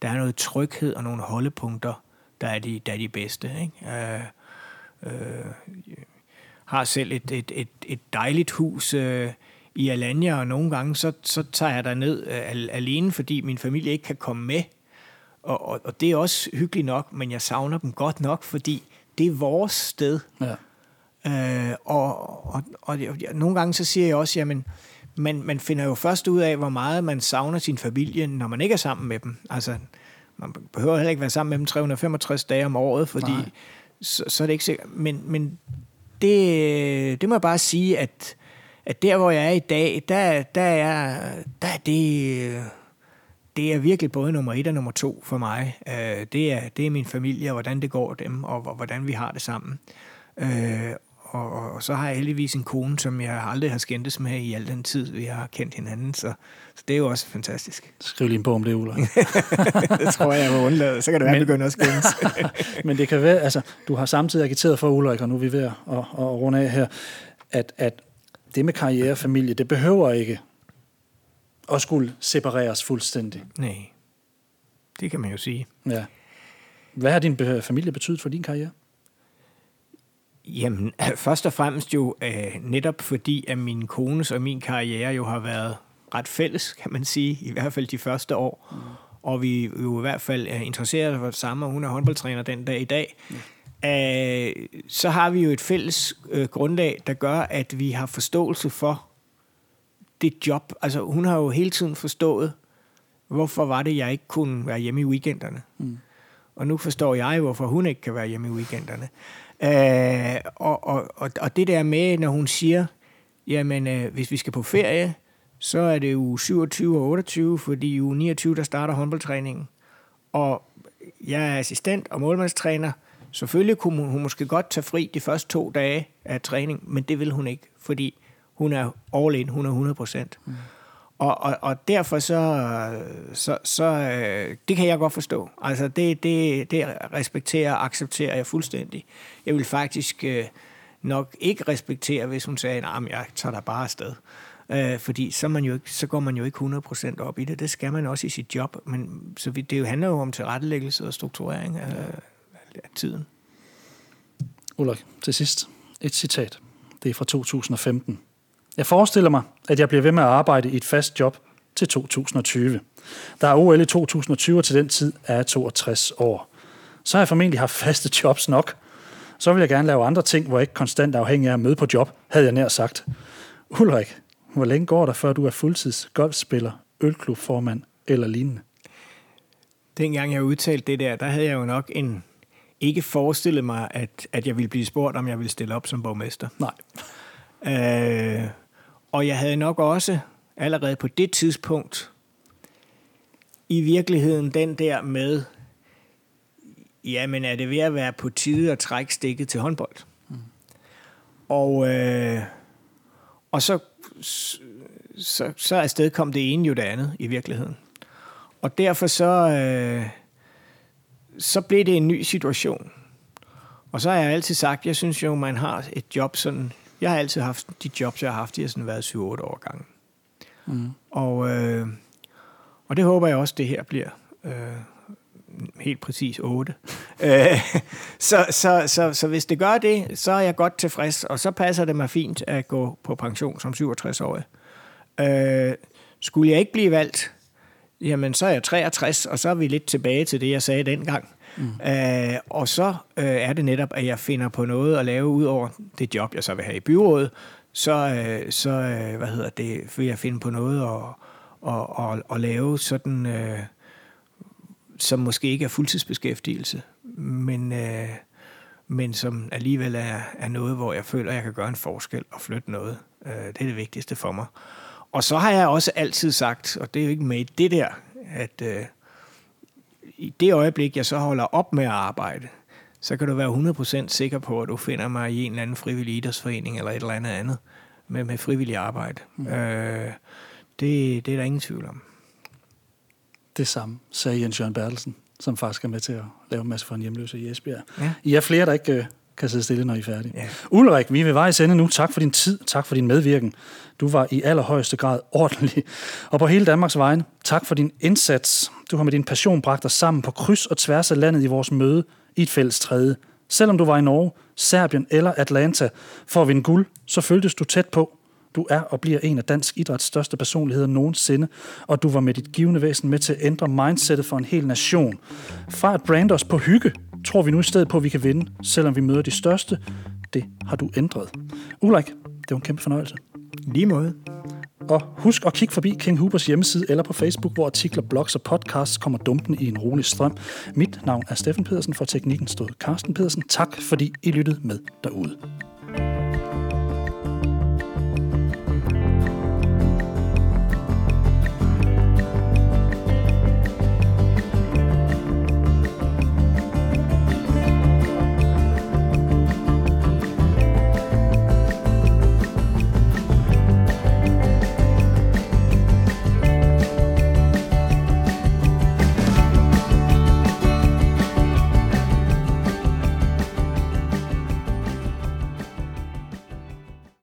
B: Der er noget tryghed og nogle holdepunkter, der er de, der er de bedste. Ikke? Øh, øh, har selv et, et, et, et dejligt hus øh, i Alanya, og nogle gange så, så tager jeg der ned øh, alene, fordi min familie ikke kan komme med. Og, og, og det er også hyggeligt nok, men jeg savner dem godt nok, fordi det er vores sted. Ja. Øh, og, og, og, og nogle gange så siger jeg også, jamen, man, man finder jo først ud af, hvor meget man savner sin familie, når man ikke er sammen med dem. Altså, man behøver heller ikke være sammen med dem 365 dage om året, fordi så, så er det ikke sikkert. Men, men det, det må jeg bare sige, at at der, hvor jeg er i dag, der, der, er, der er det, det er virkelig både nummer et og nummer to for mig. Øh, det, er, det er min familie, og hvordan det går dem, og hvordan vi har det sammen. Øh, og, og, og så har jeg heldigvis en kone, som jeg aldrig har skændtes med i al den tid, vi har kendt hinanden, så, så det er jo også fantastisk.
A: Skriv lige en bog om det, Ulla.
B: det tror jeg, jeg må undlade. Så kan det være, at begynde at skændes.
A: Men det kan være, altså, du har samtidig agiteret for, Ulrik, og nu er vi ved at, at, at runde af her, at, at det med karriere og familie, det behøver ikke at skulle separeres fuldstændig.
B: Nej, det kan man jo sige.
A: Ja. Hvad har din familie betydet for din karriere?
B: Jamen, først og fremmest jo øh, netop fordi, at min kones og min karriere jo har været ret fælles, kan man sige, i hvert fald de første år. Mm. Og vi jo i hvert fald er interesseret for det samme, og hun er håndboldtræner den dag i dag. Mm. Øh, så har vi jo et fælles øh, grundlag, der gør, at vi har forståelse for det job. Altså, hun har jo hele tiden forstået, hvorfor var det, jeg ikke kunne være hjemme i weekenderne. Mm. Og nu forstår jeg, hvorfor hun ikke kan være hjemme i weekenderne. Øh, og, og, og, og det der med, når hun siger, jamen, øh, hvis vi skal på ferie, så er det jo 27 og 28, fordi i uge 29, der starter håndboldtræningen. Og jeg er assistent og målmandstræner. Selvfølgelig kunne hun måske godt tage fri de første to dage af træning, men det vil hun ikke, fordi hun er all in, hun er 100 procent. Mm. Og, og, og derfor så, så, så øh, det kan jeg godt forstå. Altså det, det, det respekterer og accepterer jeg fuldstændig. Jeg vil faktisk øh, nok ikke respektere, hvis hun sagde, at jeg tager dig bare afsted. Øh, fordi så, man jo ikke, så går man jo ikke 100% op i det. Det skal man også i sit job. Men så vi, det handler jo om tilrettelæggelse og strukturering af, af tiden.
A: Ulrik, til sidst et citat. Det er fra 2015. Jeg forestiller mig, at jeg bliver ved med at arbejde i et fast job til 2020. Der er OL i 2020, og til den tid er jeg 62 år. Så har jeg formentlig haft faste jobs nok. Så vil jeg gerne lave andre ting, hvor jeg ikke konstant er afhængig af at møde på job, havde jeg nær sagt. Ulrik, hvor længe går der, før du er fuldtids golfspiller, ølklubformand eller lignende?
B: Dengang jeg udtalte det der, der havde jeg jo nok en, ikke forestillet mig, at, at jeg ville blive spurgt, om jeg ville stille op som borgmester.
A: Nej.
B: Øh, og jeg havde nok også allerede på det tidspunkt i virkeligheden den der med, jamen er det ved at være på tide at trække stikket til håndbold? Mm. Og, øh, og så, så, så afsted kom det ene jo det andet i virkeligheden. Og derfor så, øh, så blev det en ny situation. Og så har jeg altid sagt, jeg synes jo, man har et job sådan jeg har altid haft de jobs, jeg har haft, de har sådan været 7-8 år gange. Mm. Og, øh, og det håber jeg også, det her bliver. Øh, helt præcis 8. øh, så, så, så, så hvis det gør det, så er jeg godt tilfreds, og så passer det mig fint at gå på pension som 67-årig. Øh, skulle jeg ikke blive valgt, jamen så er jeg 63, og så er vi lidt tilbage til det, jeg sagde dengang. Mm. Øh, og så øh, er det netop, at jeg finder på noget at lave ud over det job, jeg så vil have i byrådet. Så, øh, så øh, hvad hedder det, vil jeg finde på noget at, og, og, og lave sådan, øh, som måske ikke er fuldtidsbeskæftigelse, men, øh, men som alligevel er, er noget, hvor jeg føler, at jeg kan gøre en forskel og flytte noget. Øh, det er det vigtigste for mig. Og så har jeg også altid sagt, og det er jo ikke med det der, at øh, i det øjeblik, jeg så holder op med at arbejde, så kan du være 100% sikker på, at du finder mig i en eller anden frivillig idrætsforening eller et eller andet andet med, med frivillig arbejde. Mm. Øh, det, det er der ingen tvivl om.
A: Det samme sagde Jens Jørgen Bertelsen, som faktisk er med til at lave en masse for en hjemløse i Esbjerg. Ja. I er flere, der ikke øh, kan sidde stille, når I er færdige. Ja. Ulrik, vi er ved vejs ende nu. Tak for din tid. Tak for din medvirken. Du var i allerhøjeste grad ordentlig. Og på hele Danmarks vegne, tak for din indsats. Du har med din passion bragt os sammen på kryds og tværs af landet i vores møde i et fælles træde. Selvom du var i Norge, Serbien eller Atlanta for at vinde guld, så føltes du tæt på. Du er og bliver en af dansk idræts største personligheder nogensinde, og du var med dit givende væsen med til at ændre mindsetet for en hel nation. Fra at brande os på hygge, tror vi nu i stedet på, at vi kan vinde, selvom vi møder de største. Det har du ændret. Ulrik, det var en kæmpe fornøjelse.
B: Lige måde.
A: Og husk at kigge forbi King Hoopers hjemmeside eller på Facebook, hvor artikler, blogs og podcasts kommer dumpen i en rolig strøm. Mit navn er Steffen Pedersen, for teknikken stod Carsten Pedersen. Tak fordi I lyttede med derude.